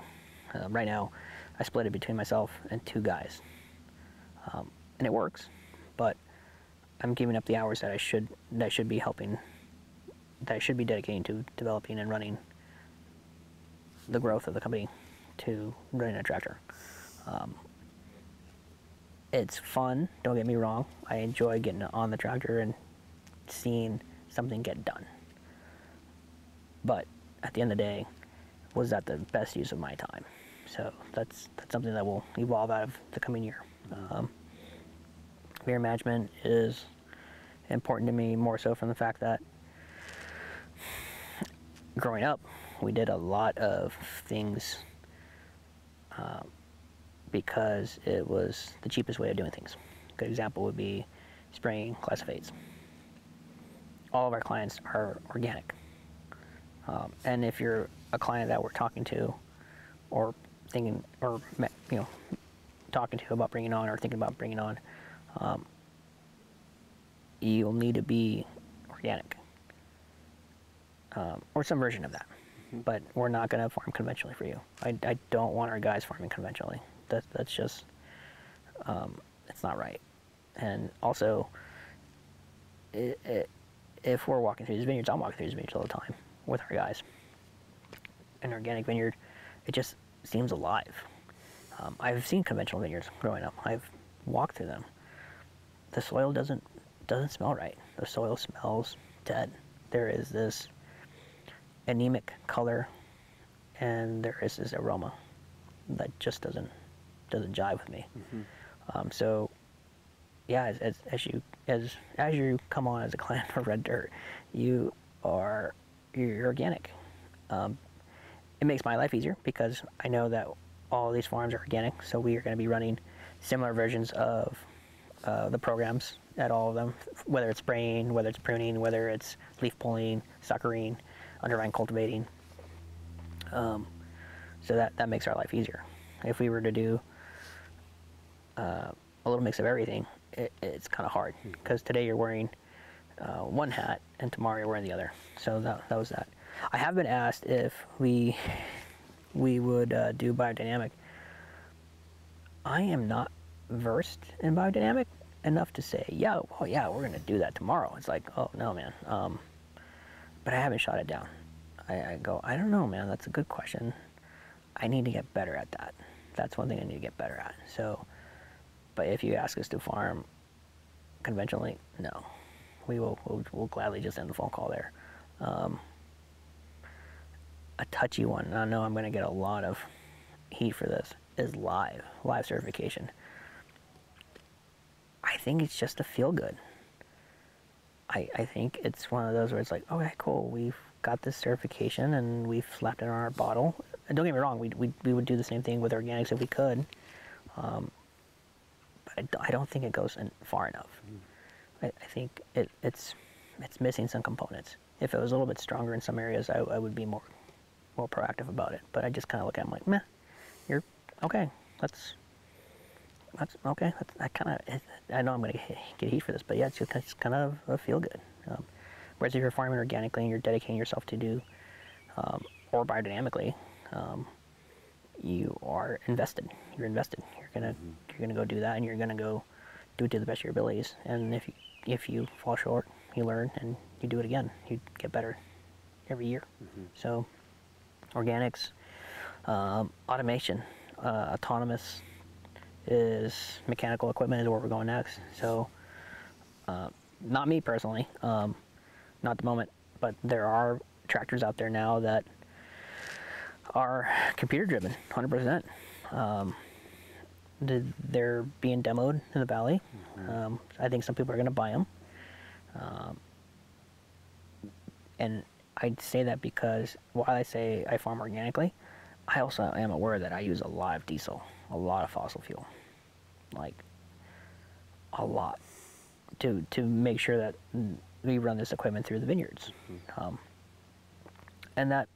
Uh, right now, I split it between myself and two guys, um, and it works. But I'm giving up the hours that I should that I should be helping, that I should be dedicating to developing and running the growth of the company to running a tractor. Um, it's fun. Don't get me wrong. I enjoy getting on the tractor and seeing something get done. But at the end of the day, was that the best use of my time? So that's that's something that will evolve out of the coming year. Um, vineyard management is important to me more so from the fact that growing up, we did a lot of things uh, because it was the cheapest way of doing things. A good example would be spraying glyphosates. All of our clients are organic. Um, and if you're a client that we're talking to or thinking or you know talking to about bringing on or thinking about bringing on um, you'll need to be organic um, or some version of that. But we're not going to farm conventionally for you. I, I don't want our guys farming conventionally. That, that's just um, it's not right. And also it, it, if we're walking through these vineyards i'm walking through these vineyards all the time with our guys. An organic vineyard it just seems alive. Um, i've seen conventional vineyards growing up. I've walked through them. The soil doesn't doesn't smell right. The soil smells dead. There is this anemic color and there is this aroma that just doesn't doesn't jive with me. Um, so yeah as, as, as you as as you come on as a client for red dirt you are you're organic. Um, it makes my life easier because I know that all these farms are organic, so we are going to be running similar versions of uh, the programs at all of them, whether it's spraying, whether it's pruning, whether it's leaf pulling, suckering, undervine cultivating. Um, so that, that makes our life easier. If we were to do uh, a little mix of everything, it, it's kind of hard because today you're wearing uh, one hat and tomorrow you're wearing the other. So that, that was that. I have been asked if we we would uh, do biodynamic. I am not versed in biodynamic enough to say, yeah, well, yeah, we're gonna do that tomorrow. It's like, oh no, man. Um, but I haven't shot it down. I, I go, I don't know, man. That's a good question. I need to get better at that. That's one thing I need to get better at. So, but if you ask us to farm conventionally, no, we will we'll, we'll gladly just end the phone call there. Um, a touchy one, and I know I'm going to get a lot of heat for this, is live, live certification. I think it's just a feel good. I, I think it's one of those where it's like, okay, cool, we've got this certification and we've slapped it on our bottle. And don't get me wrong, we, we, we would do the same thing with organics if we could. Um, but I don't think it goes in far enough. I, I think it, it's, it's missing some components. If it was a little bit stronger in some areas, I, I would be more more proactive about it. But I just kind of look at them like, meh, you're okay. That's that's okay. That's, I kind of I know I'm gonna get, get heat for this, but yeah, it's, just, it's kind of a feel good. Um, whereas if you're farming organically and you're dedicating yourself to do um, or biodynamically, um, you are invested. You're invested. You're gonna you're gonna go do that, and you're gonna go do it to the best of your abilities. And if you, if you fall short, you learn and you do it again. You get better every year. So organics, um, automation, uh, autonomous is mechanical equipment is where we're going next. So, uh, not me personally, um, not at the moment, but there are tractors out there now that are computer driven, 100%. Um, they're being demoed in the valley. Um, I think some people are going to buy them. Um, and I say that because while I say I farm organically, I also am aware that I use a lot of diesel, a lot of fossil fuel, like a lot, to to make sure that we run this equipment through the vineyards, um, and that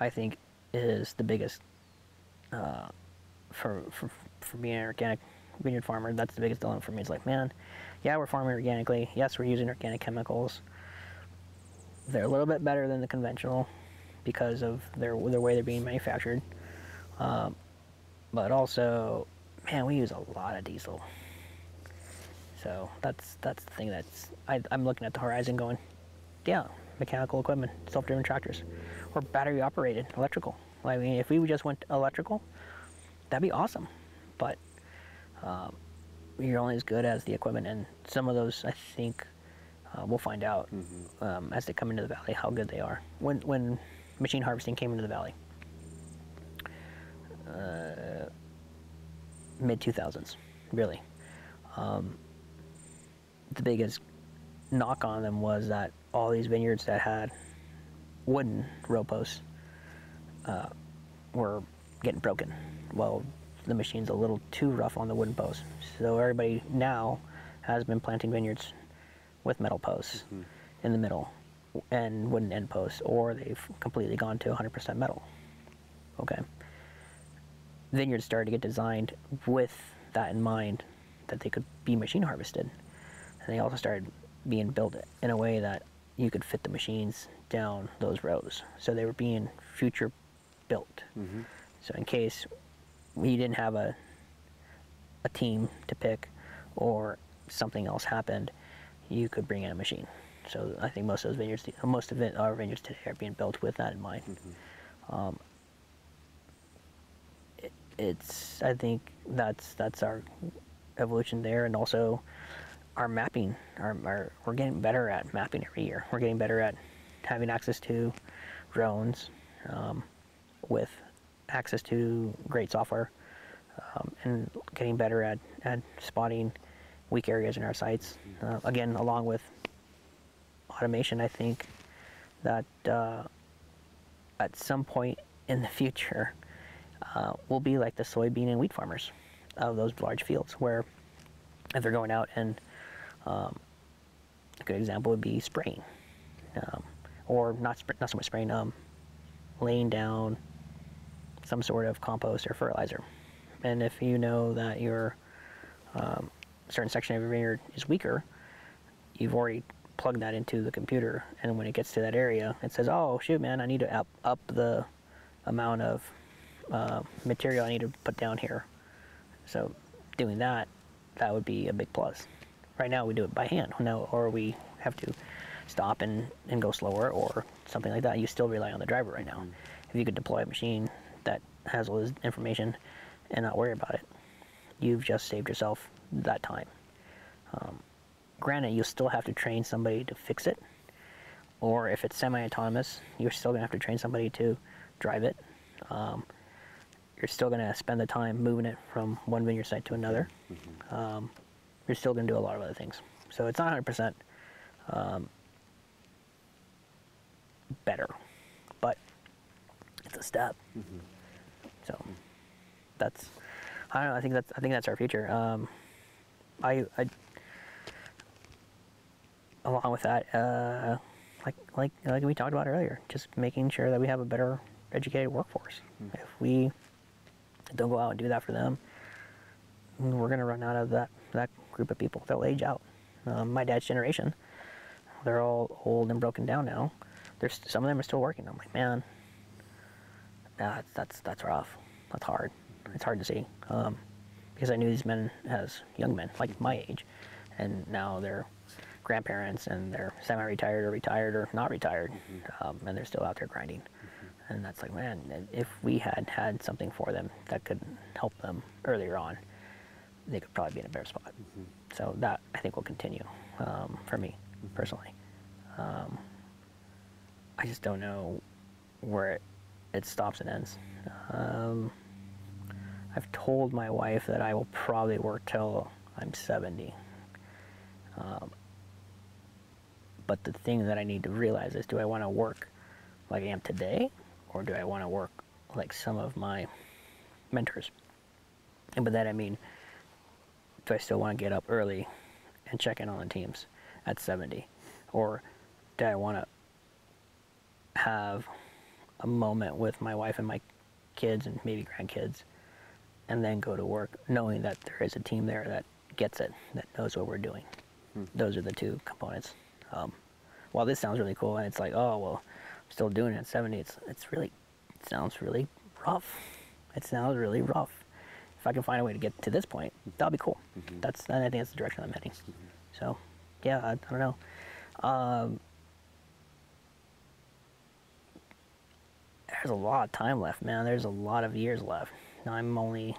I think is the biggest uh, for, for for being an organic vineyard farmer, that's the biggest dilemma for me. It's like, man, yeah, we're farming organically. Yes, we're using organic chemicals. They're a little bit better than the conventional because of their the way they're being manufactured. Um, but also, man, we use a lot of diesel. So that's that's the thing that's I, I'm looking at the horizon going, yeah, mechanical equipment, self-driven tractors, or battery operated electrical. I mean, if we just went electrical, that'd be awesome. But um, you're only as good as the equipment, and some of those I think uh, we'll find out um, as they come into the valley how good they are. When when machine harvesting came into the valley, uh, mid 2000s, really. Um, the biggest knock on them was that all these vineyards that had wooden row posts uh, were getting broken. Well, the machine's a little too rough on the wooden posts. So everybody now has been planting vineyards with metal posts in the middle and wooden end posts, or they've completely gone to 100% metal. Okay. Vineyards started to get designed with that in mind that they could be machine harvested. And they also started being built in a way that you could fit the machines down those rows. So they were being future built. So in case we didn't have a a team to pick or something else happened, you could bring in a machine. So I think most of those vineyards, most of it, our vineyards today are being built with that in mind. Um, it, it's I think that's that's our evolution there, and also our mapping. Our, our we're getting better at mapping every year. We're getting better at having access to drones um, with access to great software um, and getting better at, at spotting weak areas in our sites. Uh, again, along with automation, I think that uh, at some point in the *laughs* future, uh, we'll be like the soybean and wheat farmers of those large fields, where if they're going out and um, a good example would be spraying, um, or not not so much spraying, um, laying down some sort of compost or fertilizer. And if you know that your um, certain section of your vineyard is weaker, you've already plugged that into the computer, and when it gets to that area, it says, "Oh shoot, man, I need to up up the amount of uh, material I need to put down here." So, doing that, that would be a big plus. Right now, we do it by hand, no, or we have to stop and, and go slower, or something like that. You still rely on the driver right now. If you could deploy a machine that has all this information and not worry about it, you've just saved yourself that time. Um, granted, you still have to train somebody to fix it, or if it's semi-autonomous, you're still gonna have to train somebody to drive it. Um, you're still gonna spend the time moving it from one vineyard site to another. Um, you're still gonna do a lot of other things. So it's not 100% um, better, but it's a step. So that's I don't know. I think that's I think that's our future. Um, I, I along with that, uh, like like like we talked about earlier, just making sure that we have a better educated workforce. If we *laughs* don't go out and do that for them, we're gonna run out of that that group of people. They'll age out. Um, my dad's generation, they're all old and broken down now. There's some of them are still working. I'm like, man, that's that's that's rough. That's hard. It's hard to see um, because I knew these men as young men, like my age, and now they're grandparents and they're semi-retired or retired or not retired, um, and they're still out there grinding. And that's like, man, if we had had something for them that could help them earlier on, they could probably be in a better spot. So that I think will continue um, for me personally. Um, I just don't know where it, it stops and ends. Um, I've told my wife that I will probably work till I'm 70. Um, but the thing that I need to realize is do I want to work like I am today, or do I want to work like some of my mentors? And by that I mean, do I still want to get up early and check in on the teams at 70? Or do I want to have a moment with my wife and my kids and maybe grandkids, and then go to work knowing that there is a team there that gets it, that knows what we're doing. Those are the two components. Um, while this sounds really cool, and it's like, oh well, still doing it at 70. It's it's really, it sounds really rough. It sounds really rough. If I can find a way to get to this point, that'll be cool. That's and I think that's the direction I'm heading. So, yeah, I, I don't know. Um, there's a lot of time left, man. There's a lot of years left. Now I'm only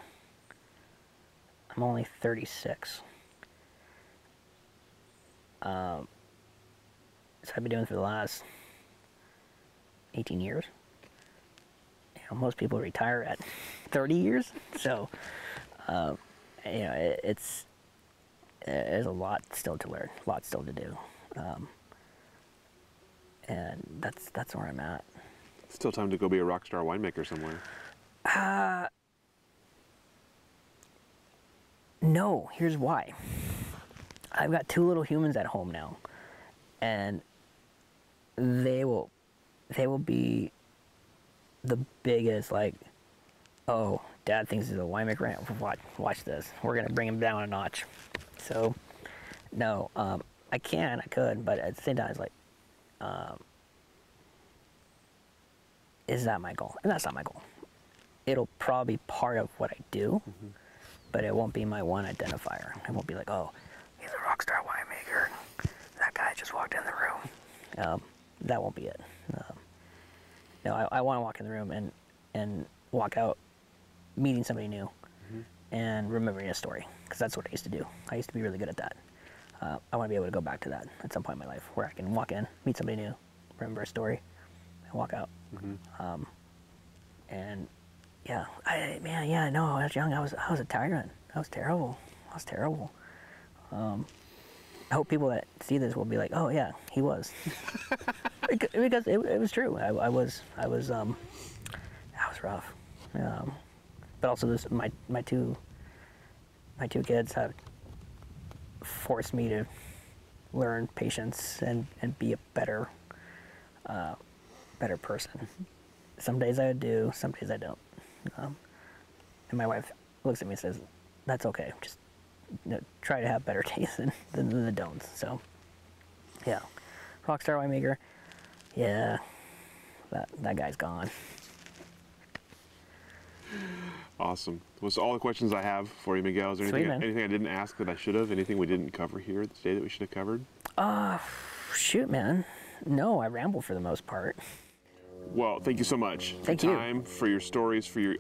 I'm only 36. Um, so I've been doing it for the last 18 years. You know, most people retire at 30 years, so um, you know it, it's there's a lot still to learn, a lot still to do, um, and that's that's where I'm at. Still time to go be a rock star winemaker somewhere. No, here's why. I've got two little humans at home now, and they will, they will be the biggest like, oh, Dad thinks he's a winemaker. Watch, watch this. We're gonna bring him down a notch. So, no, um, I can, I could, but at the same time, it's like, um, is that my goal? And that's not my goal. It'll probably be part of what I do but it won't be my one identifier. It won't be like, oh, he's a rock star winemaker. That guy just walked in the room. Um, that won't be it. No, I, I want to walk in the room and and walk out, meeting somebody new, and remembering a story because that's what I used to do. I used to be really good at that. Uh, I want to be able to go back to that at some point in my life where I can walk in, meet somebody new, remember a story, and walk out. Um, and yeah, I man, yeah, no, I was young. I was I was a tyrant. I was terrible. I was terrible. Um, I hope people that see this will be like, oh yeah, he was, *laughs* because it, it was true. I, I was I was um, I was rough. Um, but also this my my two my two kids have forced me to learn patience and and be a better uh, better person. Some days I do, some days I don't. Um, and my wife looks at me and says, "That's okay. Just try to have better *laughs* taste than, than the don'ts." So, yeah, rockstar winemaker. Yeah, that that guy's gone. Awesome. Was all the questions I have for you, Miguel. Is there anything, anything I didn't ask that I should have? Anything we didn't cover here today that we should have covered? Uh, shoot, man. No, I ramble for the most part. Well, thank you so much Thank for you. time, for your stories, for your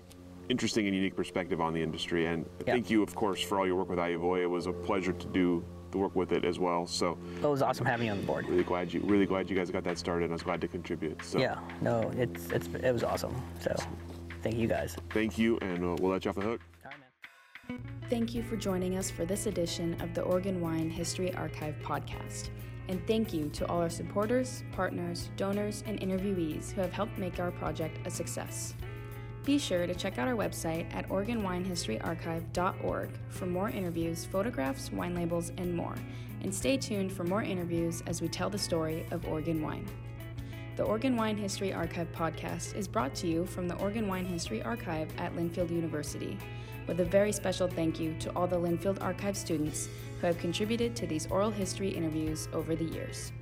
interesting and unique perspective on the industry, and Yeah. thank you, of course, for all your work with AHIVOY. It was a pleasure to do the work with it as well. So It was awesome having you on the board. really glad you really glad you guys got that started. and I was glad to contribute. So Yeah, no, it's it's it was awesome. So, thank you guys. thank you, and uh, we'll let you off the hook. All right, man. Thank you for joining us for this edition of the Oregon Wine History Archive podcast. And thank you to all our supporters, partners, donors, and interviewees who have helped make our project a success. Be sure to check out our website at OregonWineHistoryArchive.org for more interviews, photographs, wine labels, and more. And stay tuned for more interviews as we tell the story of Oregon wine. The Oregon Wine History Archive podcast is brought to you from the Oregon Wine History Archive at Linfield University, with a very special thank you to all the Linfield Archive students who have contributed to these oral history interviews over the years.